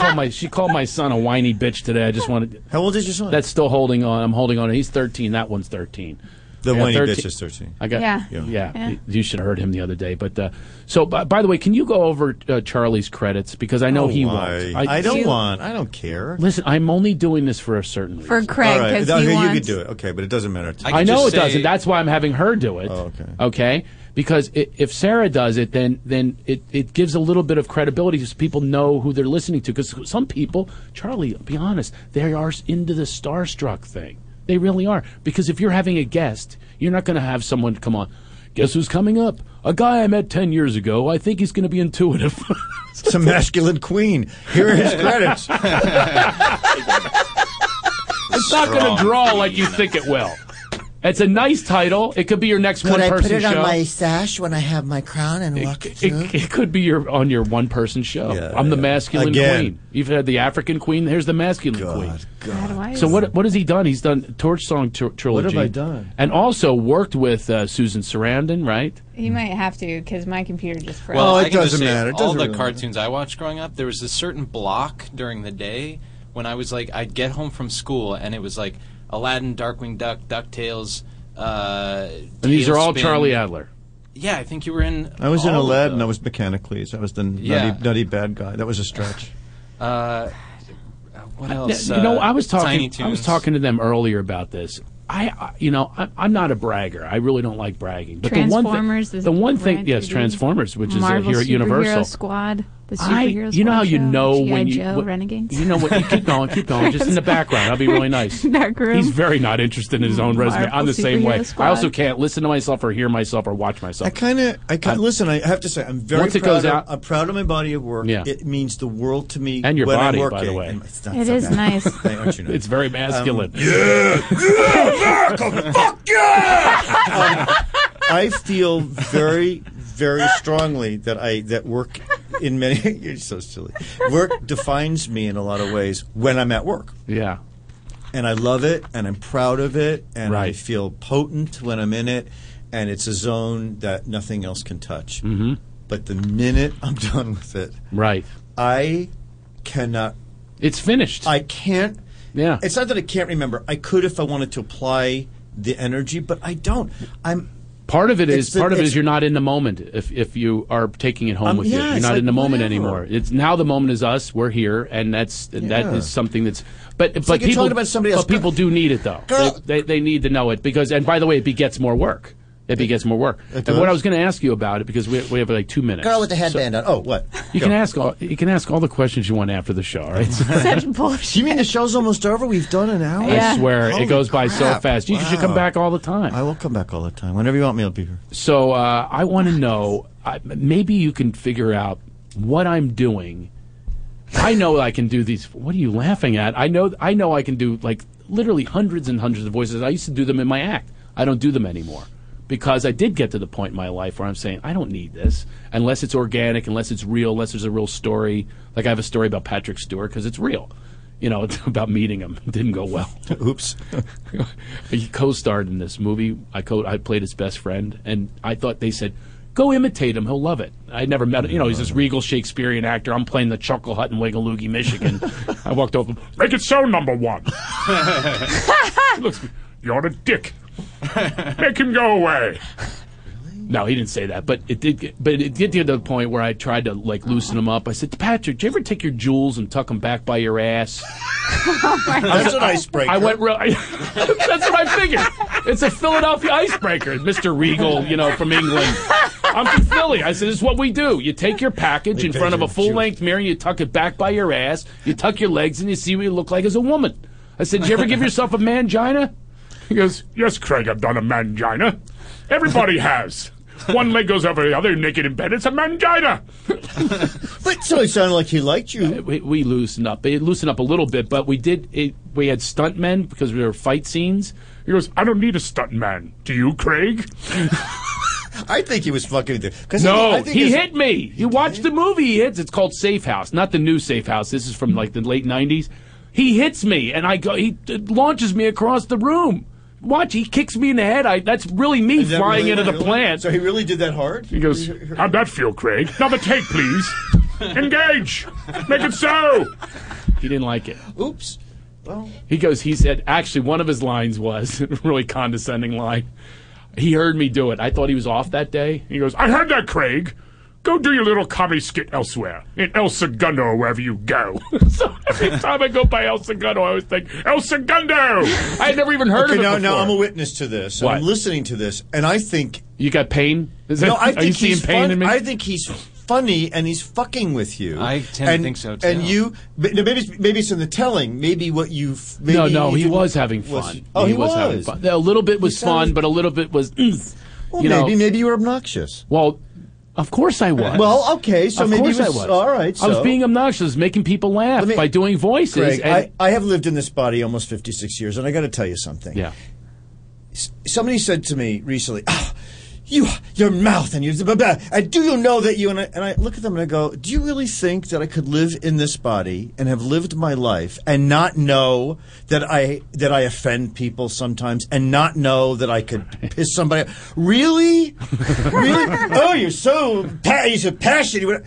Called my she called my son a whiny bitch today. I just wanted. How old is your son? That's still holding on. I'm holding on. He's 13. That one's 13. The I got whiny bitch is 13. I got Yeah. yeah. Yeah. You should have heard him the other day. But uh, so by, by the way, can you go over uh, Charlie's credits because I know Oh, he why? won't. I, don't You- want. I don't care. Listen, I'm only doing this for a certain reason. For Craig, All right. because Okay, he you wants. could do it. Okay, but it doesn't matter. To I me. I know just it doesn't. That's why I'm having her do it. Oh, okay. Okay. Because i if Sarah does it, then then it, it gives a little bit of credibility because people know who they're listening to. Because some people, Charlie, be honest, they are into the starstruck thing. They really are. Because if you're having a guest, you're not going to have someone come on. Guess who's coming up? A guy I met ten years ago. I think he's going to be intuitive. It's a masculine queen. Here are his credits. it's not going to draw like you think it will. It's a nice title. It could be your next Could one I put it show. on my sash when I have my crown and walk It, through? it could be your on your one person show. Yeah, I'm the masculine Again. queen. You've had the African queen. Here's the masculine queen. How do I- So what what has he done? He's done Torch Song tr- trilogy. have I done? And also worked with uh, Susan Sarandon, right? You might have to because my computer just froze. Well, it doesn't say, matter. It all doesn't the really matter. cartoons I watched growing up, there was a certain block during the day when I was like, I'd get home from school and it was like Aladdin, Darkwing Duck, Ducktales. Uh, And these are all Charlie Adler. Yeah, I think you were in. I was in all of Aladdin. I was Mechanicles. I was the Yeah. nutty, nutty bad guy. That was a stretch. Uh, what else? you know, Uh, I was talking. I was talking to them earlier about this. I, I you know, I, I'm not a bragger. I really don't like bragging. But the one Transformers, thing, the the one thing, yes, Transformers, which is uh, here at Superhero Universal. Squad, the I, you know how you show, know G.I. when you Joe, what- Renegades. You know what? You keep going, keep going. Just in the background. I'll be really nice. Dark room. He's very not interested in his own resume. Marvel I'm the same way. Squad. I also can't listen to myself or hear myself or watch myself. I kind of, I kind I'm- listen. I have to say, I'm very Once it proud goes of, out- I'm proud of my body of work. Yeah. It means the world to me. And your when body, I'm by the way. It's not It so is bad. nice. Hey, aren't you nice? it's very masculine. yeah, yeah, America, fuck yeah! Um, I feel very, very strongly that I that work in many. You're so silly. Work defines me in a lot of ways when I'm at work, yeah. and I love it, and I'm proud of it, and I feel potent when I'm in it, and it's a zone that nothing else can touch. Mm-hmm. But the minute I'm done with it, Right. I cannot. It's finished. I can't. yeah. It's not that I can't remember. I could if I wanted to apply the energy, but I don't. I'm Part of it is It's part of it's- you're not in the moment. If if you are taking it home Um, with you, yeah, you're not like, in the moment whatever. anymore. It's now the moment is us. We're here, and that's that Yeah. is something that's. But but like people about somebody else. But people do need it though. They, they they need to know it because and by the way, it begets more work. It begets more work. It And what? I was going to ask you about it because we we have like two minutes. Girl with the So- headband on. Oh, what? You Go. can ask all you can ask all the questions you want after the show, Right? Such bullshit. You mean the show's almost over? We've done an hour. I swear Holy it goes by so fast. You should come back all the time. I will come back all the time. Whenever you want me, I'll be here. So uh, I want to know. I, maybe you can figure out what I'm doing. I know I can do these. What are you laughing at? I know. I know I can do like literally hundreds and hundreds of voices. I used to do them in my act. I don't do them anymore because I did get to the point in my life where I'm saying I don't need this unless it's organic, unless it's real, unless there's a real story. Like I have a story about Patrick Stewart because it's real. You know, it's about meeting him. It didn't go well. Oops. he co-starred in this movie. I co- I played his best friend, and I thought they said, "Go imitate him. He'll love it." I never met him. You know, he's this regal Shakespearean actor. I'm playing the Chuckle Hut in Wiggaloogie, Michigan. I walked over. Make it so, number one. he looks. You're a dick. Make him go away. No, he didn't say that, but it did. Get, but it did get to the point where I tried to like loosen him up. I said, "Patrick, do you ever take your jewels and tuck them back by your ass?" Oh that's an icebreaker. I went real. that's what I figured. It's a Philadelphia icebreaker, Mr. Regal, you know, from England. I'm from Philly. I said, "This is what we do. You take your package in front of a full-length mirror, you tuck it back by your ass, you tuck your legs, and you see what you look like as a woman." I said, "Did you ever give yourself a mangina?" He goes, "Yes, Craig, I've done a mangina. Everybody has." One leg goes over the other, naked in bed. It's a mangina. But so it sounded like he liked you. we, we loosened up. It loosened up a little bit, but we did. It, we had stuntmen because there were fight scenes. He goes, "I don't need a stuntman. Do you, Craig?" I think he was fucking with you. 'Cause No, I think he hit me. You watch the movie. He hits. It's called Safe House, not the new Safe House. This is from like the late '90s. He hits me, and I go. He uh, launches me across the room. Watch, he kicks me in the head. I that's really me that flying really- into the really? plant. So he really did that hard? He goes, How'd that feel, Craig? Another take, please. Engage. Make it so. He didn't like it. Oops. Well, He goes, he said, actually, one of his lines was a really condescending line. He heard me do it. I thought he was off that day. He goes, I heard that, Craig. Go do your little comedy skit elsewhere. In El Segundo or wherever you go. so every time I go by El Segundo, I always think, El Segundo! I had never even heard okay, of it now, before. now I'm a witness to this. What? I'm listening to this, and I think you got pain? Is that, no, I are think you seeing he's pain fun- in me? I think he's funny, and he's fucking with you. I tend to think so, too. And you, but maybe it's, maybe it's in the telling. Maybe what you. Maybe no, no, he was having was- fun. oh, he, was, having fun. A little bit was fun, sounded- but a little bit was. Well, you know, maybe maybe you were obnoxious. Well, of course I was. Well, okay, so of maybe course was- I was. all right, I was being obnoxious, making people laugh me- by doing voices. Craig, and, I, I have lived in this body almost 56 years, and I got to tell you something. yeah. Somebody said to me recently, "Ah, you, your mouth, and you, blah, blah, and do you know that you?" And I, and I look at them and I go, "Do you really think that I could live in this body and have lived my life and not know that I that I offend people sometimes, and not know that I could piss somebody? off? Really, really? Oh, you're so pa- you're so passionate."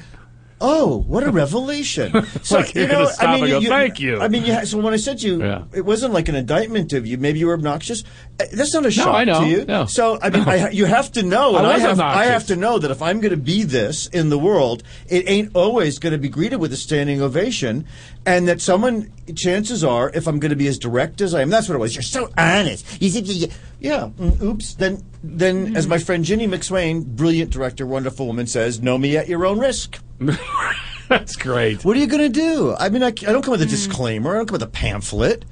Oh, what a revelation! So Like, you know, I mean, go, you, "Thank you." I mean, you, so when I said to you, Yeah. it wasn't like an indictment of you. Maybe you were obnoxious. That's not a shock I know. to you. No. So I mean, No. I, you have to know, I and I, was have, I have to know that if I'm going to be this in the world, it ain't always going to be greeted with a standing ovation, and that someone, chances are, if I'm going to be as direct as I am, that's what it was. You're so honest. You said, you- yeah. mm, oops. Then, then, as my friend Ginny McSwain, brilliant director, wonderful woman, says, "Know me at your own risk." That's great. What are you going to do? I mean, I, I don't come with a disclaimer. I don't come with a pamphlet.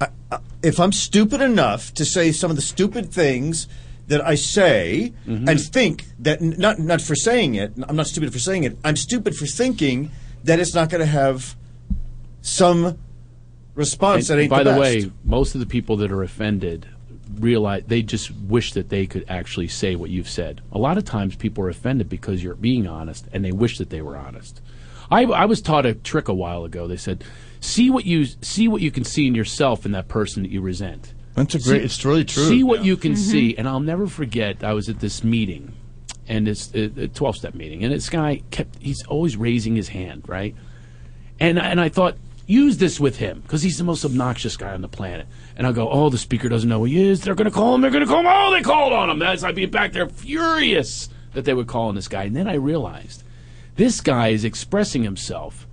I, I, if I'm stupid enough to say some of the stupid things that I say mm-hmm. and think that not not for saying it, I'm not stupid for saying it. I'm stupid for thinking that it's not going to have some response And that ain't by the, the, way, most of the people that are offended realize they just wish that they could actually say what you've said. A lot of times people are offended because you're being honest and they wish that they were honest. I, I was taught a trick a while ago. They said, "See what you see what you can see in yourself in that person that you resent." That's a great- it's really true. See what you can see, mm-hmm. and I'll never forget. I was at this meeting, and it's a uh, uh, twelve step meeting, and this guy kept he's always raising his hand, right? And and I thought, use this with him because he's the most obnoxious guy on the planet. And I go, oh, the speaker doesn't know who he is. They're going to call him. They're going to call him. Oh, they called on him. That's I'd be back there furious that they would call on this guy. And then I realized this guy is expressing himself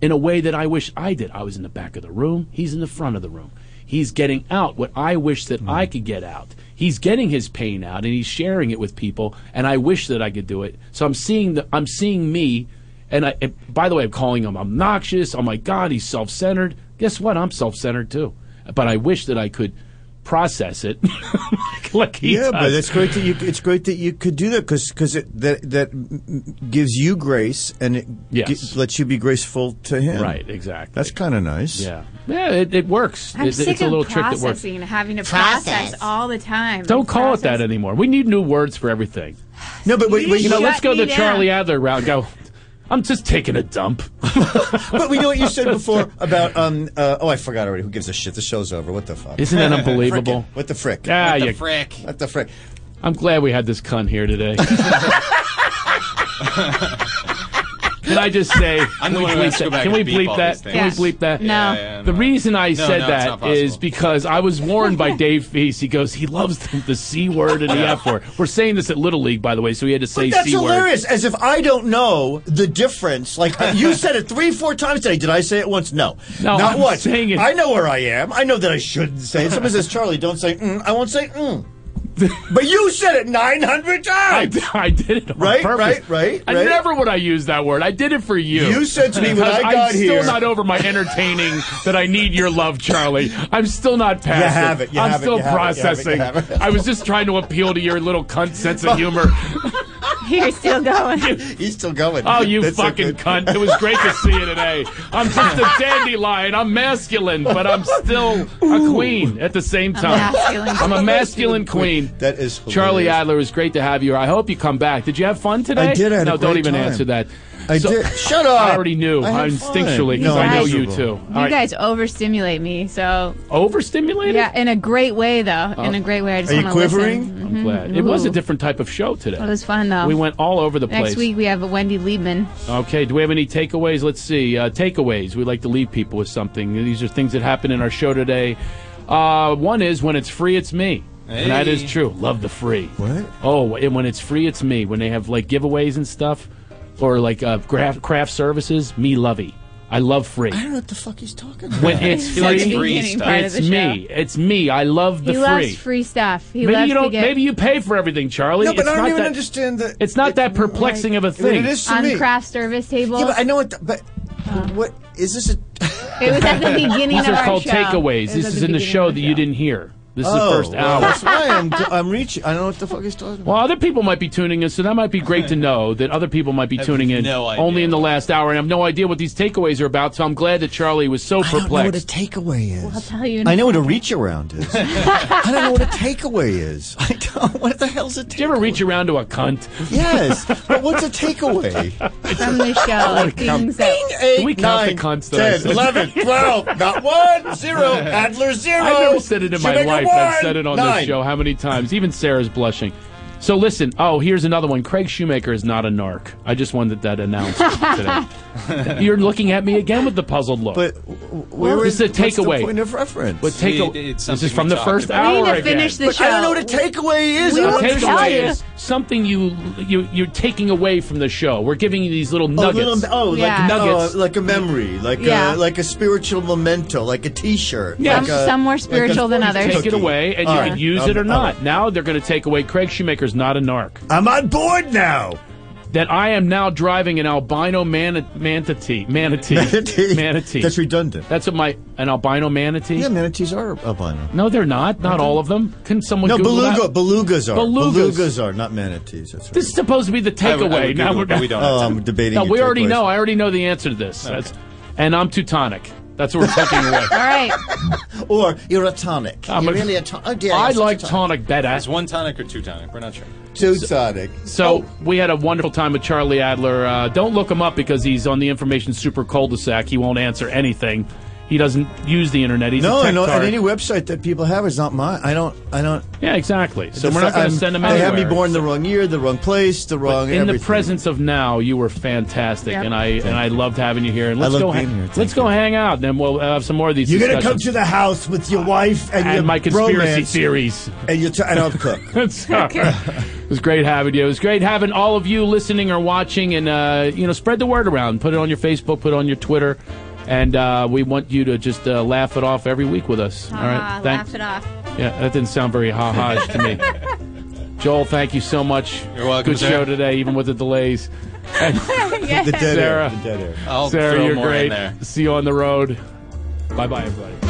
in a way that I wish I did. I was in the back of the room. He's in the front of the room. He's getting out what I wish that I mm-hmm. could get out. He's getting his pain out and he's sharing it with people. And I wish that I could do it. So I'm seeing the, I'm seeing me. And, I, and by the way, I'm calling him obnoxious. Oh my God, he's self-centered. Guess what? I'm self-centered too. But I wish that I could process it like he yeah, but it's great that you it's great that you could do that because it that that gives you grace and it Yes. gi- lets you be graceful to him. Right, exactly. That's kind of nice. Yeah, yeah, it, it works. I'm It- sick it's a of little trick that works. processing, having to Process. process all the time. Don't call it that anymore. We need new words for everything. No, but wait, wait, you know, let's go me the Charlie. Adler route. Go. I'm just taking a dump. but we know what you said before about um uh, oh I forgot already. Who gives a shit? The show's over. What the fuck? Isn't that unbelievable? Frickin'. What the frick? Ah, what the you- Frick. What the frick? I'm glad we had this cunt here today. Can I just say? I'm can the we one who bleep has to that? go back Can we and bleep all that? these Can things. we bleep that? No. Yeah, yeah, The no. reason I No, said no, it's that possible. is because I was warned by Dave Feiss. He goes, he loves the, the C word and the F word. We're saying this at Little League, by the way, so he had to say But that's C word. hilarious. As if I don't know the difference. Like you said it three, four times today. Did I say it once? No, No, not I'm once. saying it- I know where I am. I know that I shouldn't say it. Somebody says, "Charlie, don't say mm." I won't say mm. but you said it nine hundred times. I did it on Right, purpose. right, right, I right. never would I use that word. I did it for you. You said to me when I got here I'm still not over my entertaining that I need your love, Charlie. I'm still not past You have it, you I'm have it, still you have it, you have it, you processing. have it. I was just trying to appeal to your little cunt sense of humor. You're still going. He's still going. Oh, you That's fucking good. cunt. It was great to see you today. I'm just a dandelion. I'm masculine, but I'm still a queen at the same time. masculine I'm a masculine queen. That is Charlie. Adler, it was great to have you. I hope you come back. Did you have fun today? I did. I had no, a don't even time. answer that. I did. Shut up. I already knew. I I had instinctually because No, I know I'm you miserable. too. You All right. guys overstimulate me, so overstimulated? yeah, in a great way though. In a great way. I just Are you want to quivering? listen. I'm glad. It was a different type of show today. It was fun though. We went all over the place. Next week we have a Wendy Liebman. Okay, do we have any takeaways? Let's see. Uh, takeaways. We like to leave people with something. These are things that happen in our show today. Uh, one is when it's free, it's me. And that is true. Love the free. What? Oh, and when it's free, it's me. When they have like giveaways and stuff, or like uh, craft, craft services, me lovey. I love free. I don't know what the fuck he's talking about. When it's He likes free, the beginning part of it's me. It's me. I love the he free. loves free stuff. He maybe loves you don't. get Maybe you pay for everything, Charlie. no, but it's I don't not even that, understand that. It's not that perplexing of a thing. it is to on me. craft service tables. Yeah, but I know what. The, but what is this? A, it was at the beginning These of are our called show. takeaways. It was This is in the show that you didn't hear. This is oh, the first well, hour. That's why I'm. I'm reaching. I don't know what the fuck he's talking about. Well, other people might be tuning in, so that might be great to know that other people might be Have tuning in no idea. only in the last hour and I have no idea what these takeaways are about. So I'm glad that Charlie was so I don't know what a perplexed. takeaway is. I'll tell you. in I a know what a reach around is. I don't know what a takeaway is. I don't. What the hell's a takeaway? Did you ever reach around to a cunt? Yes, but what's a takeaway? from the show, like things that Eight, we count the cunts that I 10, 11, 12, not one, zero, Adler zero. I've never said it in my Jamaica one, I've said it on nine. this show how many times? Even Sarah's blushing. So listen. Oh, here's another one. Craig Shoemaker is not a narc. I just wanted that announced today. You're looking at me again with the puzzled look. But where Well, is this is a what's the takeaway. point of reference? But take a, this is from the talked first about. we need to again. finish the But show. I don't know what a takeaway is. We I'm will just- tell takeaway is something you you you're taking away from the show. We're giving you these little Oh, nuggets. little, oh, Yeah. like Nuggets. oh, like a memory, like Yeah. a like a spiritual memento, like a T-shirt. Yeah. like Some- a- some more like spiritual than others. Take it away, and All you right. can use Um, it or not. right. Now they're going to take away Craig Shoemaker's not a narc. I'm on board now. That I am now driving an albino man- manatee. Manatee. Manatee. Manatee. That's redundant. That's what my an albino manatee. Yeah, manatees are albino. No, they're not. Not all of them. Can someone No, Google beluga, that? belugas are. Belugas. are not manatees. That's right. This is supposed to be the I would- I takeaway. would now we're it, we don't Oh, have I'm debating. No, we already takeaways. know. I already know the answer to this. That's, and I'm Teutonic. That's what we're taking away. All right. Or you're a tonic. I'm you're a- really a tonic. Oh dear. I you're such a like tonic. tonic better. Is one tonic or two tonic? We're not sure. Teutonic. So we had a wonderful time with Charlie Adler. Uh, don't look him up because he's on the information super cul-de-sac. He won't answer anything. He doesn't use the internet. He's no, a I tech know. tart. And any website that people have is not mine. I don't. I don't. Yeah, exactly. So we're not going to send him out. They had me born the wrong year, the wrong place, the wrong. in the presence of now, you were fantastic, Yep. and I and I loved having you here. And I let's love go, being hang- here. Thank let's go hang out, and then we'll have some more of these. You're gonna come to the house with your wife and, And your my conspiracy bromance, theories. and you t- and I'll cook. It's all right. It was great having you. It was great having all of you listening or watching, and uh, you know, spread the word around. Put it on your Facebook, put it on your Twitter, and uh, we want you to just uh, laugh it off every week with us. all right, Thanks. laugh it off. Yeah, that didn't sound very ha ha to me. Joel, thank you so much. You're welcome, Good sir. show today, even with the delays. And Yeah. The dead Sarah, air. The dead air. I'll Sarah, throw you're more great. in there. See you on the road. Bye bye, everybody.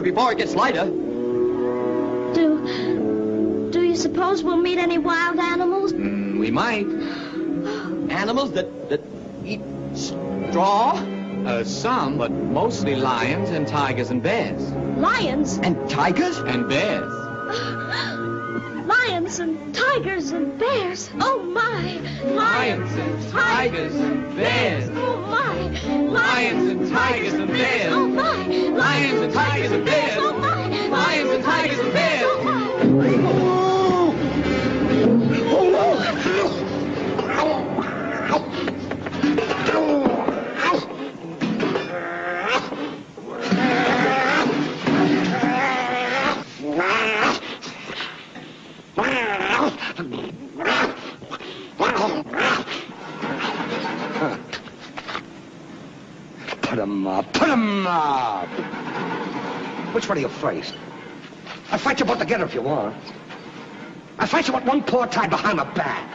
Before it gets lighter. Do do you suppose we'll meet any wild animals? Mm, we might. Animals that that eat straw. Uh, some, but mostly lions and tigers and bears. Lions? And tigers? And bears. Lions and tigers and bears. Oh my! Lions and tigers and bears. Oh my! Lions and tigers and bears. Oh my! Lions and tigers and bears. Oh my! Lions and tigers and bears. Oh, Put 'em up. Put 'em up. Which one are you first? I'll fight you both together if you want. I'll fight you with one paw tied behind my back.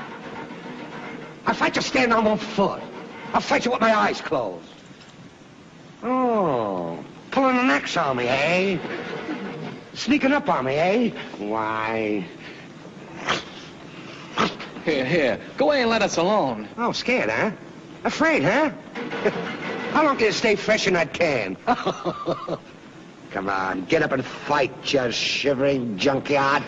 I'll fight you standing on one foot. I'll fight you with my eyes closed. Oh, pulling an axe on me, eh? Sneaking up on me, eh? Why? Here, here. Go away and let us alone. Oh, scared, huh? Afraid, huh? How long can you stay fresh in that can? Come on, get up and fight, you shivering junkyard.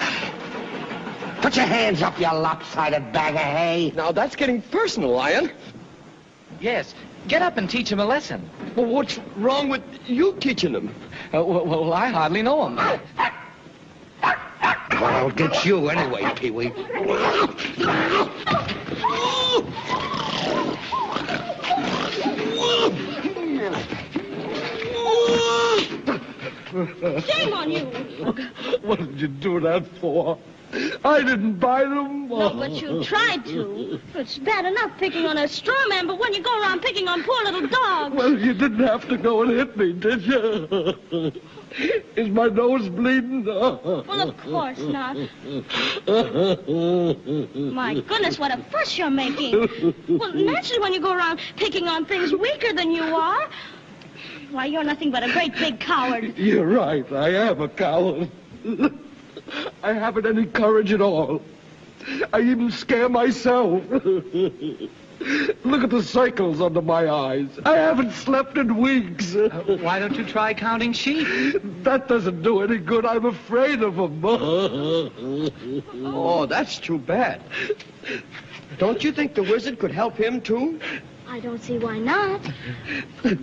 Put your hands up, you lopsided bag of hay. Now, that's getting personal, Lion. Yes. Get up and teach him a lesson. Well, what's wrong with you teaching him? Uh, well, well, I hardly know him. Well, I'll get you anyway, Pee-wee. Shame on you! What did you do that for? I didn't buy them. No, but you tried to. It's bad enough picking on a straw man, but when you go around picking on poor little dogs. Well, you didn't have to go and hit me, did you? Is my nose bleeding? Well, of course not. My goodness, what a fuss you're making. Well, naturally, when you go around picking on things weaker than you are, why, you're nothing but a great big coward. You're right. I am a coward. I haven't any courage at all. I even scare myself. Look at the circles under my eyes. I haven't slept in weeks. Why don't you try counting sheep? That doesn't do any good. I'm afraid of them. Oh, that's too bad. Don't you think the wizard could help him, too? I don't see why not.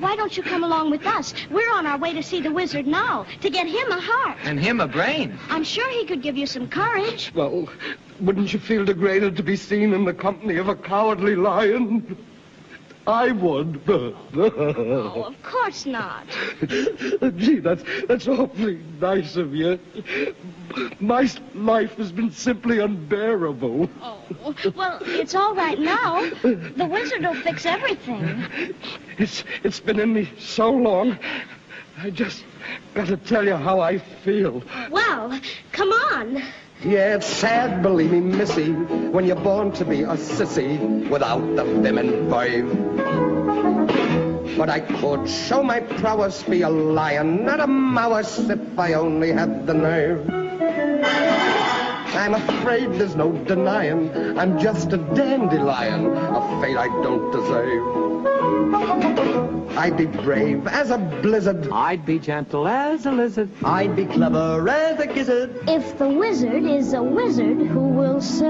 Why don't you come along with us? We're on our way to see the wizard now, to get him a heart. And him a brain. I'm sure he could give you some courage. Well, wouldn't you feel degraded to be seen in the company of a cowardly lion? I would. Oh, of course not. Gee, that's that's awfully nice of you. My life has been simply unbearable. Oh, well, it's all right now. The wizard will fix everything. It's it's been in me so long. I just got to tell you how I feel. Well, come on. Yeah, it's sad, believe me, missy, when you're born to be a sissy without the and verve. But I could show my prowess, be a lion, not a mouse, if I only had the nerve. I'm afraid there's no denying, I'm just a dandelion, a fate I don't deserve. I'd be brave as a blizzard. I'd be gentle as a lizard. I'd be clever as a gizzard. If the wizard is a wizard who will serve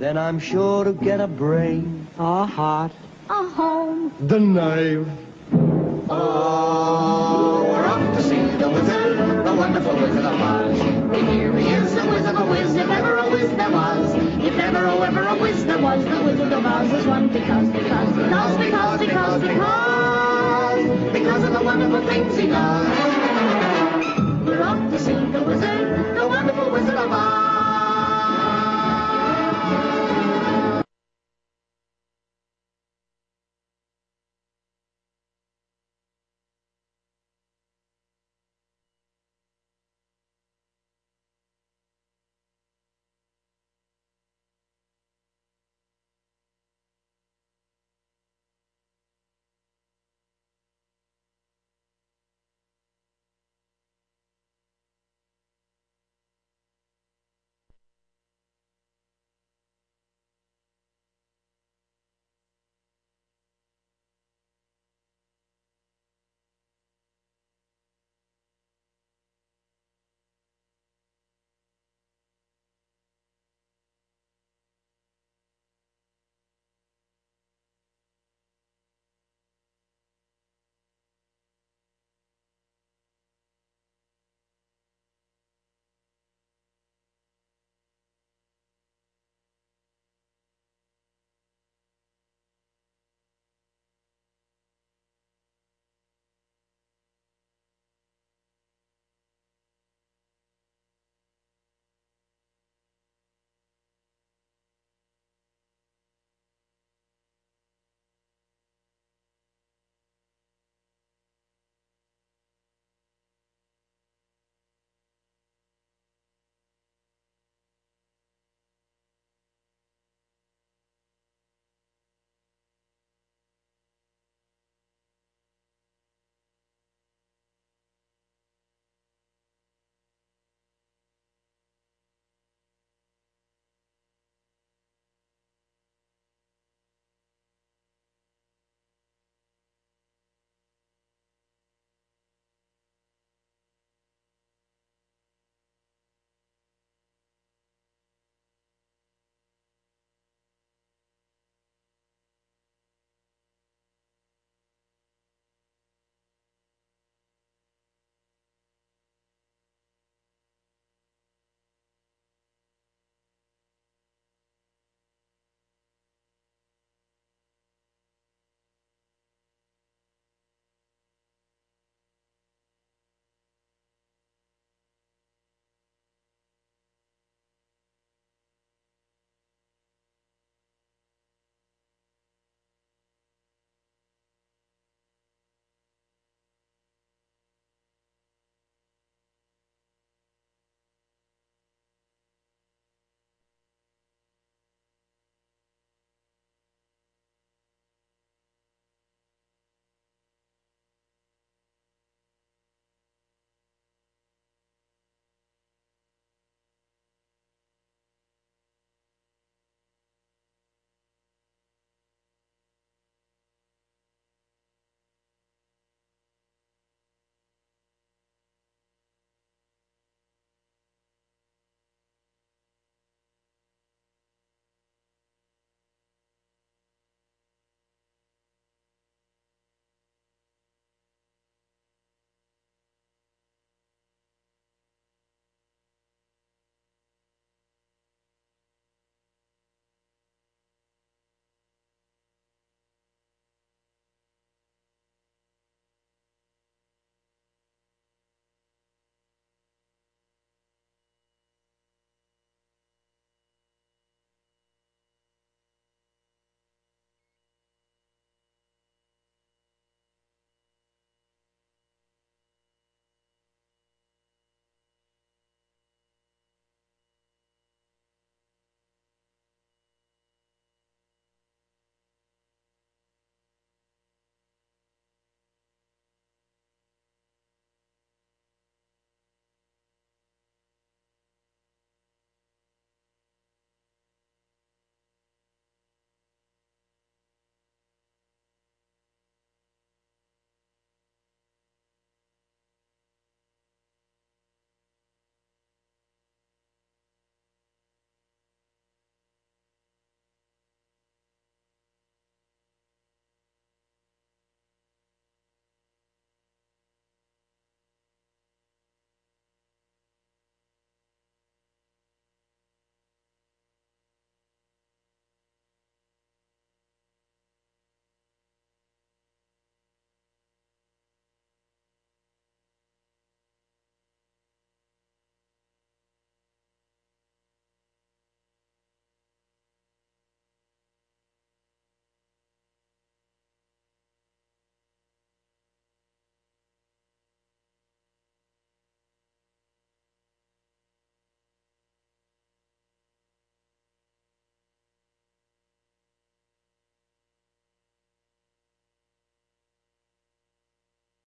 Then I'm sure to get a brain. A heart. a home. The knave. Oh, we're off to see the wizard, the wonderful wizard of Oz. Here he is, the whiz of whiz, if ever a whiz there was. If ever, oh, ever a whiz there was, the wizard of Oz is one because, because, because, because, because, because, because of the wonderful things he does. We're off to see the wizard, the wonderful wizard of Oz.